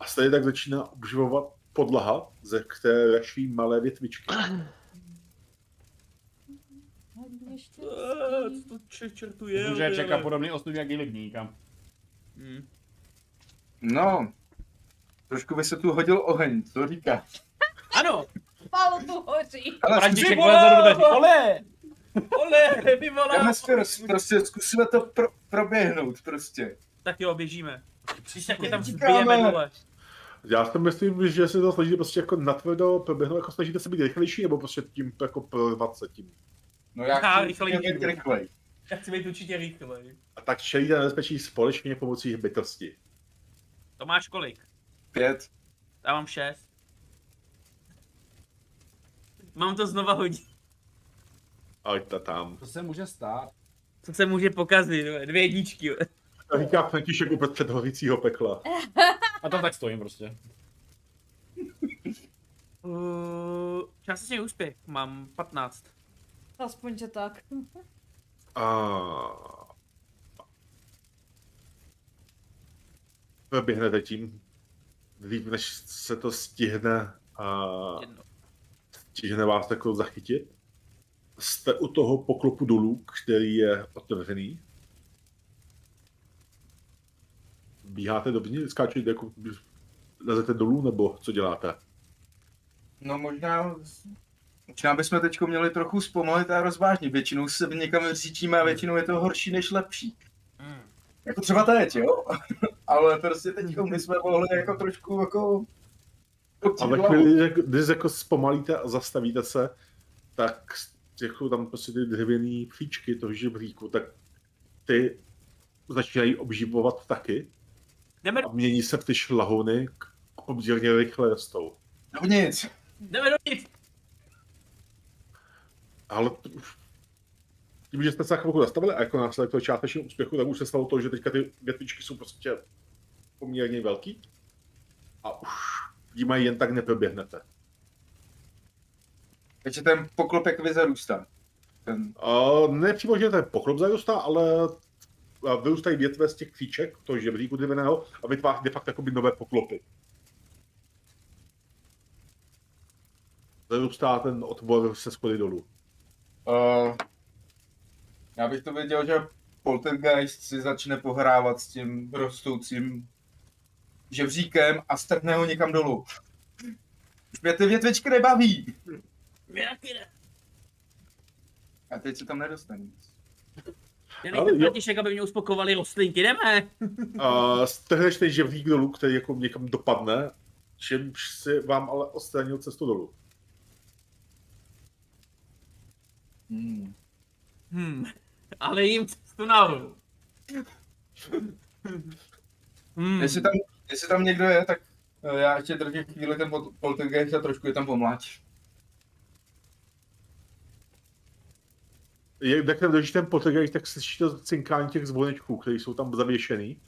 a stejně tak začíná obživovat podlaha, ze které raší malé větvičky. Štěstí. Eh, Co to čertu je? Může čekat podobný osud jak i libníka. Hmm. No, trošku by se tu hodil oheň, co říká? Ano, Palu tu hoří. Ale František vole! Ole! ole, vyvolá. jdeme zkus, prostě zkusíme to pro, proběhnout prostě. Tak jo, běžíme. Když tak je tam zbijeme dole. Já si myslím, že se to snažíte prostě jako natvrdo proběhnout, jako snažíte se být rychlejší, nebo prostě tím jako prorvat se tím. No já Já chci rychlej, jdu. rychlej. Já chci být určitě rychlej. A tak čelíte nebezpečí společně pomocí bytosti. To máš kolik? Pět. Já mám šest. Mám to znova hodit. Ale ta tam. To se může stát. Co se může pokazit, jo? dvě jedničky. To říká František uprostřed hořícího pekla. A tam tak stojím prostě. Uh, částečný úspěch, mám 15. Aspoň, že tak. A... Proběhnete tím, líp než se to stihne a stihne vás takhle zachytit. Jste u toho poklopu dolů, který je otevřený. Bíháte dovnitř, skáčete jako lezete dolů, nebo co děláte? No možná, možná bychom teď měli trochu zpomalit a rozvážnit. Většinou se někam říčíme a většinou je to horší než lepší. Mm. Jako třeba teď, jo? Ale prostě teď my jsme mohli jako trošku jako... A ve chvíli, když jako zpomalíte a zastavíte se, tak jako tam prostě ty dřevěné příčky toho žebříku, tak ty začínají obživovat taky Jdeme, a mění se v ty šlahouny k poměrně rychle rostou. No nic. jdeme dovnitř. Ale tím, že jste se na chvilku zastavili a jako následek toho částečného úspěchu, tak už se stalo to, že teďka ty větvičky jsou prostě poměrně velký a už jí mají jen tak neproběhnete. Takže ten poklop jak vyzarůstá. Ten, Uh, ne přímo, že ten pokrop zarůstá, ale vyrůstají větve z těch kříček, toho žebříku dřevěného a vytváří de facto jakoby nové poklopy. Zarůstá ten otvor se schody dolů. Uh, já bych to věděl, že Poltergeist si začne pohrávat s tím rostoucím žebříkem a strhne ho někam dolů. Už mě ty větvičky nebaví. A teď se tam nedostane nic. Já Ale nejsem jo. František, aby mě uspokovaly rostlinky, jdeme. A strhneš ten žebřík dolů, který jako někam dopadne, čímž si vám ale odstranil cestu dolů. Hmm. Hmm. Ale jim cestu nahoru. Hmm. Jestli, tam, jestli tam někdo je, tak eh, já ještě držím chvíli ten pol- Poltergeist a trošku je tam pomláč. Jak jak tam držíš ten poltergeist, tak slyšíš to cinkání těch zvonečků, které jsou tam zavěšený.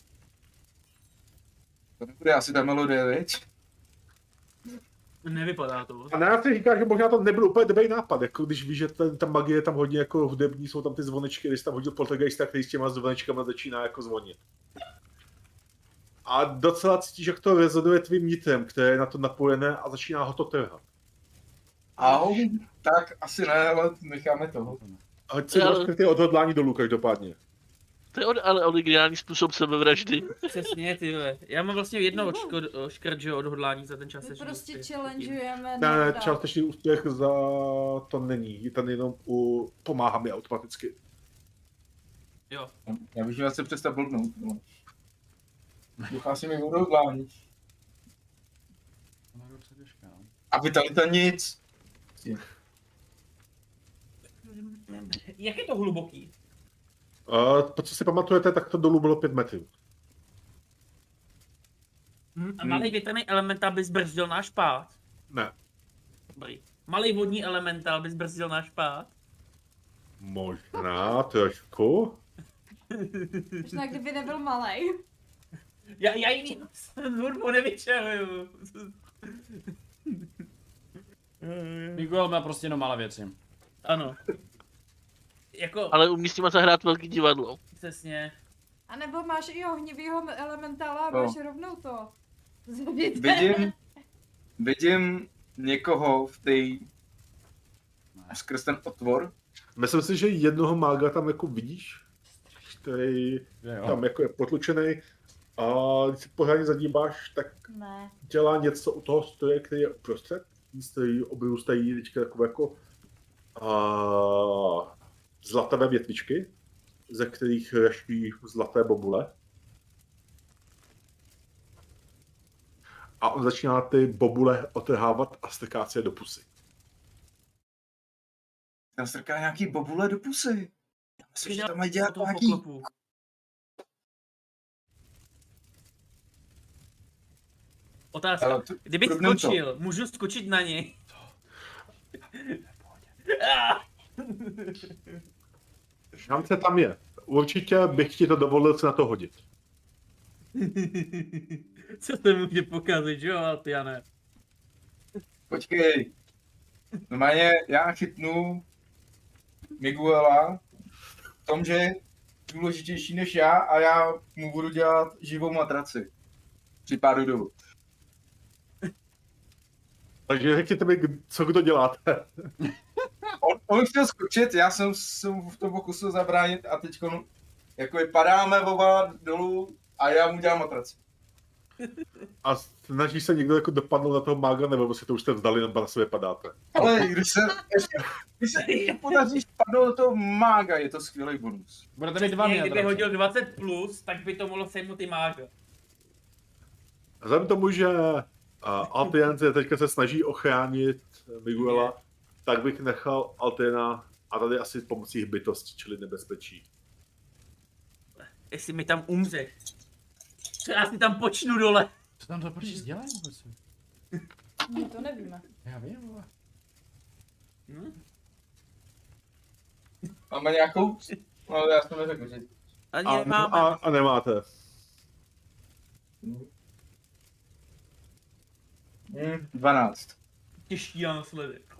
To nebude asi ta melodie, viď? Nevypadá to. A naraz si říkáš, že možná to nebyl úplně dobrý nápad, jako když víš, že ten, ta magie je tam hodně jako hudební, jsou tam ty zvonečky, když tam hodil poltergeista, který s těma zvonečkama začíná jako zvonit. A docela cítíš, jak to rezonuje tvým nitrem, které je na to napojené a začíná ho to trhat. Au, tak asi ne, ale necháme toho. Hoď si Ale- skrytý odhodlání dolů každopádně. To je od- ale originální způsob sebevraždy. Přesně, ty vole. Já mám vlastně jedno očko, škrt, že odhodlání za ten čas. My že prostě challengeujeme. Ne, částečný úspěch za to není, ten jenom u pomáhá mi automaticky. Jo. Já bych měl se přestat blbnout. No. Duchá si mi odhodlání. A vitalita nic. Jak je to hluboký? Uh, po co si pamatujete, tak to dolů bylo 5 metrů. Hm, a malý větrný elementál by zbrzdil náš pád. Ne, Dobrý. Malý vodní elementál by zbrzdil náš pád. možná trošku. Možná kdyby nebyl malej. Já, já jiný hudbu nevyčeluju. Miguel má prostě jenom malé věci. ano. Jako, Ale umí s nima zahrát velký divadlo. přesně. A nebo máš i ohnivýho elementála a No. máš rovnou to. Zabít. Vidím, vidím někoho v té skrz ten otvor. Myslím si, že jednoho mága tam jako vidíš, který jo? tam jako je potlučený. A když se pořádně zadíváš, tak Ne. dělá něco u toho stroje, který je uprostřed. Z který obrůstají teďka takové jako a, zlatavé větvičky, ze kterých raští zlaté bobule. A on začíná ty bobule otrhávat a strká si je do pusy. Já strká nějaký bobule do pusy. Myslím, že tam mají dělat nějaký... Otázka. To, Kdybych skočil, to. můžu skočit na něj? Ah! Šance tam je. Určitě bych ti to dovolil se na to hodit. Co to může pokazit, že jo, Altiane? Počkej. Normálně já chytnu Miguela v tom, že je důležitější než já a já mu budu dělat živou matraci. Při pádu dolů. Takže řekněte mi, co kdo děláte. On, chtěl skočit, já jsem se mu v tom pokusil zabránit a teď jako padáme oba dolů a já mu dělám matraci. A snaží se někdo jako dopadnout na toho mága, nebo si to už jste vzdali, nebo na sebe padáte. Ale když se, ještě, když se ještě podaří spadnout do toho mága, je to skvělý bonus. Budete mít dva Kdyby hodil 20 plus, tak by to mohlo sejmout i mága. A Vzhledem tomu, že uh, Altiance teďka se snaží ochránit Miguela, tak bych nechal Altiana a tady asi pomocí bytosti, čili nebezpečí. Jestli mi tam umře. Co já si tam počnu dole. Co tam to proč dělají vůbec? My to nevíme. Já vím, vole. Hm? Máme nějakou? No, já jsem neřekl, že... Ani A, nemáme. a, a nemáte. Hm, 12. Těžký následek.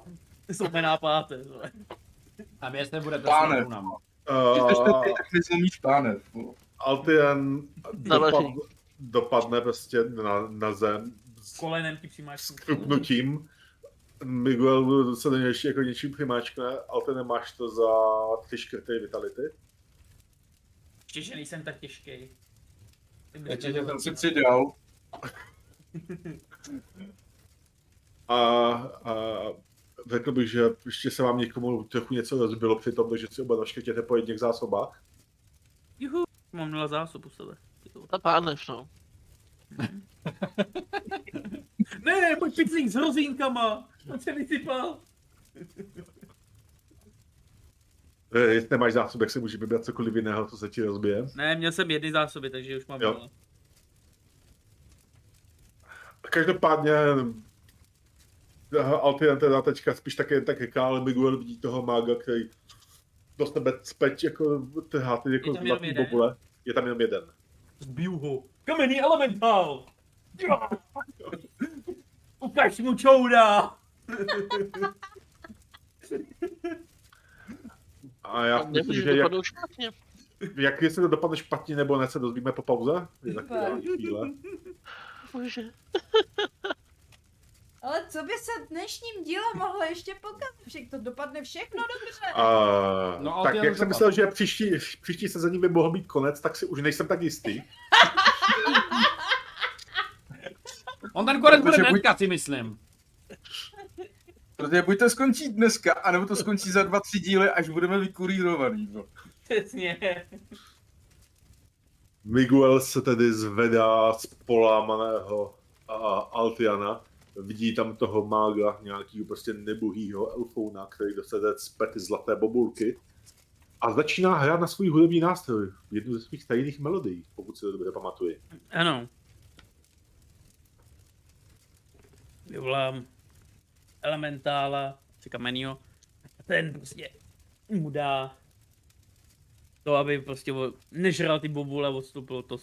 Jsou jmená páté. vole. A mě jestli budete Páne. s nám. Když Uh, ty, tak pánev. vole. Altian dopad, dopadne prostě na, na zem s Kolenem ti přimáš. krupnutím. Miguel se do něj ještě jako něčím přimáčkne, Altian máš to za tři škrty vitality. Ještě, že nejsem tak těžký. Ještě, že jsem si přidal. A, a řekl bych, že ještě se vám někomu trochu něco rozbilo při tom, že si oba naškrtěte po jedných zásobách. Juhu. Mám nula zásob u sebe. Ta pánev, no. Ne, pojď pitlík s hrozínkama. On se vysypal. Eh, Jestli nemáš zásobek, si můžeš vybrat cokoliv jiného, co se ti rozbije. Ne, měl jsem jedny zásoby, takže už mám Jo. nula. Každopádně Altian teda teďka spíš taky jen tak říká, ale Miguel vidí toho mága, který do tebe speč jako trhá ty jako Je tam jenom zlatý jeden? bobule. Je tam jenom jeden. Zbiju ho. Kamenný elementál. Jo. Ukaž mu čouda. A já A myslím, že jak, jak jestli to dopadne špatně nebo ne, se dozvíme po pauze. Chvíle. Bože. Ale co by se dnešním díle mohlo ještě pokazit? Však to dopadne všechno dobře. A, No, ale tak jak jsem myslel, že příští, příští sezení by mohl být konec, tak si už nejsem tak jistý. On ten konec bude Protože buď- si myslím. Protože buď to skončí dneska, anebo to skončí za dva, tři díly, až budeme vykurírovaný. No. Přesně. Miguel se tedy zvedá z polámaného a Altiana. Vidí tam toho mága, nějakýho prostě nebohýho elfouna, který dostane zpět zlaté bobulky. A začíná hrát na svůj hudební nástroj, jednu ze svých tajných melodií, pokud si to dobře pamatuji. Ano. Vyvolám elementála, či kamenýho. A ten prostě mu dá to, aby prostě nežral ty bobule a odstoupil od toho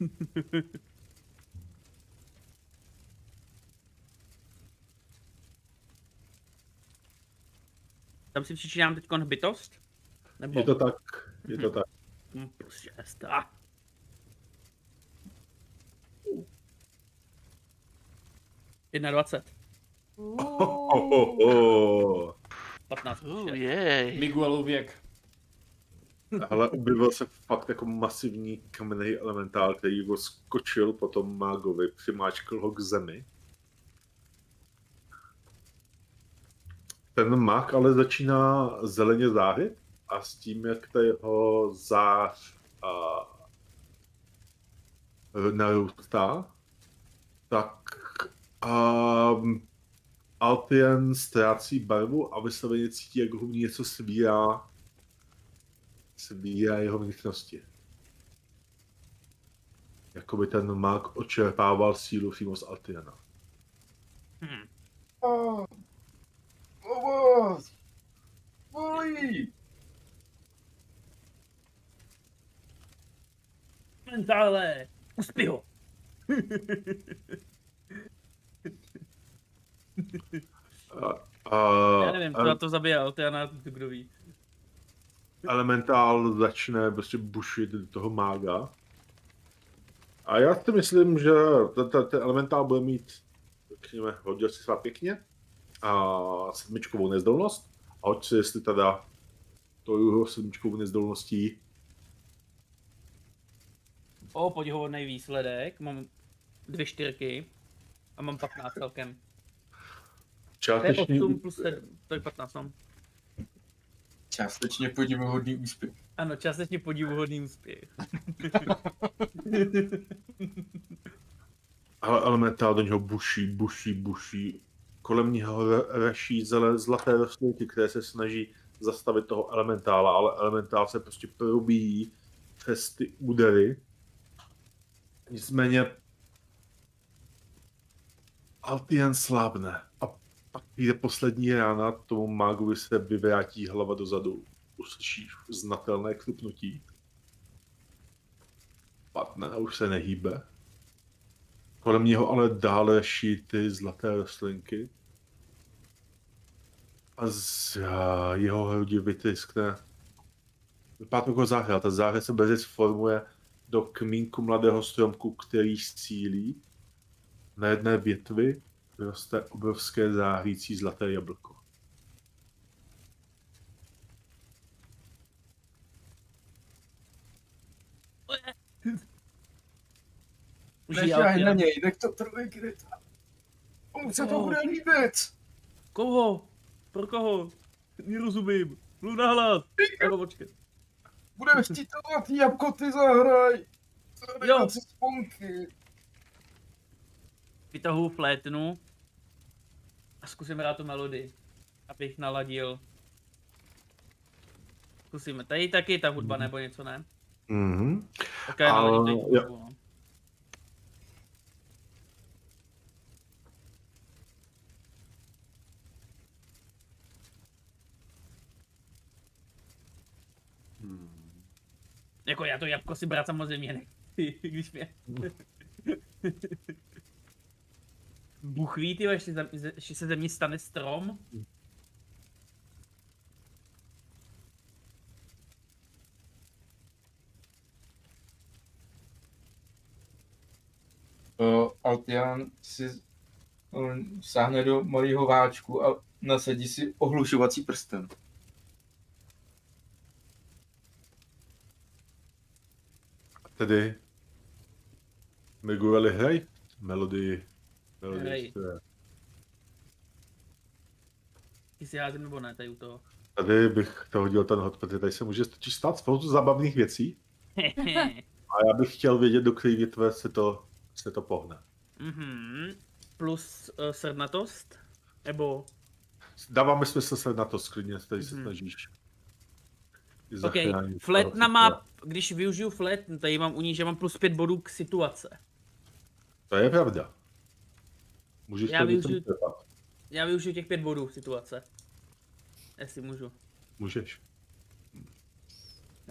Tam si přičínám teď bytost? Nebo? Je to tak, je to tak. Hm, plus 6. Ah. Jedna dvacet. Ho, ho, ho. 15. Uh, jej. Miguelův věk. Ale objevil se fakt jako masivní kamenný elementál, který ho skočil potom mágovi, přimáčkl ho k zemi. Ten mák ale začíná zeleně zářit a s tím, jak ta jeho zář a narůstá, tak um, Altien ztrácí barvu a vysloveně cítí, jak ho něco svírá, svírá jeho vnitřnosti. Jakoby ten mag očerpával sílu přímo z Altiana. Hm. Oh. Pomoc! Bolí! Mentále, uspí ho. A, a, Já nevím, kdo to zabíjel, to já na to kdo ví. elementál začne prostě bušit do toho mága. A já si myslím, že ten elementál bude mít, řekněme, hodil si svá pěkně a sedmičkovou nezdolnost. A hoď si, jestli teda to jeho sedmičkovou nezdolností O, podivuhodný výsledek, mám dvě čtyřky a mám 15 celkem. To je částečně 8 plus 7, to je 15, no. Částečně podivuhodný úspěch. Ano, částečně podivuhodný úspěch. Ale elementál do něho buší, buší, buší. Kolem něho zele, zlaté rostlinky, které se snaží zastavit toho elementála, ale elementál se prostě probíjí přes ty údery. Nicméně Altien slábne a pak přijde poslední rána, tomu mágovi se vyvrátí hlava dozadu. Uslyší znatelné křupnutí. Padne a už se nehýbe. Kolem něho ale dále ší ty zlaté rostlinky. A z a, jeho hrudi vytiskne. Vypadá to jako záhra. Ta záhra se brzy sformuje do kmínku mladého stromku, který sílí. Na jedné větvi roste obrovské zářící zlaté jablko. Nešahej na něj, nech to trvej kryt. On se to bude líbit. Koho? Pro koho? Nerozumím. Mluv na hlas. Nebo počkej. Budeme chtít to zlatý jabko, ty zahraj. Jo. Sponky. Vytahuju flétnu a zkusím hrát tu melodii, abych naladil. Zkusíme. Tady taky ta hudba nebo něco, ne? Mhm. Tak já Ale- naladím tady tu jo. hudbu, no. Já to jabko si brát samozřejmě nechci, když mě... Bůh ví, zem, ještě se ze mě stane strom. Uh, Altian si on sáhne do malého váčku a nasadí si ohlušovací prsten. Tedy Migueli hraj melodii. melodii Ty si házím nebo ne, tady u toho. Tady bych to hodil ten hod, protože tady se může totiž stát spoustu zabavných věcí. A já bych chtěl vědět, do které větve se to, se to pohne. Mhm. Plus uh, srdnatost? Nebo... Dává mi smysl se na to sklidně, tady se Mhm. snažíš. OK, toho má, když využiju flétnu, tady mám u ní, že mám plus 5 bodů k situace. To je pravda. Můžeš Já to využiju-. Já využiju těch 5 bodů situace. Jestli můžu. Můžeš.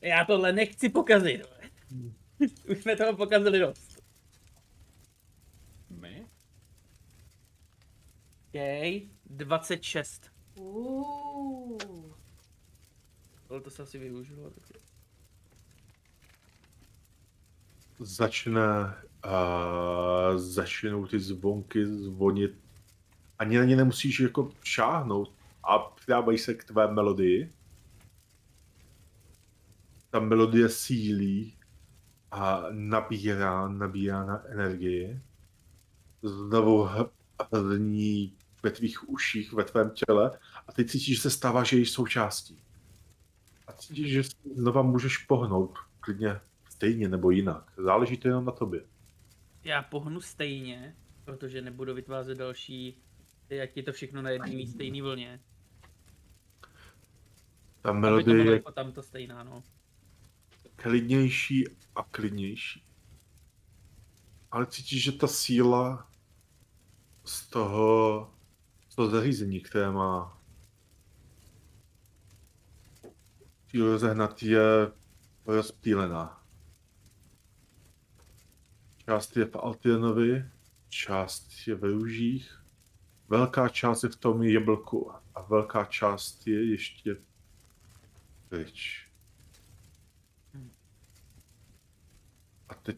Já tohle nechci pokazit. Už jsme toho pokazili dost. My? OK, 26. Uh. Ale to se asi využilo. taky. Začne uh, začnou ty zvonky zvonit. Ani na ně nemusíš jako šáhnout a přidávají se k tvé melodii. Ta melodie sílí a nabírá, nabírá na energii. Znovu h- zní ve tvých uších, ve tvém těle a ty cítíš, že se stává, že její součástí. Cítíš, že znova můžeš pohnout, klidně stejně nebo jinak. Záleží to jenom na tobě. Já pohnu stejně, protože nebudu vytvářet další, ať je to všechno na jedné stejné vlně. Ta to melodie bylo je jako tamto stejná, no. klidnější a klidnější. Ale cítíš, že ta síla z toho, z toho zařízení, které má sílu rozehnat, je rozptýlená. Část je v Altienovi, část je ve růžích, velká část je v tom jablku a velká část je ještě pryč. A teď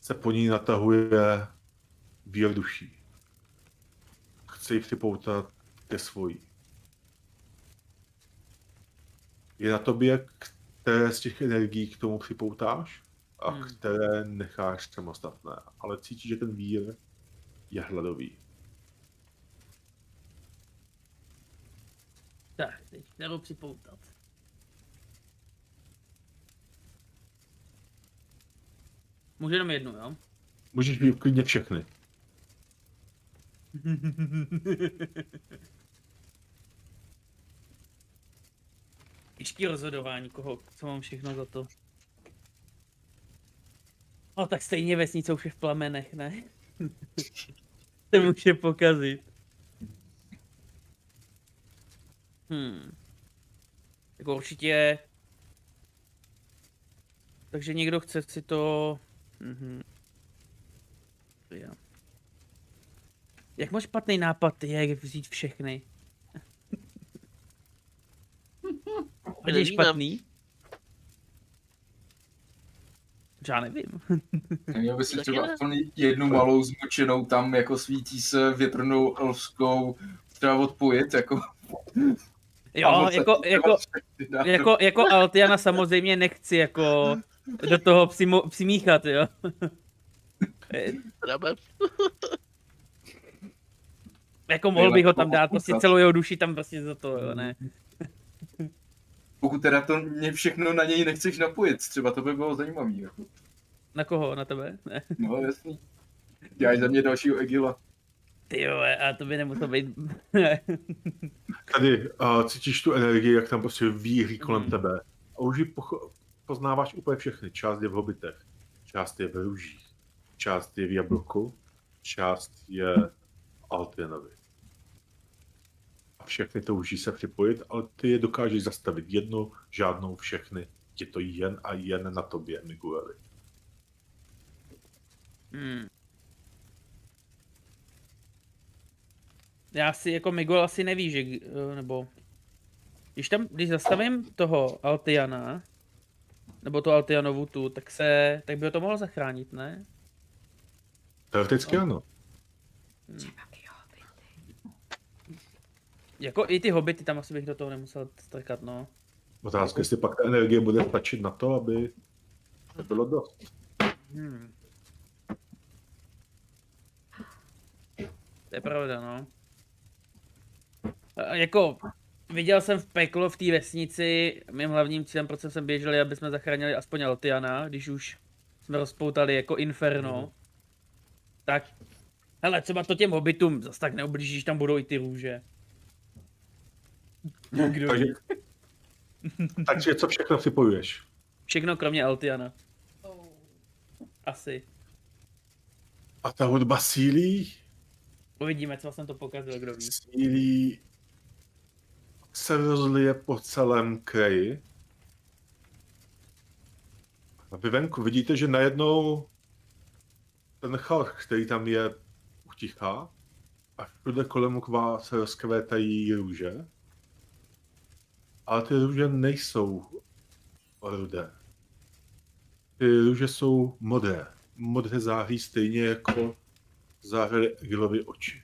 se po ní natahuje vír duší. Chce ji připoutat ke svojí. Je na tobě, které z těch energií k tomu připoutáš a Hmm. které necháš samostatné. Ale cítíš, že ten vír je hladový. Tak, teď kterou připoutat. Můžu jenom jednu, jo? Můžeš být klidně všechny. Těžký rozhodování, koho, co mám všechno za to. No tak stejně vesnice už je v plamenech, ne? Se může pokazit. Hmm. Tak určitě... Takže někdo chce si to... Mhm. Jo. Jak moc špatný nápad je vzít všechny? Hodně Nevím. špatný? Já nevím. Měl by si třeba aspoň jednu malou zmočenou tam, jako svítí se větrnou elfskou, třeba odpojit, jako... Jo, jako, jako, jako, jako Altiana samozřejmě nechci jako do toho přimo, přimíchat, jo. Jako mohl bych ho tam dát, prostě celou jeho duši tam prostě za to, jo, ne. Pokud teda to mě všechno na něj nechceš napojit, třeba to by bylo zajímavý, jako. Na koho? Na tebe? Ne. No jasný. Děláš za mě dalšího Egila. Ty jo, a to by nemuselo být... Tady uh, cítíš tu energii, jak tam prostě víří kolem Mhm. tebe. A už ji pocho- poznáváš úplně všechny. Část je v hobitech, část je v růžích, část je v jablku, část je v Altienovi. Všechny touží se připojit, ale ty je dokážeš zastavit. Jednu, žádnou, všechny. Je to jen a jen na tobě, Migueli. Hmm. Já si jako Miguel asi neví, že, eh, nebo... Když tam, když zastavím toho Altiana, nebo tu Altianovu tu, tak se, tak by ho to mohlo zachránit, ne? Teoreticky ano. Třeba ty hobby. Jako i ty hobity tam asi bych do toho nemusel strkat, no. Otázka, jestli pak ta energie bude stačit na to, aby to bylo dost. Hmm. To je pravda, no. A jako, viděl jsem v peklo v té vesnici, mým hlavním cílem, proč jsem sem běželi, aby jsme zachránili aspoň Altiana, když už jsme rozpoutali jako Inferno. Tak, hele, třeba to těm hobitům zas tak neublížíš, tam budou i ty růže. Kdo Takže, takže co všechno připojuješ? Všechno kromě Altiana, asi. A ta hudba sílí, Uvidíme, co jsem to pokazil, kdo ví. sílí se rozlije po celém kraji. A vy venku vidíte, že najednou ten chalch, který tam je, utichá a všude kolem vás se rozkvétají růže. Ale ty růže nejsou rudé. Ty růže jsou modré. Modré září stejně jako zářily Egilovy oči.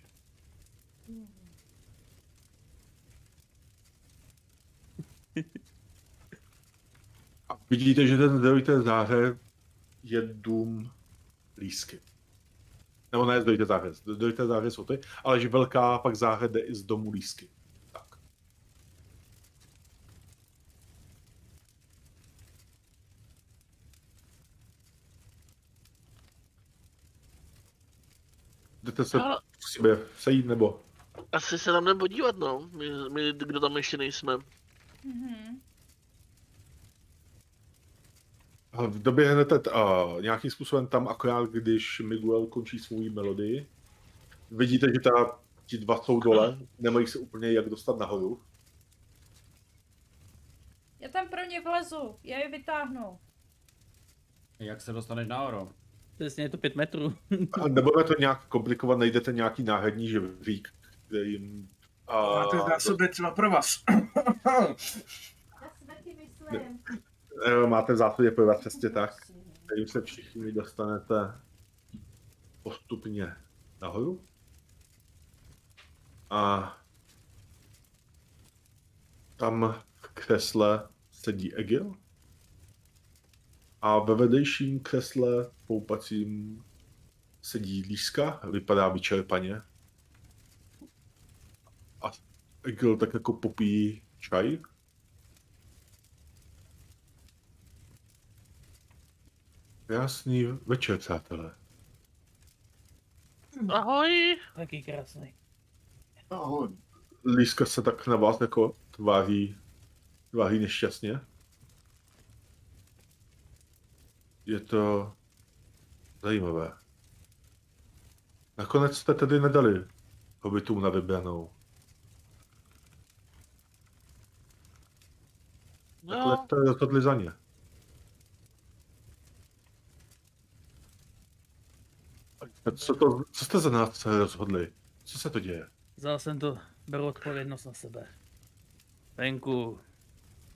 A vidíte, že ten zdroj té záře je dům lísky. Nebo ne zdroj té záře, zdroj té záře jsou ty, ale že velká pak záře jde i z domu lísky. Chcete se Ale k sobě sejít, nebo? asi se tam jdem podívat, no. My, my, kdo tam ještě nejsme. Mhm. A Doběhnete a nějakým způsobem tam akorát, když Miguel končí svou melodii. Vidíte, že ta, ti dva jsou dole, nemají se úplně jak dostat nahoru. Já tam pro ně vlezu, já je vytáhnu. Jak se dostaneš nahoru? Přesně je to pět metrů. A nebude to nějak komplikovat, najdete nějaký náhradní živlík, který jim... A, Máte zásoby třeba pro vás. Máte v zásadě pojvat přesně tak, kterým se všichni dostanete postupně nahoru. A tam v křesle sedí Egil. A ve vedlejším křesle poupacím sedí Líska, vypadá vyčerpaně. A Egil tak jako popíjí čaj. Krásný večer, přátelé. Ahoj. Taky krásný. Ahoj. Líska se tak na vás jako tváří, tváří nešťastně. Je to zajímavé. Nakonec jste tedy nedali hobitům na vybranou. No, jste rozhodli za ně. Co, to, co jste za nás rozhodli? Co se to děje? Vzal jsem to, beru odpovědnost na sebe. Venku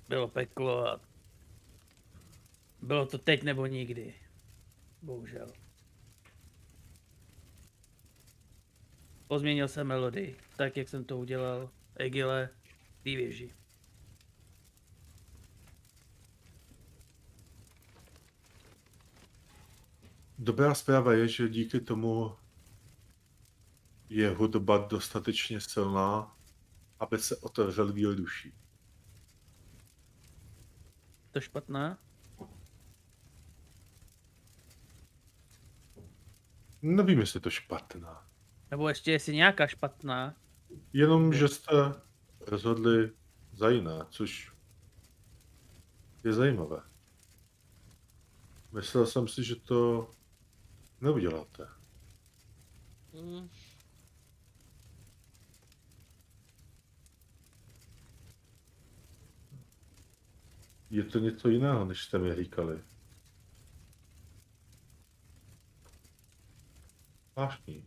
bylo peklo a bylo to teď nebo nikdy. Bohužel. Pozměnil jsem melodii, tak jak jsem to udělal Egile v té věži. Dobrá zpráva je, že díky tomu je hudba dostatečně silná, aby se otevřel víl duší. To špatná? Nevím, jestli je to špatná. Nebo ještě jestli nějaká špatná? Jenom, že jste rozhodli za jiné, což je zajímavé. Myslel jsem si, že to neuděláte. mm, Je to něco jiného, než jste mi říkali. Zvláštní.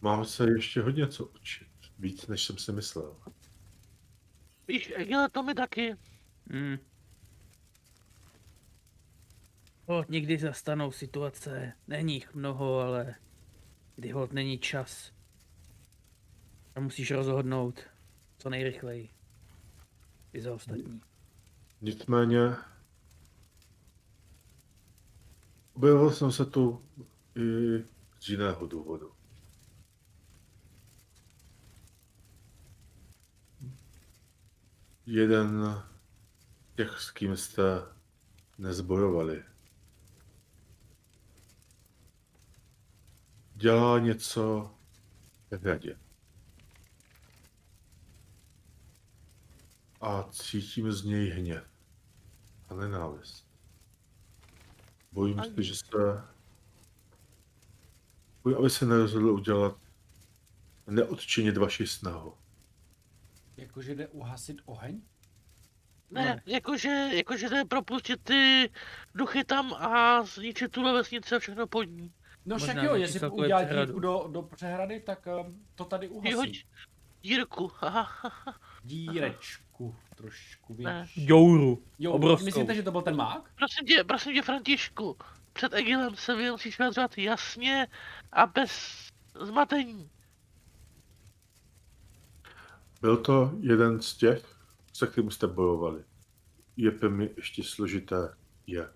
Mám se ještě hodně co učit. Víc, než jsem si myslel. víš, Egile, to mi taky. Hmm. Hod někdy zastanou situace, není jich mnoho, ale kdy hod není čas. A musíš rozhodnout co nejrychleji. I za ostatní. Nicméně objevil jsem se tu i z jiného důvodu. Jeden těch, s kým jste nezbojovali, dělá něco v radě. A cítím z něj hněv a nenávist. Bojím se, že se... Bojím, aby se nerozhodl udělat neodčinit vaši snahu. Jakože jde uhasit oheň? Ne, jakože, jakože jde propustit ty duchy tam a zničit tuhle vesnici a všechno pod ní. No Možná však jo, jestli udělá díku do, do přehrady, tak um, to tady uhasí. Haha, Dírečku, trošku Ne. víš. Jouru. Jo, obrovskou. myslíte, že to byl ten mák? prosím tě, prosím tě, Františku, před Egilem se vy musíš vyjadřovat jasně a bez zmatení. Byl to jeden z těch, se kterým jste bojovali. Je pro mě ještě složité je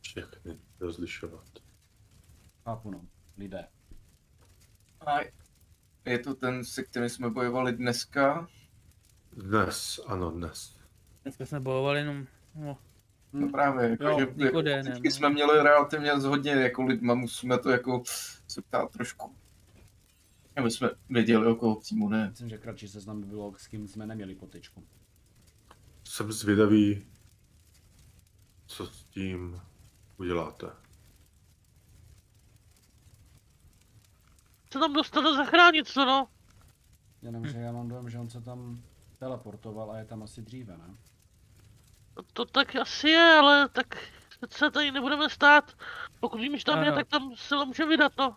všechny rozlišovat. Chápu no, lidé. A je to ten, se kterým jsme bojovali dneska? Dnes, ano, dnes. Dneska jsme bojovali jenom, no, No právě, jako, Jo, že, jako, no. jsme měli relativně hodně jako lidma, musíme to jako se ptát trošku. Aby jsme věděli, o koho přímo ne. Myslím, že kratší seznam by bylo, s kým jsme neměli potečku. Jsem zvědavý, co s tím uděláte. Se tam dostane zachránit, co no? Jenomže já mám dojem, že on se tam teleportoval a je tam asi dříve, ne? To tak asi je, ale tak se tady nebudeme stát. Pokud vím, že tam je, tak tam se to může vydat, no.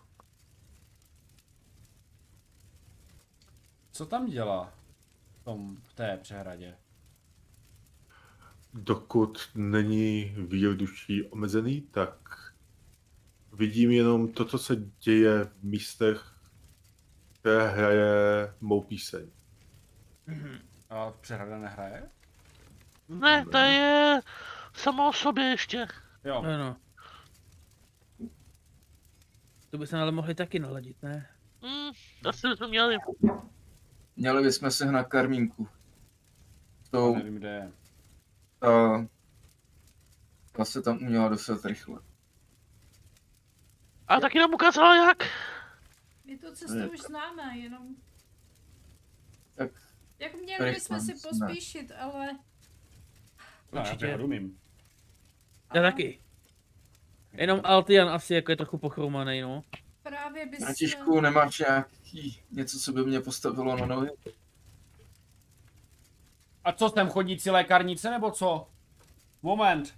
Co tam dělá v, tom, v té přehradě? Dokud není výjeduší omezený, tak vidím jenom to, co se děje v místech, které hraje mou píseň. Mhm. A v přehrada nehraje? Ne, to je samo o sobě ještě. Jo. No, no. To by se ale mohli taky naladit, ne? Hmm, asi bychom měli. Měli bychom se na Karmínku. To, Nevím, kde je. ta, ta se tam uměla dostat rychle. A taky nám ukázala jak. My tu cestu už známe, jenom... Tak Jak měli bychom si rychle, ne. pospíšit, ale... No, já Určitě. přehradu umím. Já taky. Jenom Altian asi jako je trochu pochromaný, no. Právě bys... Františku, nemáš nějaký něco, co by mě postavilo na nohy? A co jsem chodící lékárnice nebo co? Moment.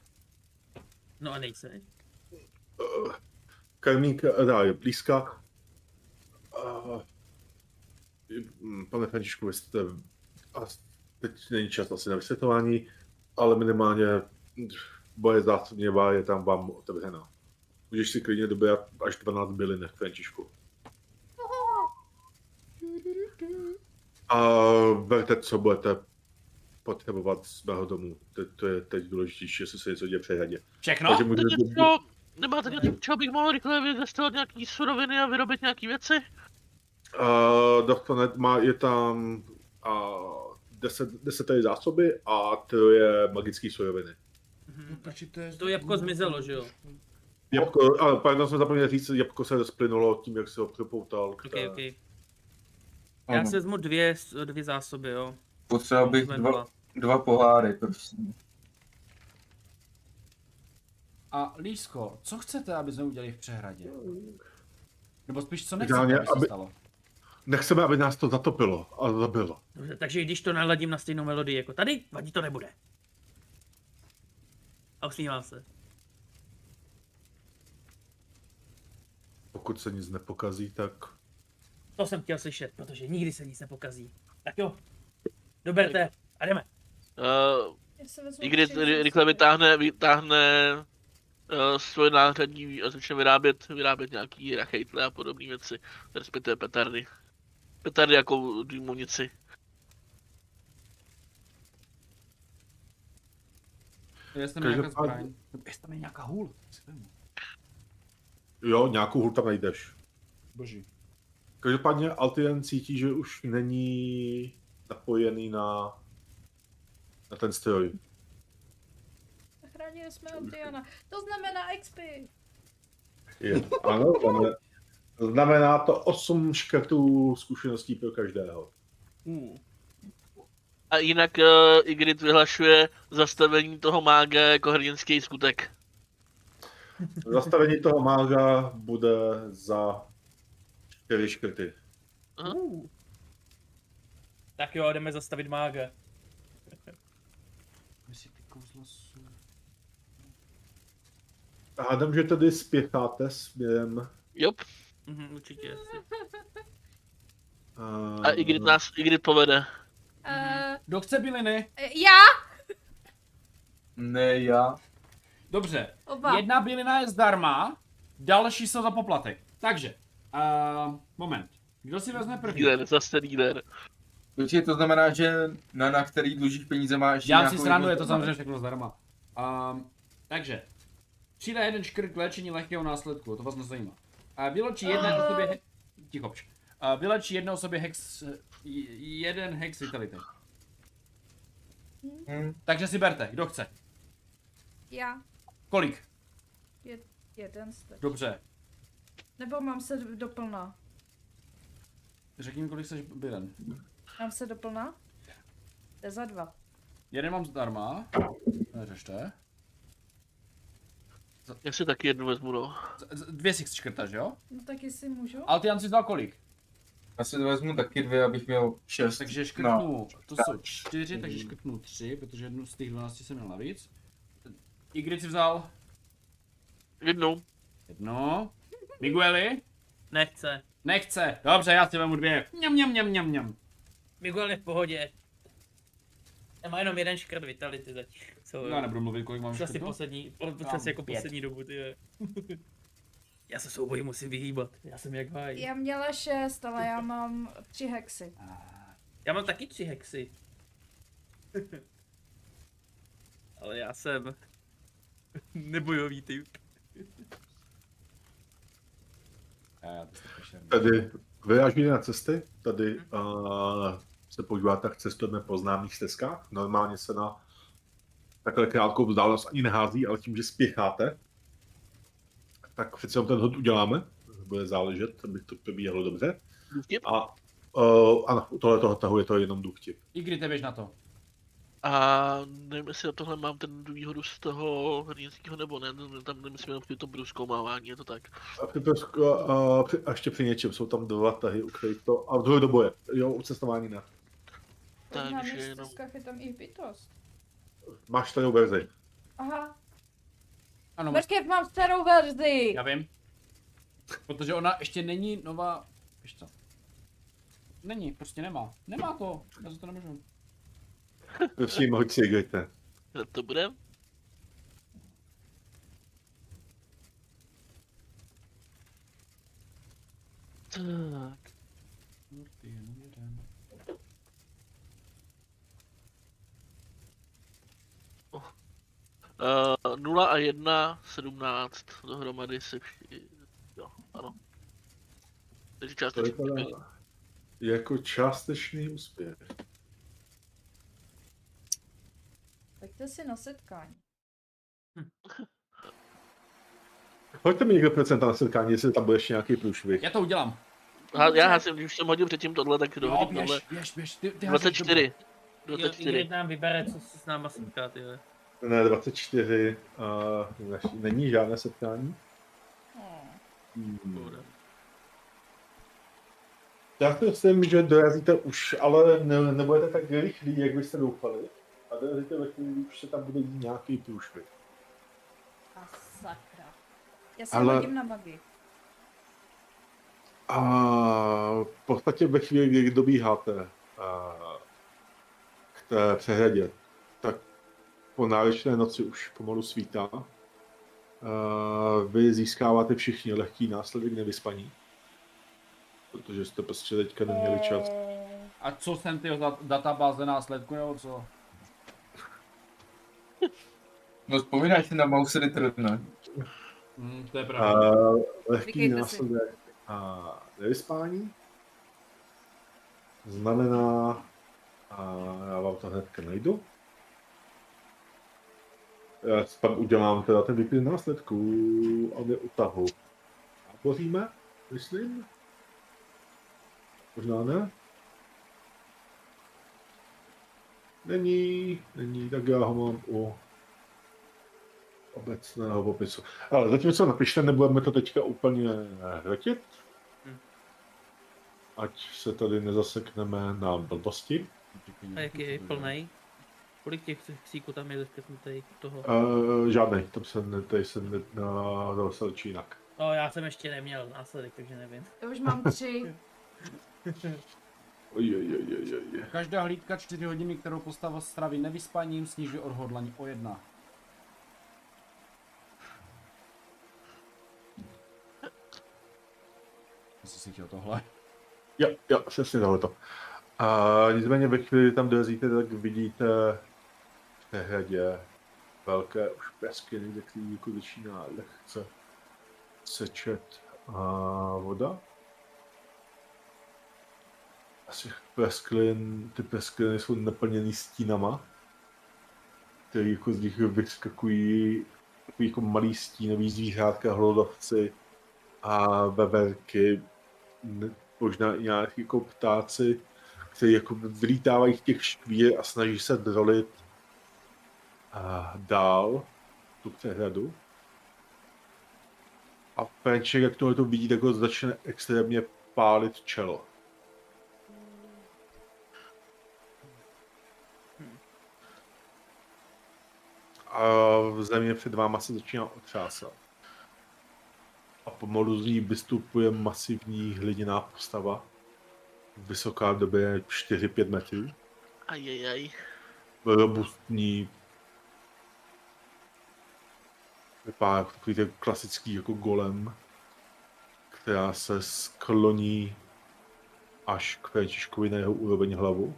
No a nejse. Karmínka dá je blízka. A, mm, pane Františku, vy jste, a teď není čas asi na vysvětlování, ale minimálně boje zásobněvá je tam vám otevřená. Můžeš si klidně dobrat až 12 bylin, Františku. A berte, co budete potřebovat z mého domu. To, to je teď důležitější, jestli se něco děje v přehradě. Všechno? Takže můžete, nemáte něco, čeho bych mohl rychle vytestovat nějaký suroviny a vyrobit nějaký věci? Uh, dostane, má, je tam uh, 10, 10 tady zásoby a to je magický suroviny. Mhm. Takže to je... To jabko zmizelo, že jo? Jabko, ale pardon, jsme zapomněli říct, jabko se rozplynulo tím, jak se ho připoutal. K Ok, té- ok. Já Ano. si vezmu dvě, dvě zásoby, jo. Potřeba bych dva, dva poháry, prosím. A Lísko, co chcete, aby jsme udělali v přehradě? Nebo spíš, co nechcete, Ideálně, aby se aby- stalo? Nechceme, aby nás to zatopilo a zabilo. Dobře, takže když to naladím na stejnou melodii jako tady, vadí to nebude. A usmívám se. Pokud se nic nepokazí, tak To jsem chtěl slyšet, protože nikdy se nic nepokazí. Tak jo, doberte a jdeme. Uh, I když rychle vytáhne, vytáhne uh, svoje náhradní a začne vyrábět, vyrábět nějaký rachejtle a podobné věci, respektive petardy. Petardy jako dýmovnici. Jestli mi nějaká zbraň. Jestli tam je nějaká hůl. jo, nějakou hůl tam najdeš. Boží. Každopádně Altien cítí, že už není napojený na, na ten stroj. Zachránili jsme Antiana. To znamená XP. Je, ano, znamená, znamená to 8 škrtů zkušeností pro každého. Uh. A jinak uh, Igrit vyhlašuje zastavení toho mága jako hrdinský skutek. Zastavení toho mága bude za 4 škrty. Uh. Tak jo, jdeme zastavit mága. Hádám, že tedy spěcháte směrem... Jop. Mhm, určitě. asi. Uh, A Igrit nás, Igrit povede. Uh, Kdo chce byliny? já? Ne, já. Dobře. Oba. Jedna bylina je zdarma, další jsou za poplatek. Takže, uh, moment. Kdo si vezme první? Dealer, zase dealer. Počkej, to znamená, že na, na který dlužíš peníze máš Já si nějakou srandu, je to samozřejmě všechno zdarma. Um, takže, přidá jeden škrt k léčení lehkého následku, to vás nezajímá. A vyločí jedné osobě... He- Ticho, pš. A vyločí jedné osobě hex... jeden hex vitality. Hm, Takže si berte, kdo chce. Já. Kolik? Je, jeden stačí. Dobře. Nebo mám se doplná? Řekni mi, kolik jsi bylen. Mám se doplná? To je za dva. Jeden mám zdarma. Neřešte. Já si taky jednu vezmu, no. Dvě si škrtaš, jo? No tak jestli můžu? Ale ty Jan si vzal kolik? Já si vezmu taky dvě, abych měl šest. Takže No. škrtnu, to jsou čtyři, takže škrtnu tři, protože jednu z těch 12 jsem měl navíc. Igrit si vzal Jednou. jedno. Migueli? Nechce. Nechce. Dobře, já si vemu dvě. Mňam, mňam, mňam, mňam, mňam. Miguel je v pohodě. Já má jenom jeden škrt vitality zatím. Co, Já nebudu mluvit, kolik mám Už asi poslední, po- Mám počas jako pět. poslední dobu, ty. Já se souboji musím vyhýbat, já jsem jak háj. Já měla šest, ale já mám tři hexy. Já mám taky tři hexy. Ale já jsem nebojový typ. Pošerný. Tady vyrážíte na cesty, tady uh, se podíváte, tak cestujeme po známých stezkách. Normálně se na takhle krátkou vzdálenost ani nehází, ale tím, že spěcháte, tak přece ten hod uděláme. Bude záležet, aby to probíhalo dobře. Vtip. A uh, ano, u tohle toho tahu je to jenom důvtip. Igrit, běž na to. A nevím, jestli na tohle mám ten výhodu z toho hrnického nebo ne, ne, tam nemyslím jenom při tom průzkoumávání, je to tak. A, při, prosku- a, při, a ještě při něčem jsou tam dva tahy, u kterých to... A druhé do boje. Jo, u cestování ne. Na Takže mých jenom... je tam i bytost. Máš starou verzi. Aha. Ano, Mrkev mám starou verzi! já vím. Protože ona ještě není nová... Víš co? Není, prostě nemá. Nemá to, já za to nemůžu. Prosím, hoď si igrejte. To bude? Tak, uh, 0 a 1, 17, dohromady se vši... Jo, ano. Takže To částečně. vypadá jako částečný úspěch. Pojďte si na setkání. Hoďte mi někdo procenta na setkání, jestli tam bude ještě nějaký průšvih. Já to udělám. Ha, já hásím, když jsem hodil předtím tohle, tak dohodím běž, tohle. běž, běž, ty, ty házíš 24. Jo, 24. Ingrid nám vybere, co se s náma setká, ty jo. Ne, 24. Uh, není žádné setkání. Hmm. Já si myslím, že dorazíte už, ale ne, nebudete tak rychlí, jak byste doufali. A dorazíte ve chvíli, už se tam bude dít nějaký průšvih. A sakra. Já se Ale- hodím na magii. A v podstatě ve chvíli, kdy dobíháte a, k té přehradě, tak po náročné noci už pomalu svítá. A, vy získáváte všichni lehký následek nevyspaní. Protože jste prostě teďka neměli čas. A co jsem ty za databáze následku, nebo co? No vzpomínáš si na Mouse Return, ne? Hmm, to je A, pravda. lehký Říkejte si. následek a nevyspání znamená, a já vám to hnedka najdu, já si pak udělám teda ten výklid následků a je u tahu. A poříme, myslím? Možná ne? Není, není, tak já ho mám u obecného popisu. Ale zatím co napište, nebudeme to teďka úplně hrotit. Ať se tady nezasekneme na blbosti. A jak je plnej? Kolik těch síků tam je zeskrytnutých toho? Uh, žádnej, tam se ne, tady se ne, na, doselčí jinak. No já jsem ještě neměl následek, takže nevím. Já už mám tři. Oj, oj, oj, oj, oj. Každá hlídka 4 hodiny, kterou postava straví nevyspaním, snižuje odhodlání o jedna. Jestli si chtěl tohle. Jo, jo, přesně tohleto. A nicméně ve chvíli, kdy tam dorazíte, tak vidíte v té hradě velké už pesky, ze kterých jako začíná lehce sečet a voda. Asi pesklin, ty peskliny jsou naplněný stínama. který jako z nich vyskakují jako malý stínový zvířátka, hlodavci a veverky, možná i nějaký jako ptáci, kteří jako vylítávají z těch škvír a snaží se drolit a dál tu přehradu. A Penček, jak tohle to vidí, tak ho začne extrémně pálit čelo. A země před váma se začíná otřásat. A pomalu z ní vystupuje masivní hliněná postava. Vysoká v době 4-5 metrů. Ajajaj. robustní. Vypadá jako takový ten klasický jako golem, která se skloní až k Františkovi na jeho úroveň hlavu.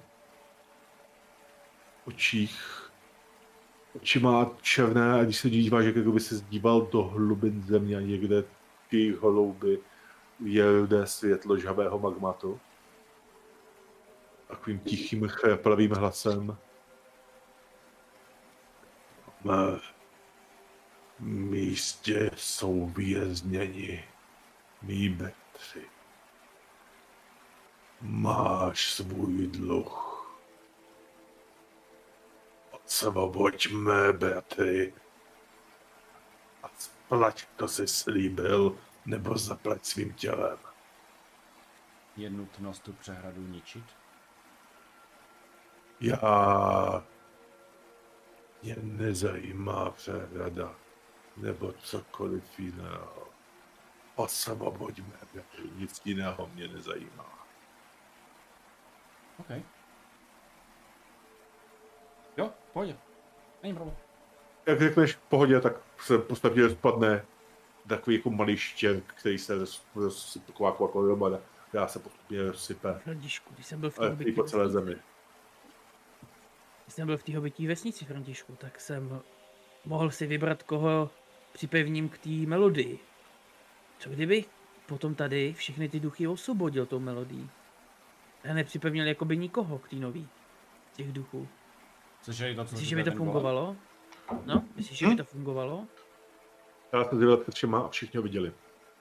Očích oči má černé a když se díváš, jak by se zdíval do hlubin země a někde jejich hlouby je rudé světlo žhavého magmatu. Takovým tichým chraplavým hlasem. Místě jsou vězněni mý betři. Máš svůj dluh. Odsvoboď mé bratry. A splať, to si slíbil, nebo zaplať svým tělem. Je nutnost tu přehradu ničit? Já... Mě nezajímá přehrada, nebo cokoliv jiného. Osvoboď mé bratry, nic jiného mě nezajímá. OK. Jo, pojď. Není problém. Jak řekneš v pohodě, tak se podstatě spadne takový jako malý štěrk, který se roz- rozsype, taková jako hromada, která se postupně rozsype Františku, když jsem byl v té i po celé zemi. Když jsem byl v té hobití vesnici, Františku, tak jsem mohl si vybrat, koho připevním k té melodii. Co kdyby potom tady všechny ty duchy osvobodil tou melodií? A nepřipevnil jakoby nikoho k té nový, těch duchů. To, co Myslíš, že by to fungovalo? No, myslíš, že by to fungovalo? Já jsem dělal před všema a všichni ho viděli.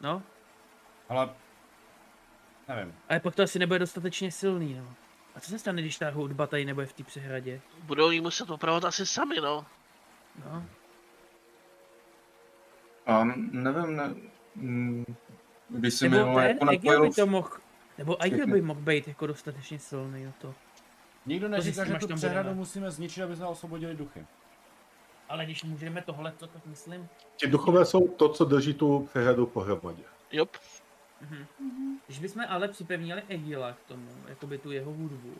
No, Ale... Nevím. ale pak to asi nebude dostatečně silný, no. A co se stane, když ta hudba tady nebude v té přehradě? Budou jí muset opravovat asi sami, no. No, A nevím, ne, mm, když si minule ten jako Egil napojil by to mohl, nebo všechny- by mohl být jako dostatečně silný na to. Nikdo neříká, že tu přehradu musíme zničit, aby jsme osvobodili duchy. Ale když můžeme tohle, to tak myslím. Ti duchové jsou to, co drží tu přehradu pohromadě. Jop. Mhm. Když bychom ale připevnili Egila k tomu, jakoby tu jeho hudbu,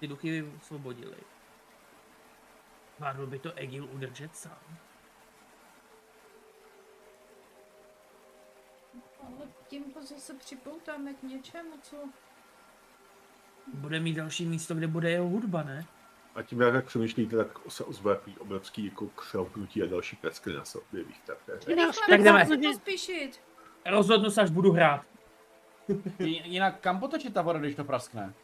ty duchy by osvobodili. Zvládl by to Egil udržet sám. Ale tím ho zase připoutáme k něčemu, co... Bude mít další místo, kde bude jeho hudba, ne? A tím, jak tak přemýšlíte, tak se ozve takový obrovský jako křelpnutí a další pecky na se objeví v té hře. Rychle, tak jdeme. pospíšit. Rozhodnu se, až budu hrát. Jinak kam potočit ta voda, když to praskne?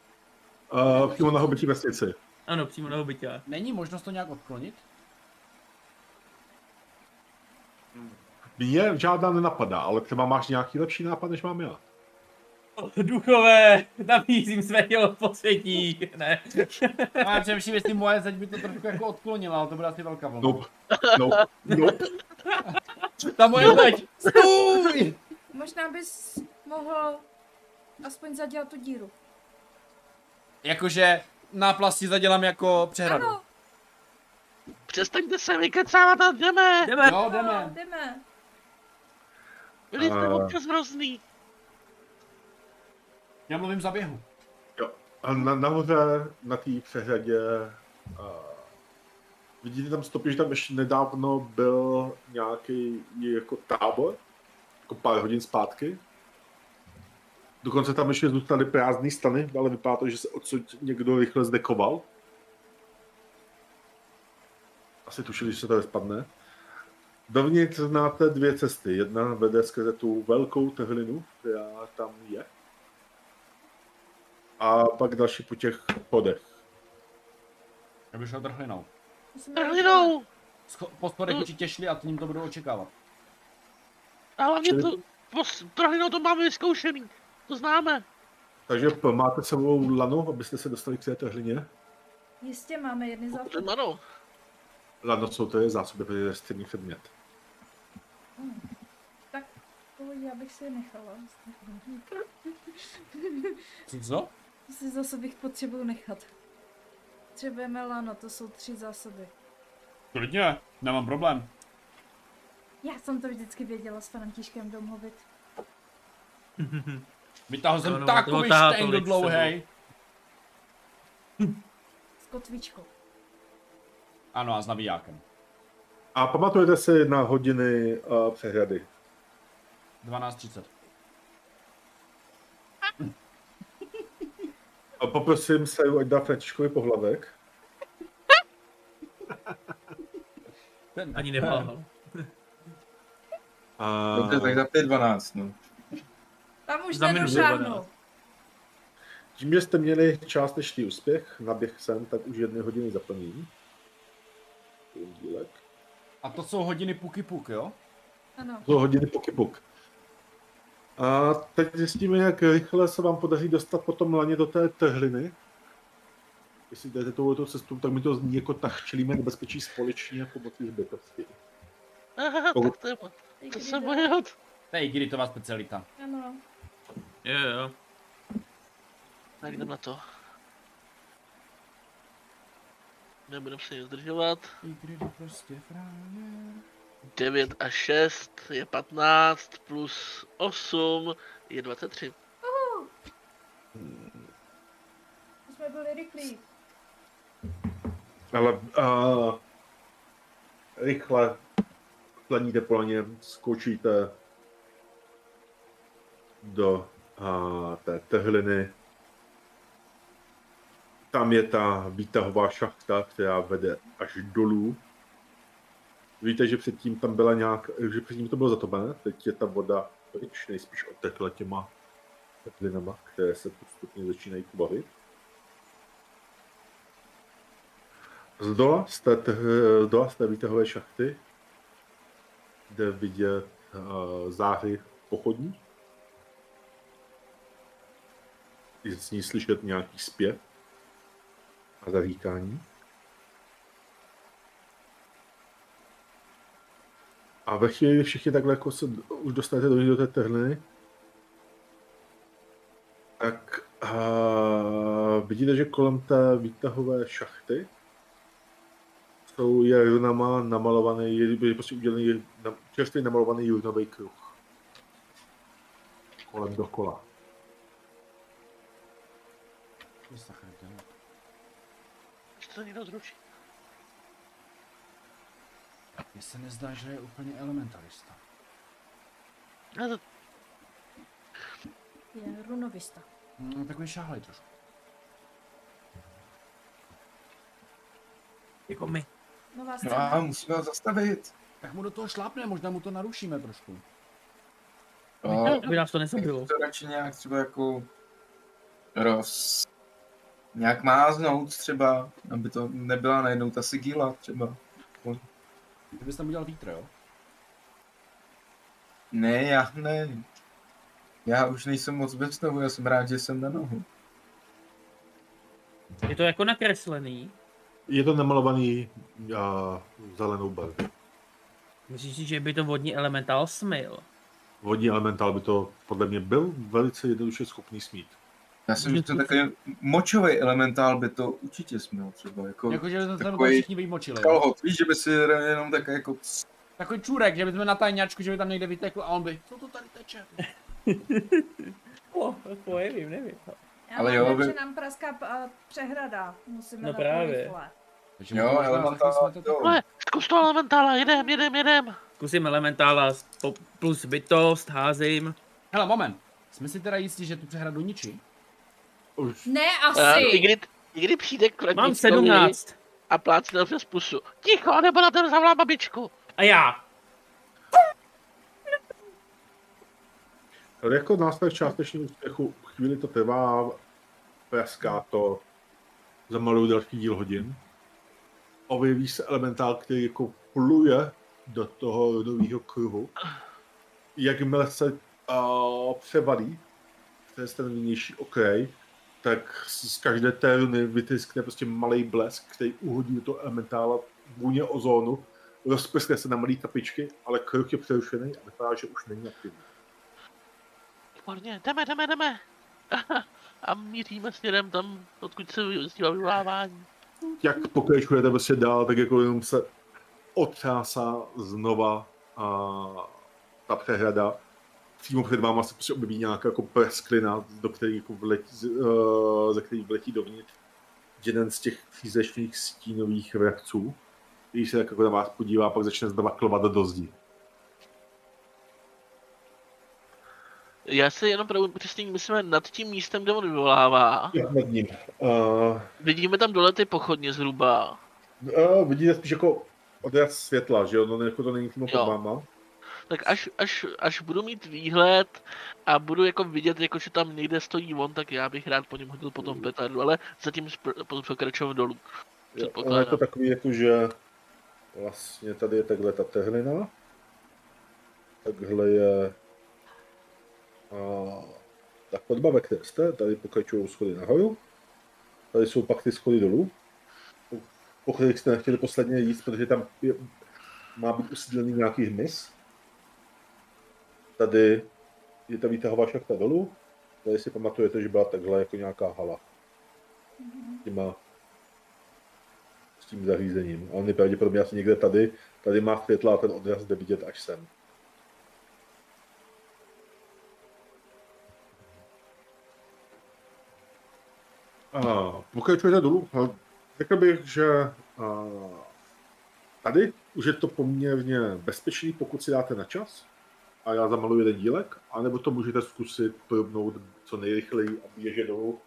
Uh, přímo na hobití vesnici. Ano, přímo na hobitě. Není možnost to nějak odklonit? Mě žádná nenapadá, ale třeba máš nějaký lepší nápad, než mám já. Duchové, nabízím své tělo posvětí. Ne. A především, jestli moje zeď by to trošku jako odklonila, ale to bude asi velká vlna. Nope. Nope. Nope. Ta moje zeď! Stůj! Možná bys mohl aspoň zadělat tu díru. Jakože náplasti zadělám jako přehradu. Ano, Přestaňte se vykecávat a jdeme. Jdeme. Jo, ano, jdeme. jdeme. Byli jste A- občas hrozný. Já mluvím za běhu. Jo. A na, nahoře, na té přehradě, uh, vidíte tam stopy, že tam ještě nedávno byl nějaký jako tábor, jako pár hodin zpátky. Dokonce tam ještě zůstaly prázdné stany, ale vypadá to, že se odsud někdo rychle zdekoval. Asi tušili, že se to spadne. Dovnitř znáte dvě cesty. Jedna vede skrze tu velkou trhlinu, která tam je. A pak další po těch chodech. Já bych šel trhlinou. Trhlinou! Scho- po schodech určitě šli a tím to budou očekávat. A hlavně Čili- to, pos- trhlinou to máme vyzkoušený. To známe. Takže máte sebou lano, abyste se dostali k té trhlině? Jistě máme jedny za ano. Lano jsou to je zásoby, to je stejný předmět. Tak pohodě, já bych si je nechala. Co? Si zásoby potřebuju nechat. Potřebujeme lano, to jsou tři zásoby. Klidně, nemám problém. Já jsem to vždycky věděla s Františkem domluvit. Vytáhl jsem No, no, takový šteng dlouhej. S kotvičkou. Ano, a s navijákem. A pamatujete si na hodiny uh, přehrady? 12.30. A poprosím se, ať dá Františkovi pohlavek. Ten, Ani neváhal. A Dobře, tak za 5.12, no. Tam už Za nedošáhnu. tím, že jste měli částečný úspěch, naběh jsem, tak už jedny hodiny zaplnění. Dílek. A to jsou hodiny puky puk, jo? Ano. To hodiny pokybuk. A teď zjistíme, jak rychle se vám podaří dostat potom laně do té trhliny. Jestli jdete touto cestou, tak mi to zní jako tak čelíme nebezpečí společně pomocí zbytosti. Aha, Pokud- tak to, je, to jde. moje hod. To je Igritová specialita. Ano. Jo, jo. Tak jdem na to. Nebudem se nic zdržovat. Igrit je prostě fráně. 9 a 6 je 15, plus 8 je 23. To jsme byli rychlí. Ale uh, rychle planíte po laně, skočíte do uh, té trhliny. Tam je ta výtahová šachta, která vede až dolů. Víte, že předtím tam byla nějak, že předtím to bylo zatopené, teď je ta voda pryč, nejspíš otekla těma trhlinama, které se postupně začínají kubavit. Z dola, z té, z dola z té výtahové šachty jde vidět uh, záhy pochodní. Je z ní slyšet nějaký zpěv a zaříkání. A ve chvíli, kdy všichni takhle jako se už dostanete do, do té trhliny, tak uh, vidíte, že kolem té výtahové šachty jsou je runama namalovaný, je, prostě udělaný na, čerstvě namalovaný runový kruh. Kolem dokola. To někdo zruší. Mně se nezdá, že je úplně elementalista. Já to, Je runovista. No, takový šáhlej trošku. Jako my. No scéna. a musíme ho zastavit. Tak mu do toho šlápne, možná mu to narušíme trošku. No, By nás to nezabilo. to radši nějak třeba jako roz... Nějak máznout třeba, aby to nebyla najednou ta sigila třeba. Ty bys tam udělal vítr, jo? Ne, já ne. Já už nejsem moc ve vztahu, já jsem rád, že jsem na nohu. Je to jako nakreslený. Je to namalovaný uh, zelenou barvou. Myslíš si, že by to vodní elementál smyl? Vodní elementál by to podle mě byl velice jednoduše schopný smít. Já jsem myslel, takový močový elementál by to určitě směl třeba, jako Jakože by jsme se tam Takový- všichni vymočili. jo? kalhot, víš, že by si jenom tak jako Takový čůrek, že bychom na tajňačku, že by tam někde vytekl a on by, co to tady teče? O, to nevím, nevím. Já Ale mám jo, vy- že nám praská a, přehrada. Musíme No na to právě. rychle. Takže Jo, elementál, jsme to- jo. ale zkus to elementála, jedem, jedem, jedem. Zkusím elementála plus bytost, házím. Hele, moment. Jsme si teda jistí, že tu přehradu ničí? Už Ne, Uh, asi. I kdy, i kdy přijde k Mám Františkovi 17. a plácne přes pusu. Ticho, nebo na ten zavolá babičku. A já. Ale jako nástroj částečného úspěchu, chvíli to trvá, praská to, za malou další díl hodin. objeví se elementál, který jako pluje do toho rodového kruhu. Jakmile se uh, převalí přes ten vnější okraj, tak z každé té runy vytryskne prostě malý blesk, který uhodí do toho elementála vůně ozónu, rozprskne se na malé kapičky, ale kruh je přerušený a vypadá, že už není aktivní. Výborně, jdeme, jdeme, jdeme. A míříme směrem tam, odkud se využívá vyvolávání. jak pokračujete prostě dál, tak jako jenom se otřásá znova a ta přehrada. Přímo před váma se prostě objeví nějaká jako presklina, do který jako vletí, eh, ze který vletí dovnitř jeden z těch přízečných stínových vrabců, který se tak jako na vás podívá pak začne znova klovat do zdi. Já se jenom pro upřesnění myslíme nad tím místem, kde on vyvolává. Já nad ním. Uh, Vidíme tam dole ty pochodně zhruba. uh, vidíte spíš jako odraz světla, že jo? No, jako to není přímo pod váma. Tak až, až, až budu mít výhled a budu jako vidět, jako že tam někde stojí on, tak já bych rád po něm hodil potom petardu, ale zatím pokračujeme dolů. Jo, ono je to takový, jako že vlastně tady je takhle ta tehlina, takhle je a, ta chodba, ve které jste, tady pokračují schody nahoru, tady jsou pak ty schody dolů, po, po kterých jste nechtěli posledně jíst, protože tam je, má být usídlený nějaký hmyz. Tady je ta výtahová šachta dolů, tady si pamatujete, že byla takhle jako nějaká hala. Těma s tím zařízením. A on je pravděpodobně asi někde tady. Tady má světla a ten odraz jde vidět až sem. A pokračujete dolů. Řekl bych, že a, tady už je to poměrně bezpečný, pokud si dáte na čas. A já zamaluji jeden dílek, anebo to můžete zkusit probnout co nejrychleji a běžet dolů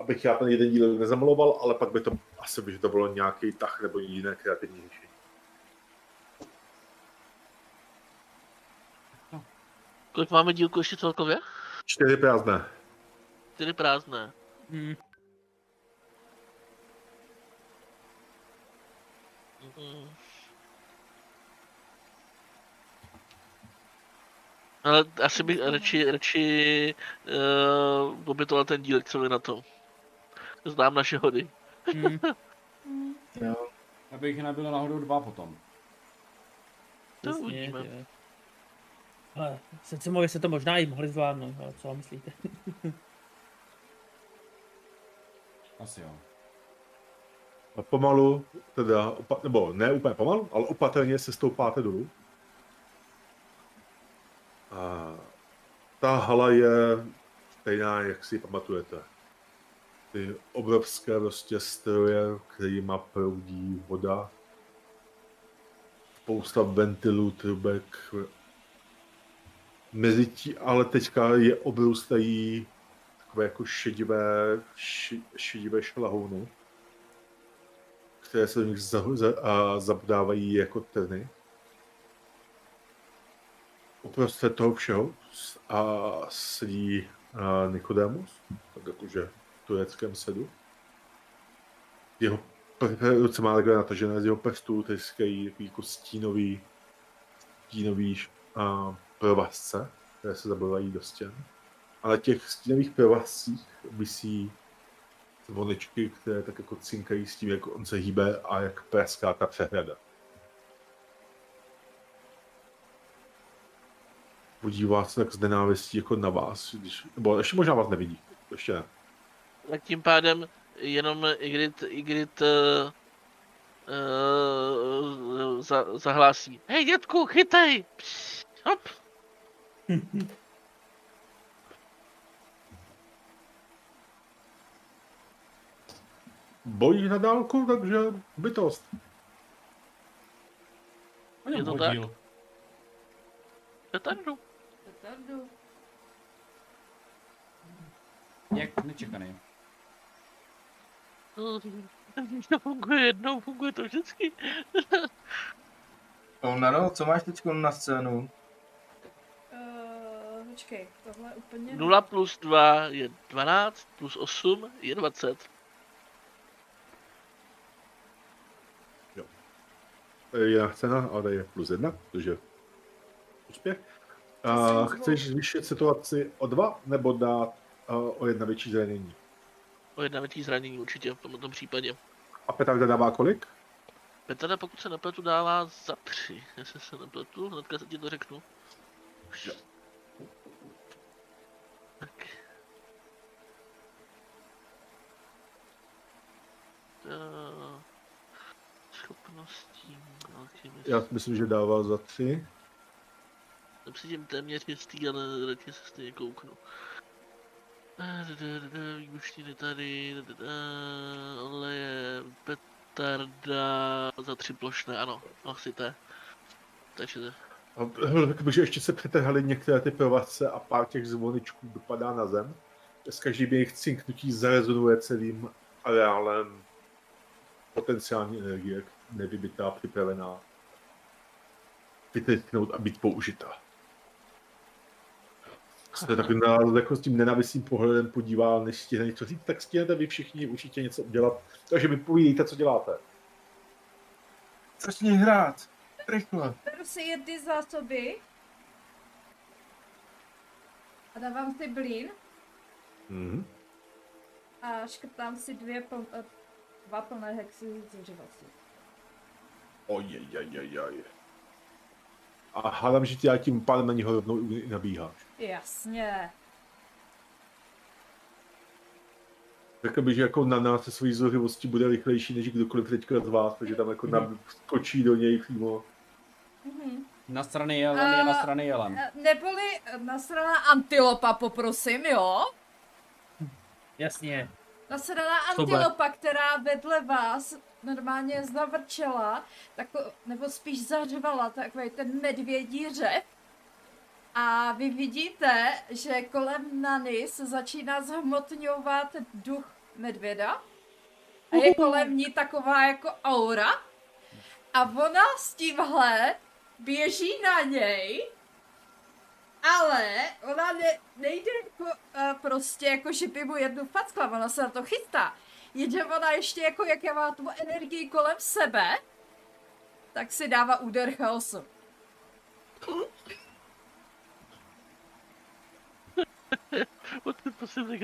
abych já ten jeden díl nezamaloval, ale pak by to asi vyžadovalo nějaký tah nebo jiné kreativní řešení. Kolik máme dílku ještě celkově? Čtyři prázdné. Čtyři prázdné. Hmm. Mm. Ale asi bych radši, radši uh, obětoval ten dílek, co vy na to. Znám naše hody. Hmm. Mm. Abych nebyl náhodou dva potom. To uvidíme. jo. Ale se mohli se to možná i mohli zvládnout, ale co vám myslíte? Asi jo. A pomalu, teda, opa- nebo ne úplně pomalu, ale opatrně se stoupáte dolů. A ta hala je stejná, jak si pamatujete. Ty obrovské prostě stroje, kterýma proudí voda. Spousta ventilů, trubek. Mezi tí, ale teďka je obrůstají takové jako šedivé, šedivé šlahouny které se do nich za, za, a zabdávají jako trny. Uprostřed toho všeho a sedí a Nikodemus, tak jakože v tureckém sedu. Jeho ruce má takhle natažené z jeho prstů, tryskají takový jako stínový, stínový a, provazce, které se zabývají do stěn. Ale těch stínových provazcích visí zvonečky, které tak jako cinkají s tím, jak on se hýbe a jak praská ta přehrada. Podívá se tak s nenávistí jako na vás, když, nebo ještě možná vás nevidí, ještě ne. Tak tím pádem jenom Igrit, Igrit uh, uh, za, zahlásí. Hej dětku, chytej! Pš, hop! Bojí na dálku, takže bytost. Je Je to. Petardu. Petardu. Jak nečekaný. Když to funguje jednou, funguje to vždycky. Nano, co máš teď na scénu? Uh, počkej, tohle je úplně... 0 plus 2 je 12, plus 8 je 20. jiná cena, ale tady je plus jedna, takže úspěch. Jsem chceš zvýšit situaci o dva, nebo dát uh, o jedna větší zranění? O jedna větší zranění určitě v tomto případě. A Petarda dává kolik? Petra, pokud se nepletu, dává za tři. Jestli se nepletu, hnedka se ti to řeknu. Tak. Eh, Schopností, alchymist. Já myslím, že dává za tři. Tím téměř jistý, ale radši se stejně kouknu. Eh, da, Výbušniny tady, da, oleje, petarda, za tři plošné, ano, asi to. Takže to- řekl bych, že ještě se přetrhaly některé ty provazce a pár těch zvoničků dopadá na zem. S každým jejich cinknutí zarezonuje celým areálem potenciální energie, nevybitá, připravená vytrhnout a být použita. Se tak na jako s tím nenavistým pohledem podívá, než stihne něco říct, tak stihnete vy všichni určitě něco udělat. Takže mi povídejte, co děláte. Začni hrát. Rychle. Beru si jedny zásoby. A dávám si blín. Mhm. A škrtám si dvě pl- eh, dva plné hexy zuřivosti. Ojejajajaj. A hádám, že já tím pádem na něho rovnou i nabíháš. Jasně. Řekl bych, že jako na nás se svojí zořivostí bude rychlejší než kdokoliv teďka z vás, protože tam jako Mhm. skočí do něj přímo. Mhm. Na straně jelen je na A- straně jelen. Eh, Neboli eh, nasraná antilopa, poprosím, jo? Jasně. Nasraná Tohle. antilopa, která vedle vás normálně zavrčela, tako, nebo spíš zařvala takový ten medvědí řev. A vy vidíte, že kolem Nany se začíná zhmotňovat duch medvěda. A je kolem ní taková jako aura. A ona s tímhle běží na něj ale ona ne, nejde jako, uh, prostě jako, že by mu jednu fackla, ona se na to chystá. Jenže ona ještě jako, jak já má tu energii kolem sebe, tak si dává úder chaosu.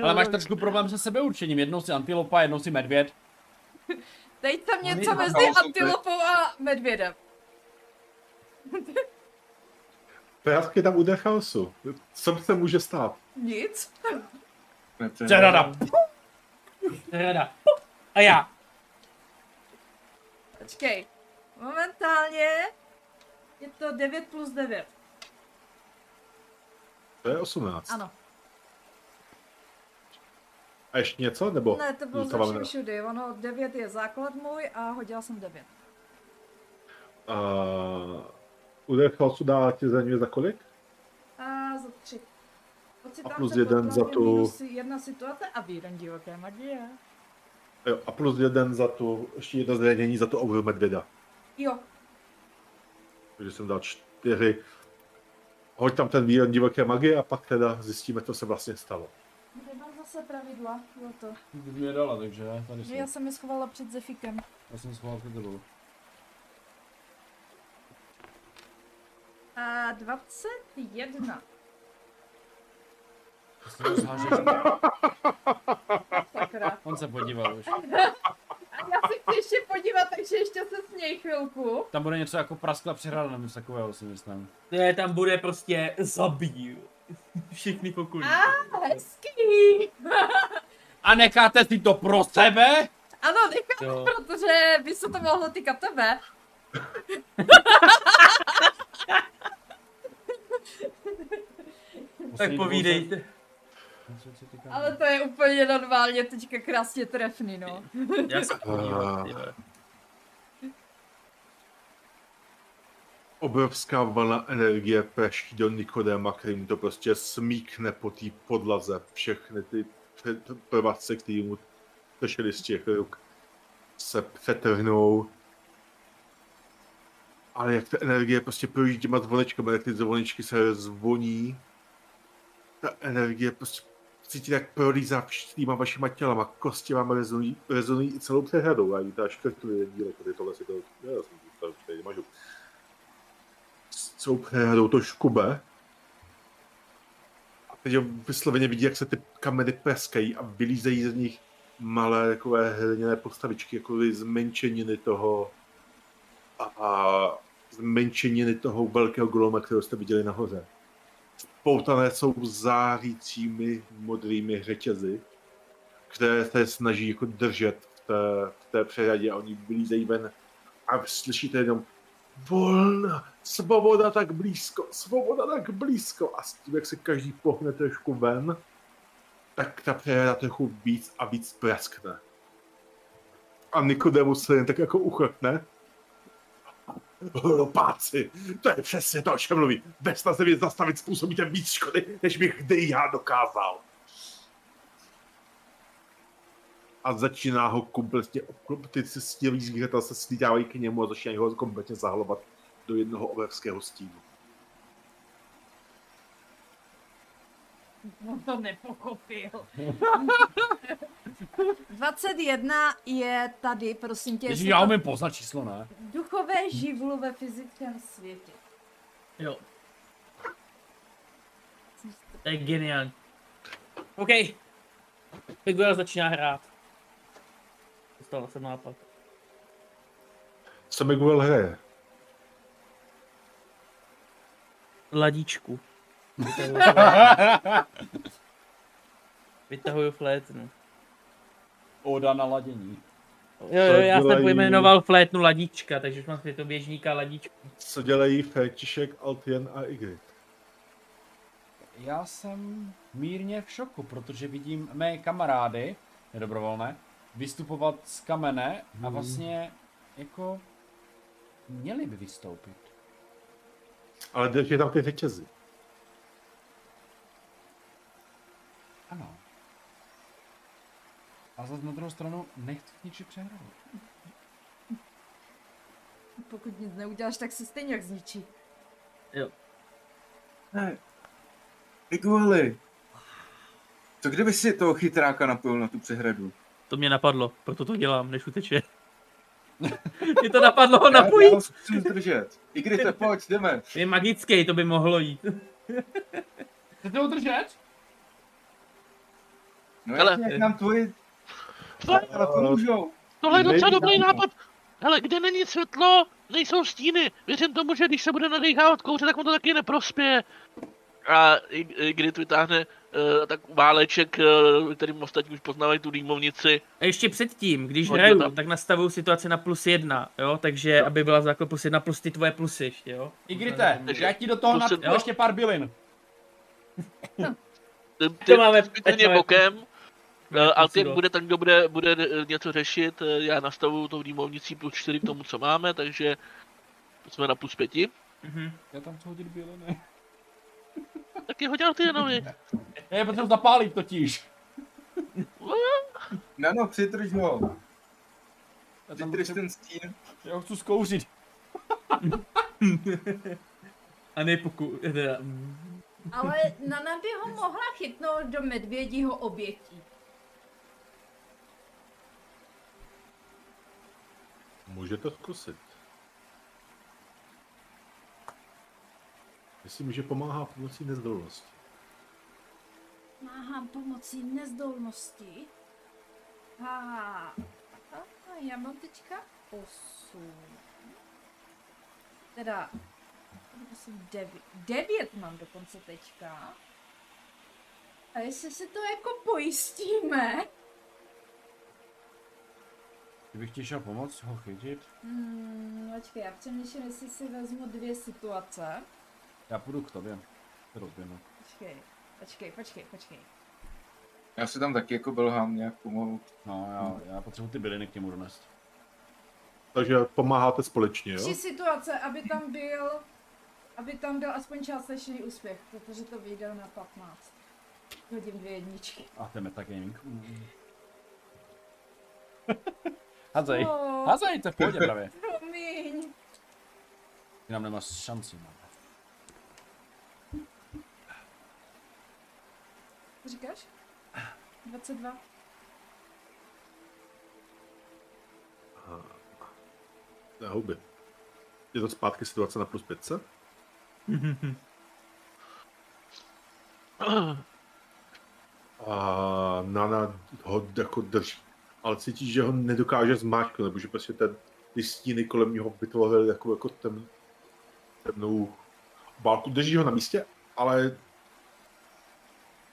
Ale máš trošku problém se sebeurčením. Jednou si antilopa, jednou si medvěd. Teď tam něco mezi antilopou a medvědem. Právě je tam úder chaosu. Co se může stát? Nic. Čerada. Rada. A já. Počkej. Momentálně je to 9 plus 9. To je 18. Ano. A ještě něco? Nebo Ne, to bylo na- všudy. Ono 9 je základ můj a hodila jsem 9. Uh, úder chaosu dá tě zraňuje za kolik? A za 3. A plus jeden za tu- jedna situace a výden divoké magie. Jo, a plus jeden za tu, ještě jedno zranění za tu auru medvěda. Jo, Takže jsem dal čtyři. Hoď tam ten výran divoké magie a pak teda zjistíme, co se vlastně stalo. kde mám zase pravidla? Jo to. Ty mi je dala, takže tady jsem. já jsem je schovala před Zefikem. Já jsem schoval před tebou. A 21. To si rozhážeš. Sakra. On se podíval už. A já se chci ještě podívat, takže ještě se směj chvilku. Tam bude něco jako praskla přehrada, nebo něco takového si myslím. Ne, tam bude prostě zabíj. Všechny pokudy. A hezký. A necháte si to pro sebe? Ano, nechám, Jo. protože by se to mohlo týkat tebe. Tak povídejte. Ale to je úplně normálně teďka krásně trefný, no. Já se podívám. Ah. Obrovská vlna energie prší do Nikodéma, kterým to prostě smíkne po té podlaze. Všechny ty provazce, které mu pršely z těch ruk, se přetrhnou. Ale jak ta energie prostě projíždí těma zvonečkami, jak ty zvonečky se zvoní, ta energie prostě cítit, jak prolízá všema vašima tělama, kosti vám rezonují, rezonují i celou přehradou. A vidíte, až krtuje jeden dílek, tady tohle si to, já jsem to tady, mažu. S celou přehradou to škube. A teď vysloveně vidí, jak se ty kameny preskají a vylízejí z nich malé takové hliněné postavičky, jako zmenšeniny toho a, a zmenšeniny toho velkého goloma, kterého jste viděli nahoře. Poutané jsou zářícími modrými řetězy, které se snaží jako držet v té, v té přehradě a oni vylízejí ven a slyšíte jenom volna, svoboda tak blízko, svoboda tak blízko a s tím, jak se každý pohne trošku ven, tak ta přehrada trochu víc a víc praskne. A Nikodemus se jen tak jako uchrtne. Hlupáci, to je přesně to, o čem mluví. Ve snaze mě zastavit způsobíte víc škody, než bych kdy já dokázal. A začíná ho kompletně obklop, ty si stělí zvířata se slídávají k němu a začínají ho kompletně zahlobat do jednoho obrovského stínu. On to nepochopil. 21 je tady, prosím tě. Jestli já to- umím poznat číslo, ne? Duchové živlu ve fyzickém světě. Jo. To je geniální. OK. Figura začíná hrát. Dostal jsem nápad. Co Miguel hraje? Ladíčku. Vytahuju, vytahuju flétnu. Oda na ladění. Jo, jo, já jsem pojmenoval flétnu ladíčka, takže už mám to běžníka ladíčku. Co dělají Fertišek, Altien a Igrit? Já jsem mírně v šoku, protože vidím mé kamarády, nedobrovolné, vystupovat z kamene a vlastně jako měli by vystoupit. Ale drží tam ty řetězy. Ano. A zase na druhou stranu nechci ničit přehradu. Pokud nic neuděláš, tak se stejně jak zničí. Jo. Ne. Iguali. Co kdyby si toho chytráka napil na tu přehradu? To mě napadlo, proto to dělám, než uteče. Mě to napadlo ho napojit. Já ho zkusím zdržet. Igrite, pojď, jdeme. Je magický, to by mohlo jít. Chcete ho držet? No Hele. jak nám tvoji Tohle, ale pomůžou. tohle je docela dobrý nápad. Hele, kde není světlo, nejsou stíny. Věřím tomu, že když se bude nadýchávat kouře, tak mu to taky neprospěje. A I- vytáhne uh, tak váleček, uh, kterým ostatní už poznávají tu dýmovnici. A ještě předtím, když Hodně hraju, tam. tak nastavuju situaci na plus jedna, jo, takže aby byla jako plus jedna plus ty tvoje plusy ještě, jo. Igrite, Takže já ti do toho jo. ještě pár bylin. Ty, To ty máme- klidně máme- bokem. Máme a plus ty dva. bude ten, kdo bude, bude eh, něco řešit, eh, já nastavuju tou dýmovnicí plus 4 k tomu, co máme, takže jsme na plus 5. Mhm. Já tam chci hodit byliny. Tak je hodil ty jenom vy. Já je potřebuji zapálit totiž. No, no, přidrž ho. Potřebuji, ten stín. já ho chci zkouřit. A ne poku... Teda, mm. Ale Nana by ho mohla chytnout do medvědího obětí. Můžete zkusit. Myslím, že pomáhá pomocí nezdolnosti. Máhám pomocí nezdolnosti. A, a já mám teďka 8. Teda, asi 9, 9 mám dokonce teďka. A jestli si to jako pojistíme, Kdybych ti šel pomoct ho chytit, Hmm, počkej, já přemýšlím, jestli si vezmu dvě situace. já půjdu k tobě. Rozběhnu. Počkej, počkej, počkej, počkej. Já se tam taky jako belhám nějak pomalu. No, já, já potřebuji ty byliny k němu donést. Takže pomáháte společně, jo? Tři situace, aby tam byl, aby tam byl aspoň částečný úspěch, protože to vyjde na 15. Hodím dvě jedničky. A to je metagaming. Házej. Oh, Házej, to je v pohodě právě. promiň. Ty nám nemáš šanci, no. Co říkáš? 22. Na huby. Je to zpátky situace na plus 500? A Nana ho jako drží. Ale cítíš, že ho nedokáže zmáčknout, nebo že prostě ten, ty stíny kolem něho vytvořily takovou jako tem, temnou válku. Drží ho na místě, ale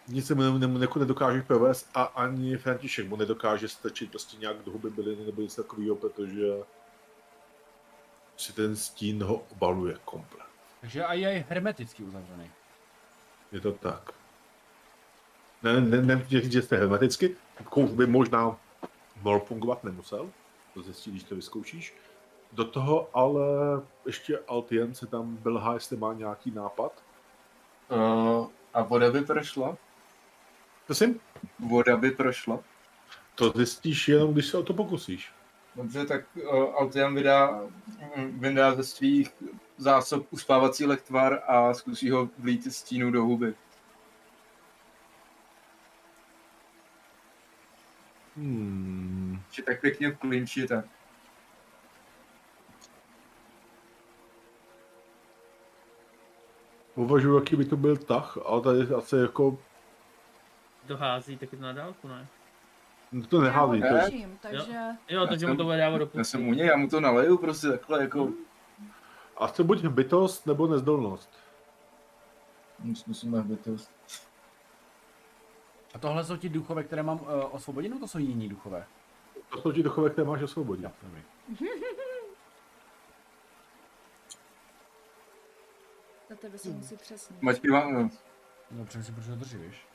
nic se mu ne, ne, jako nedokáže provést a ani František mu nedokáže strčit prostě nějak do huby byliny nebo něco takového, protože si ten stín ho obaluje komplet. Takže a je hermeticky uzavřený. Je to tak. Ne, ne, ne, říct, že jste hermeticky, kouř by možná mohl fungovat, nemusel, to zjistíš, když to vyzkoušíš. Do toho ale ještě Altien se tam belhá, jestli má nějaký nápad. Uh, a voda by prošla? Prosím? Voda by prošla? To zjistíš jenom, když se o to pokusíš. Dobře, tak uh, Altian vydá, mm, vydá ze svých zásob uspávací lektvar a zkusí ho vlít stínu do huby. Hmm. Že tak pěkně v klinči, tak. Uvažuji, jaký by to byl tah, ale tady asi jako, Dohází taky to na dálku, ne? no to nehází, to Já je, držím, takže... Jo, takže mu jsem- to bude dávat do Já jsem u něj, já mu to naleju prostě takhle jako... asi buď bytost nebo nezdolnost. Mus- Musíme bytost. A tohle jsou ti duchové, které mám uh, osvobodit, nebo to jsou jiní duchové? To jsou ti duchové, které máš osvobodit. Dobrý. Na tebe se musí přesně. Maťky vám, No, přemýšlím, proč ho drží, víš?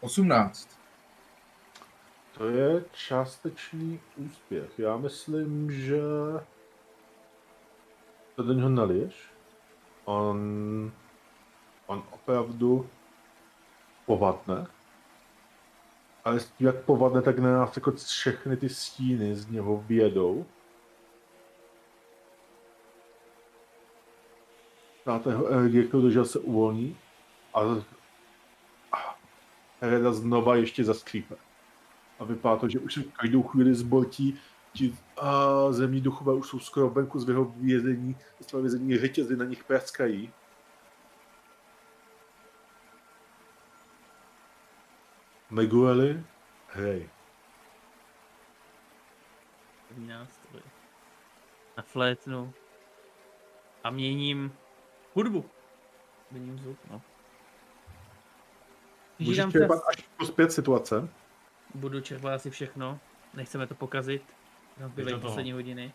osmnáct. To je částečný úspěch. Já myslím, že to do něho naliješ. On, on opravdu povadne. Ale s tím, jak povadne, tak na nás jako všechny ty stíny z něho vědou. Dáte ho energie, držel se uvolní. A Hereda znova ještě zaskřípe. A vypadá to, že už každou chvíli zbortí ti a zemní duchové už jsou skoro venku z jeho vězení, z toho vězení řetězy na nich praskají. Megueli, hej. Nástroj. Na flétnu. A měním hudbu. Měním zvuk, no. Můžeš čerpat čas. až plus pět situace. Budu čerpat asi všechno. Nechceme to pokazit. Zbývají toho. poslední hodiny.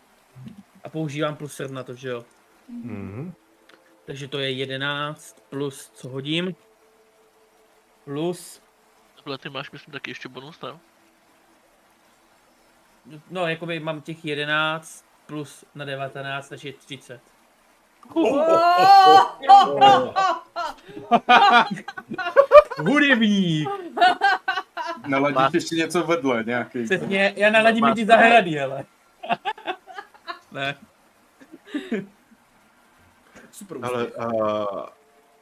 A používám plus 7 na to, že jo. Mhm. Takže to je 11 plus co hodím. Plus, Tohle ty máš, myslím, taky ještě bonus, ne? no jakoby mám těch 11 plus na 19, takže je 30. Hudebník! Naladíš ještě něco vedle, nějaký. Přesně, já naladím lidi zahrady, hele. ne. Super Ale a,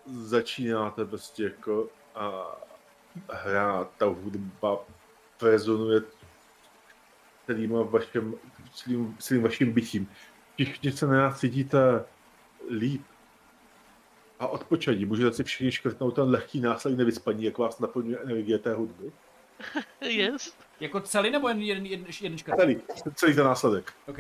začínáte prostě jako a, hrát, ta hudba rezonuje celým vaším, celým, celým vaším bytím. Všichni se na nás cítíte líp a odpočatí. Můžete si všichni škrtnout ten lehký následek nevyspaní, jak vás naplňuje energie té hudby. Yes. Jako celý nebo jen jeden, jeden, jeden škrt? Celý, celý ten následek. OK.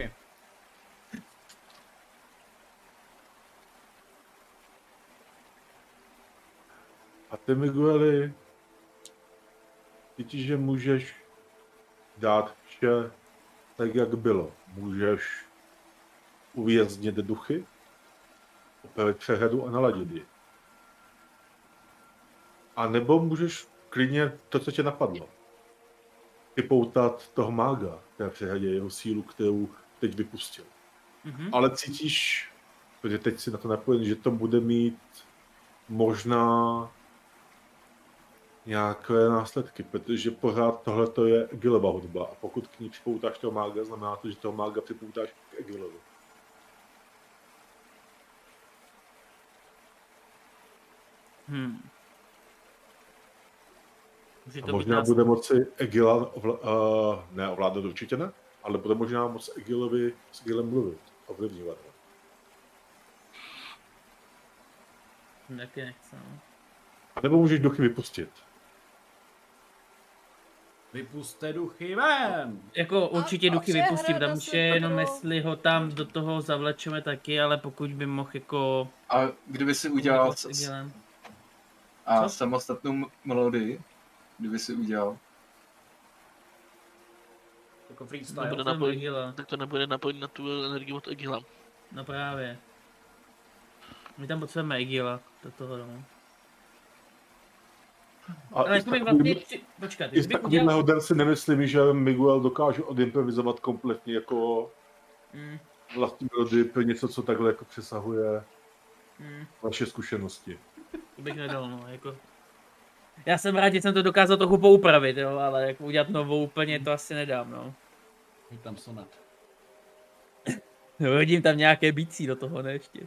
A ty, Migueli, cítíš, že můžeš dát vše tak, jak bylo. Můžeš uvěznit duchy, opravit přehledu a naladit je. A nebo můžeš klidně to, co tě napadlo. Vypoutat toho mága, té přehledě, jeho sílu, kterou teď vypustil. Mhm. Ale cítíš, protože teď si na to napojen, že to bude mít možná nějaké následky, protože pořád tohle je Egilova hudba a pokud k ní připoutáš toho mága, znamená to, že toho mága připoutáš k Egilovi. Hmm. Může A to možná být bude moci Egila ovla, uh, ne ovládat určitě ne, ale bude možná moc Egilovi s Egilem mluvit, ovlivňovat. ho. nás... Taky nechce, no. A nebo můžeš duchy vypustit. Vypuste duchy ven! Jako určitě a duchy vypustím, tam už je jenom jestli ho tam do toho zavlečeme taky, ale pokud by mohl jako... A kdyby si udělal s s, a Co? samostatnou melodii, kdyby si udělal, Jako Nebude freestyle. Jsem napojit, Egila. tak to nebude napojit na tu energii od Egila. No právě. My tam potřebujeme Egila do toho, no. A Ale takovým- vlastně... Počkat, I kdybych takovým udělal... hodem si nemyslím, že Miguel dokáže odimprovizovat kompletně jako Mm, vlastní melodii pro něco, co takhle jako přesahuje mm, vaše zkušenosti. to bych nedal, no, jako... Já jsem rád, že jsem to dokázal trochu poupravit, jo, ale jako udělat novou úplně to asi nedám, no. Je tam sonat. Hodím tam nějaké bicí do toho, ne ještě.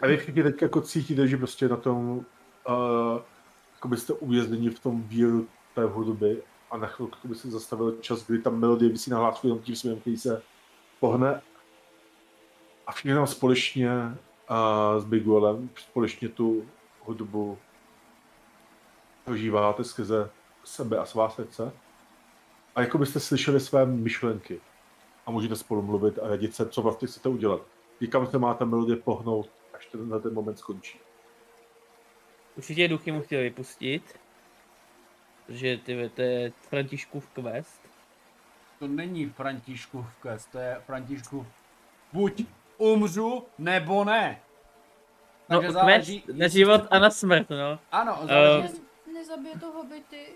A vy všichni teď jako cítíte, že prostě na tom, uh, jako byste uvězněni v tom víru té hudby a na chvilku by se zastavil čas, kdy ta melodie vysí na hlásku jenom tím směrem, který se pohne a všichni tam společně uh, s Biguelem společně tu hudbu prožíváte skrze sebe a svá srdce a jako byste slyšeli své myšlenky a můžete spolu mluvit a radit se, co vlastně chcete udělat. Kam se má ta melodie pohnout, až ten, ten moment skončí. Určitě duchy mu chtěl vypustit. Protože ty, to je Františkův quest. To není Františkův quest, to je Františkův buď umřu, nebo ne. No, Takže quest záleží, na jestli život a na smrt, no. Ano, Eh, záleží, Ne, nezabije to hobity.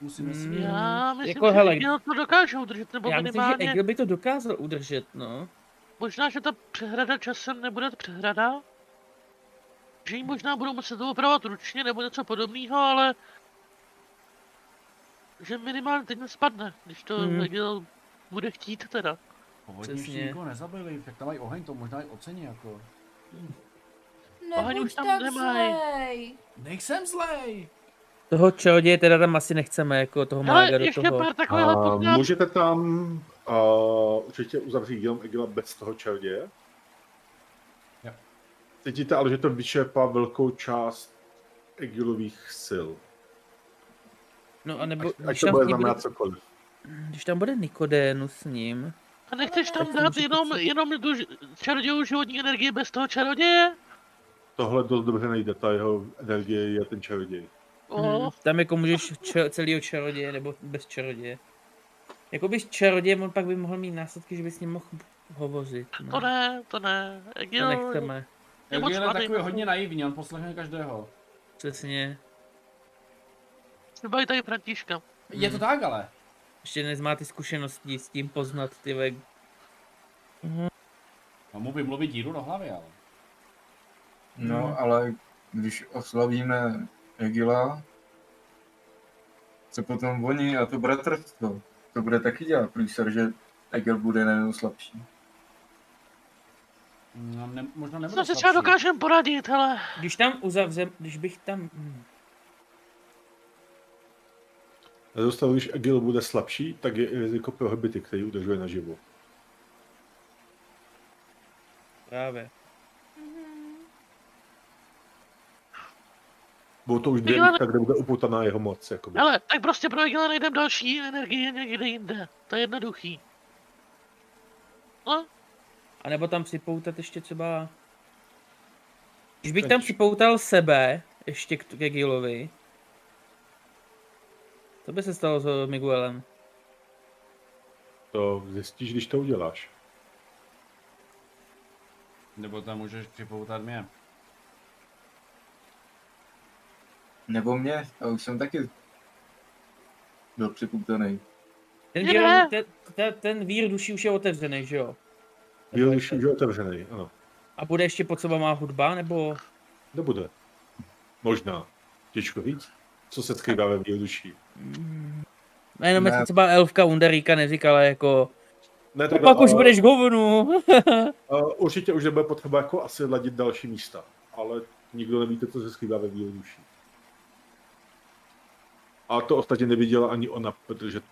musíme si... Mm. Já myslím, Jako, že hele, to dokáže udržet, nebo Já myslím, že minimálně, Egil by to dokázal udržet, no. možná, že ta přehrada časem nebude přehrada, že ji možná budou muset opravovat ručně nebo něco podobného, ale že minimálně teď nespadne, když to Mhm. Egil bude chtít teda. Povodně ještě nikoho nezabili, tak tam mají oheň, to možná i ocení jako. Oheň Nebuď už tam tak nemají. zlej. Nejsem zlej! Toho čaroděje teda tam asi nechceme, jako toho Ale mága do toho. pár takového A můžete tam uh, určitě uzavřít jenom Egila bez toho čaroděje. Cítíte ale, že to vyčerpá velkou část Egilových sil. No a nebo, ať když to tam, bude ním bude, znamenat cokoliv. když tam bude Nikodénu s ním, A nechceš tam to dát jenom, jenom tu čarodějovou životní energii bez toho čaroděje? Tohle dost dobře nejde, ta jeho energie je ten čaroděj. O, hmm, tam jako můžeš ča- celýho čaroděje nebo bez čaroděje. Jako bys čarodějem, on pak by mohl mít následky, že by s ním mohl hovořit. No. to ne, to ne. To Egil, nechceme, je moc mladý. takový hodně naivní, on poslechne každého. přesně. Třeba i tady Františka. Je to tak ale. Ještě nezmá ty zkušenosti s tím poznat ty ve... No mu vymluvit díru do hlavy, ale. No, ale když oslavíme Egila, co potom oni a to bratrstvo, to bude taky dělat průser, že Egil bude najednou slabší. No, ne, možná nebude slabší. třeba dokážeme poradit, hele. Když tam uzavřem, když bych tam... hm, Na druhou stranu, když Egil bude slabší, tak je i riziko pro hobity, který udržuje naživu. Právě. Budou to už dvě Egil- místa, kde bude upoutaná jeho moc. Jakoby. Hele, tak prostě pro Egila najdeme další energie někde jinde. To je jednoduchý. No, A nebo tam připoutat ještě třeba... Když bych tam připoutal sebe, ještě k, ke Gilovi, co by se stalo s Miguelem? To zjistíš, když to uděláš. Nebo tam můžeš připoutat mě. Nebo mě, já už jsem taky byl připoutaný. Ten, vír, ten, ten, ten vír duší už je otevřený, že jo? Byl už už je otevřený, ano. A bude ještě pod sebou má hudba, nebo... Nebude. Možná. Těžko říct. Co se skrývá ve výduší. No jenom Ne. jestli třeba elfka Undaríka neříkala jako... Ne, No pak už ale- budeš hovnu. Uh, určitě už nebude potřeba jako asi ladit další místa, ale nikdo nevíte, co se skrývá ve výroduší. A to ostatně neviděla ani ona, protože to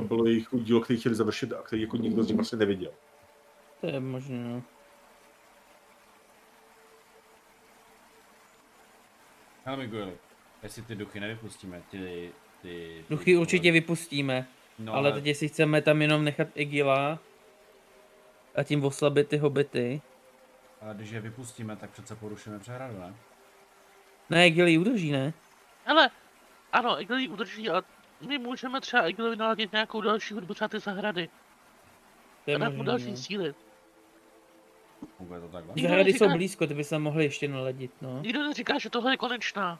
Hmm, bylo jejich dílo, který chtěli završit a který jako nikdo z nich vlastně neviděl. To je možné, no. Hele Migueli, jestli ty duchy nevypustíme, ty... ty Duchy určitě vypustíme, no, ale teď jestli chceme tam jenom nechat Egila a tím oslabit ty hobity. ale když je vypustíme, tak přece porušíme přehradu, ne? Ne, Egil ji udrží, ne? Ale, ano, Egil ji udrží, ale my můžeme třeba Egilovi naladit nějakou další hudbu, třeba ty zahrady. To je A dát mu možný, další no. síly. Funguje to takhle? Nikdo Zahrady jsou neříká- blízko, ty by se mohli ještě naladit, no. Nikdo neříká, že tohle je konečná.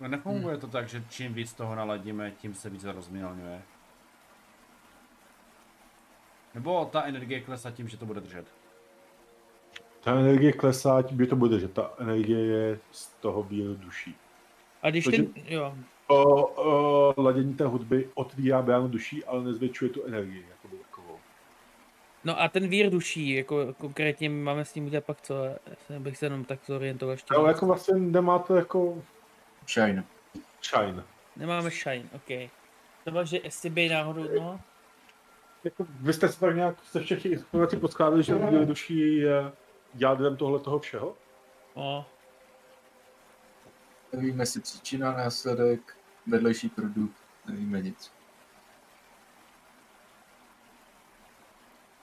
No nefunguje to tak, že čím víc toho naladíme, tím se víc rozmělňuje. Nebo ta energie klesá tím, že to bude držet. Ta energie klesá, tím by to bude, že ta energie je z toho výroduší. A když Takže- ten, jo, O, o ladění té hudby otvírá bránu duší, ale nezvětšuje tu energii. No a ten vír duší, jako konkrétně my máme s ním udělat pak co, já bych se jenom tak zorientoval ještě. Ale jako vlastně nemáte jako Shine. shine. Nemáme shine, ok. To bylo, že SCB náhodou, no, Jako, vy jste se tak nějak ze všech těch informací poskládali, že výroduší je jádrem tohle toho všeho? no, Nevíme, jestli příčina, následek, vedlejší produkt, nevíme nic.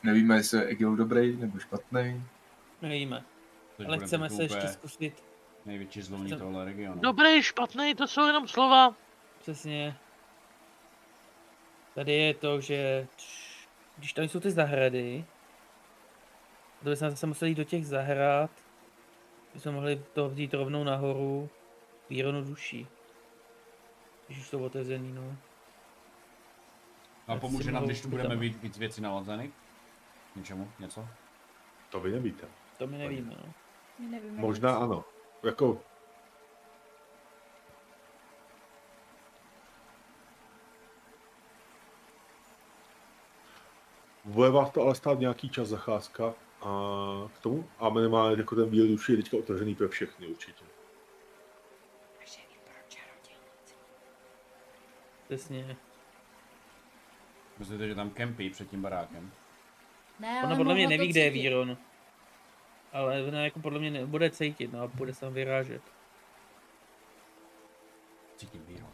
Nevíme, jestli je Egil dobrý nebo špatný. nevíme. Teď Ale chceme se ještě zkusit, Největší zlomní Chcem- tohle regionu. Dobrý, špatný, to jsou jenom slova. přesně. Tady je to, že když tam jsou ty zahrady, to bychom zase museli jít do těch zahrad, bychom mohli to vzít rovnou nahoru, výronu duší. Když už jsou otevřený, no. A pomůže nám, když tu budeme mít víc věcí naladzených? Něčemu? Něco? To vy nevíte. To my nevíme, no. My nevíme Možná nic. ano. Jako Bude vás to ale stát nějaký čas zacházka a k tomu a minimálně jako ten bílý duši je teďka otevřený pro všechny určitě. Přesně. Myslíte, že tam kempí před tím barákem? Ne, Ona ale podle mě to neví, kde je. Víron. Ale ona jako podle mě nebude cítit, no a bude se tam vyrážet. Cítím víru.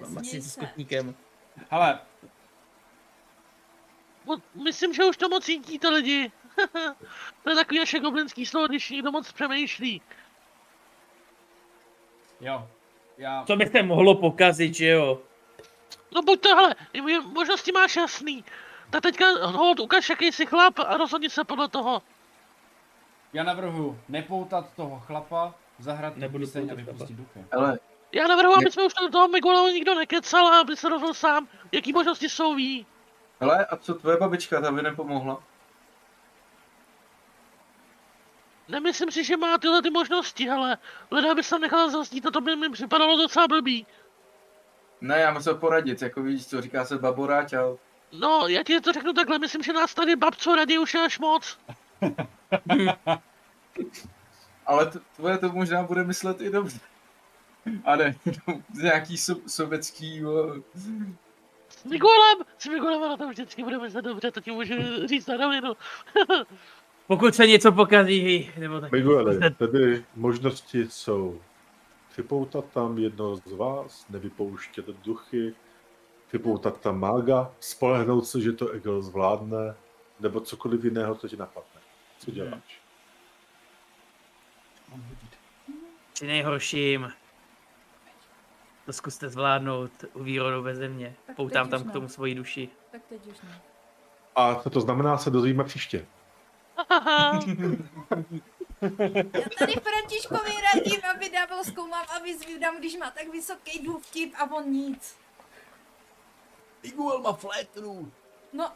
Mám asi s kotníkem. Mo- Myslím, že už to moc cítíte lidi. to je takový naše goblinský slovo, když někdo moc přemýšlí. jo. Já... Co by se mohlo pokazit, že jo? No buď to, hele, je- možnosti máš jasný. Tak teďka hold, ukaž, jaký jsi chlap a rozhodni se podle toho. Já navrhuji nepoutat toho chlapa, zahrát tu Nebudu píseň a vypustit duchy. Ale Já navrhuji, aby jsme už do toho Miguela nikdo nekecal a aby se rozhodl sám, jaký možnosti jsou ví. hele, a co tvoje babička, ta by nepomohla? Nemyslím si, že má tyhle ty možnosti, ale lidé by se nechala zazdít a to by mi připadalo docela blbý. Ne, já musel poradit, jako víš, co říká se baboráč a No, já ti to řeknu takhle, myslím, že nás tady babco radí už je až moc. Ale t- tvoje to možná bude myslet i dobře. A ne, z nějaký so- sovětský, jo, S Miguelem, s Miguelem na to vždycky budeme se dobře, to ti můžu říct na rovinu. Pokud se něco pokazí, nebo tak. Miguele, tedy možnosti jsou připoutat tam jedno z vás, nevypouštět duchy, připoutat tam mága, spolehnout se, že to Egel zvládne, nebo cokoliv jiného, co ti napadne. Co děláš? Při nejhorším. To zkuste zvládnout u výrodu ve země. Tak Poutám tam k tomu svoji duši. Tak teď už ne. A co to znamená, se dozvíme příště. Já tady Františkovi radím, aby dával zkoumám a vyzvídám, když má tak vysoký důvtip a on nic. Iguel má flétnu! No,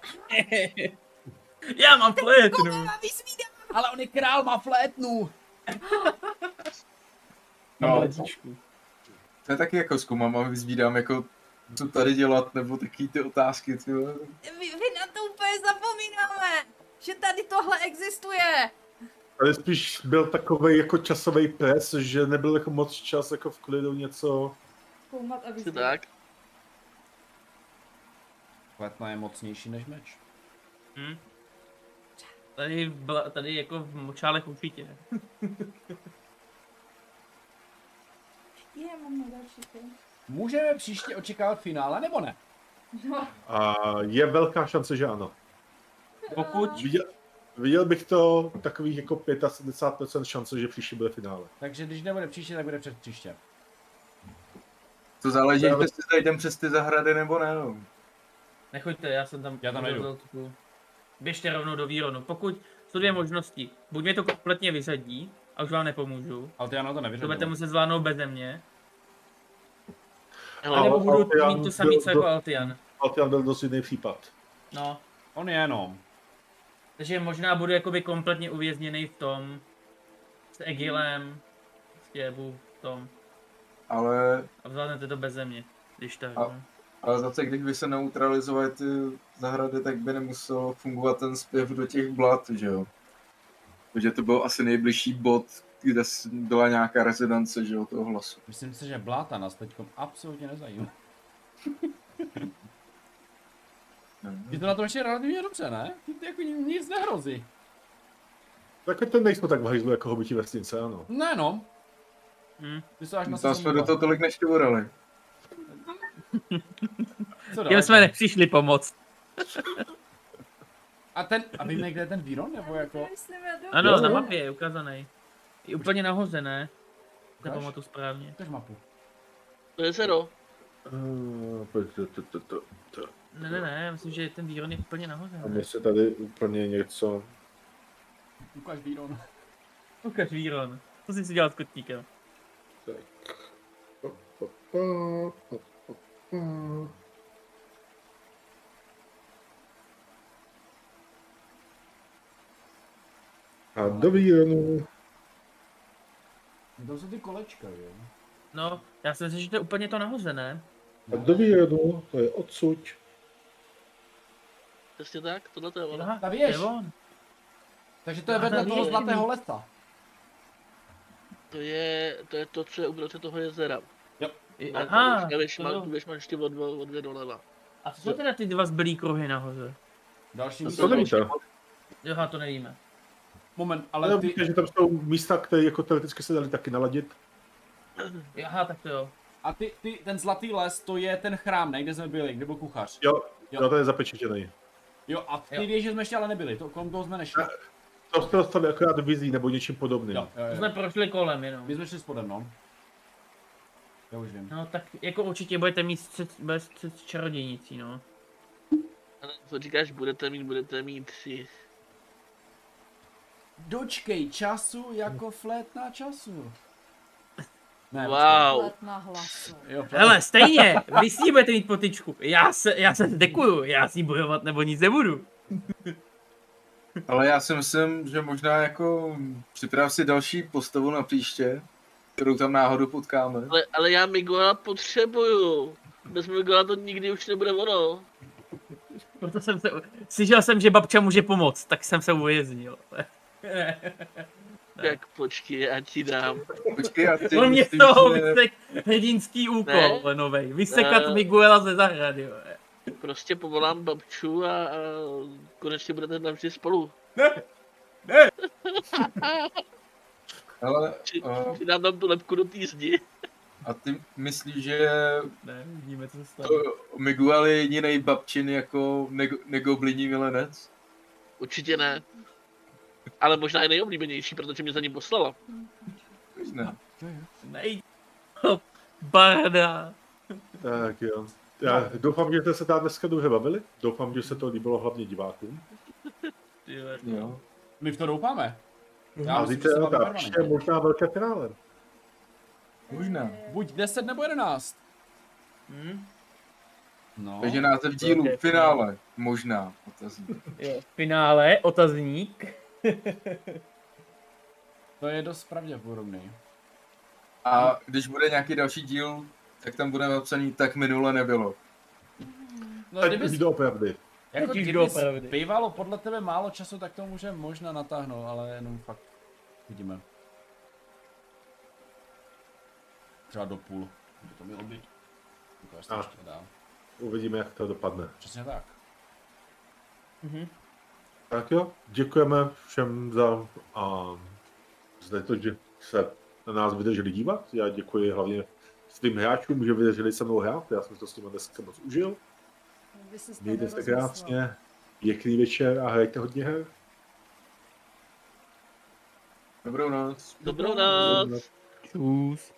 Já mám flétnu. Ale on je král, má flétnu! no, to je taky jako zkoumám a vyzvídám, jako co tady dělat, nebo taky ty otázky, ty. Vy, vy na to úplně zapomínáme. že tady tohle existuje. Ale spíš byl takový jako časový pres, že nebyl jako moc čas jako v klidu něco. Koumat a vyzvědět. tak. Kvetna je mocnější než meč. Hm? Tady, byla, tady jako v močálech určitě. Je, mám na další film. Můžeme příště očekávat finále, nebo ne? No, A je velká šance, že ano. Pokud Viděl, viděl bych to takových jako 75% šance, že příště bude finále. Takže když nebude příště, tak bude před příště. To záleží, Já- jestli si zajdem přes ty zahrady nebo ne. No. Nechoďte, já jsem tam... Já tam nejdu. Běžte rovnou do Výronu. Pokud jsou dvě možnosti. Buď mě to kompletně vysadí a už vám nepomůžu. Ale ty ano to To nevyřadil. budete muset zvládnout beze mě. A Hele, nebo Ale budu mít to samý co jako do- Altian. Altian byl dost jiný případ. No. On je jenom. Takže možná budu jakoby kompletně uvězněný v tom. S Egilem. Prostě budu v tom. Ale, A zvládnete to beze mě. Když tak. A- no. ale zase, když by se neutralizovaly ty zahrady, tak by nemusel fungovat ten zpěv do těch blat, že jo. Protože to byl asi nejbližší bod, kde s- byla nějaká rezidence, že jo, toho hlasu. Myslím si, že bláta nás teď absolutně nezajímá. Je to na tom ještě relativně dobře, ne? Ty jako ni- nic nehrozí. Tak to nejsme tak v hajzlu jako hobití vesnice, ano. Ne no, Hm. ty se až na Tam jsme do toho tolik nešťourali. Dál? jsme nepřišli pomoct. A ten, a víme, kde je ten Víron, nebo jako... Ano, Jo, na mapě je ukázaný. Je úplně nahoře, ne? Nepamatuju správně. Ukaž mapu. to je zero. Uh, pojď, to, to, to, to, to. Ne, ne, ne, myslím, že ten výron je úplně nahoře. A mně se tady úplně něco... Ukaž Víron. Ukaž výron. Co jsi si dělal s kotníkem? Tak. Pa, pa, pa, pa, pa, pa. A do Víronu. To jsou ty kolečka, jo. No, já si myslím, že to je úplně to nahoře, ne? A do Víronu, to je odsud. Přesně tak, tohle to je ono. Aha, je on. Takže to je vedle toho zlatého lesa. To je, to je to, co je uprostřed toho jezera. I- Má- Aha, má, jo. věž máš ještě o dvě, o dvě doleva. A co jsou teda ty dva zbylý kruhy nahoře? Další To místo. To nevíte. Aha, to nevíme. Moment, Ale ale ty... víte, že tam jsou místa, které jako teoreticky se dali taky naladit. Aha, tak to jo. A ty, ty, ten zlatý les, to je ten chrám, ne, kde jsme byli, kde byl kuchař. Jo, Jo. jo. to je zapečetěný. Jo, a v ty Jo. věže jsme ještě ale nebyli, to, kolem toho jsme nešli. To jste dostali akorát vizí nebo něčím podobným. Jo, jo, To jo. jsme prošli kolem jenom. My jsme šli spodem, no. Já už vím. No tak jako určitě budete mít střed, bez střed čarodějnicí, no. Ale co říkáš, budete mít, budete mít si. Dočkej času jako flétna času. Ne, Wow. Let na hlasu. počkej. Jo, flétna. Hele, stejně, vy s ní budete mít potyčku. Já se, já se zdekuju, já s ní bojovat nebo nic nebudu. Ale já si myslím, že možná jako připrav si další postavu na příště, kterou tam náhodou potkáme. Ale, ale já Miguela potřebuju. Bez Miguela to nikdy už nebude ono. Proto jsem se, slyšel jsem, že babča může pomoct, tak jsem se uvěznil. Tak počkej, já ti dám. Počkej, ty On mě z toho že- vysek hrdinský úkol, Ne? novej. Vysekat Ne. Miguela ze zahrady, jo. Prostě povolám babču a, a konečně budete navždy spolu. Ale Či, a, přidám tam tu lepku do té zdi. a ty myslíš, že Ne, vidíme, co se stane. to Miguel je jediný babčin jako negobliní milenec? Určitě ne. Ale možná i nejoblíbenější, protože mě za ním poslala. Ne. Nej... Barda. Tak jo. Já doufám, že jste se tam dneska dobře bavili. Doufám, že se to líbilo hlavně divákům. Jo. My v to doufáme. Já A zítra máme ta příště možná velké finále. Možná. Buď 10 nebo 11. Hm? No. Takže název dílu, finále. Možná. Otazník. Jo. Finále, otazník. To je dost pravděpodobný. A když bude nějaký další díl, tak tam bude napsaný tak minule nebylo. No, Ať kdyby, doopravdy. Jako kdyby doopravdy. bývalo podle tebe málo času, tak to může možná natáhnout, ale jenom fakt vidíme. Třeba do půl. By to mělo být. Ukáž to A. ještě dál. Uvidíme, jak to dopadne. Přesně tak. Mhm. Tak jo, děkujeme všem za, a, za to, že se na nás vydrželi dívat. Já děkuji hlavně svým hráčům, že vydrželi se mnou hrát. Já jsem si to s nimi dneska moc užil. Mějte se krásně, pěkný večer a hrajte hodně her. Dobrou noc. Dobrou noc. Čus.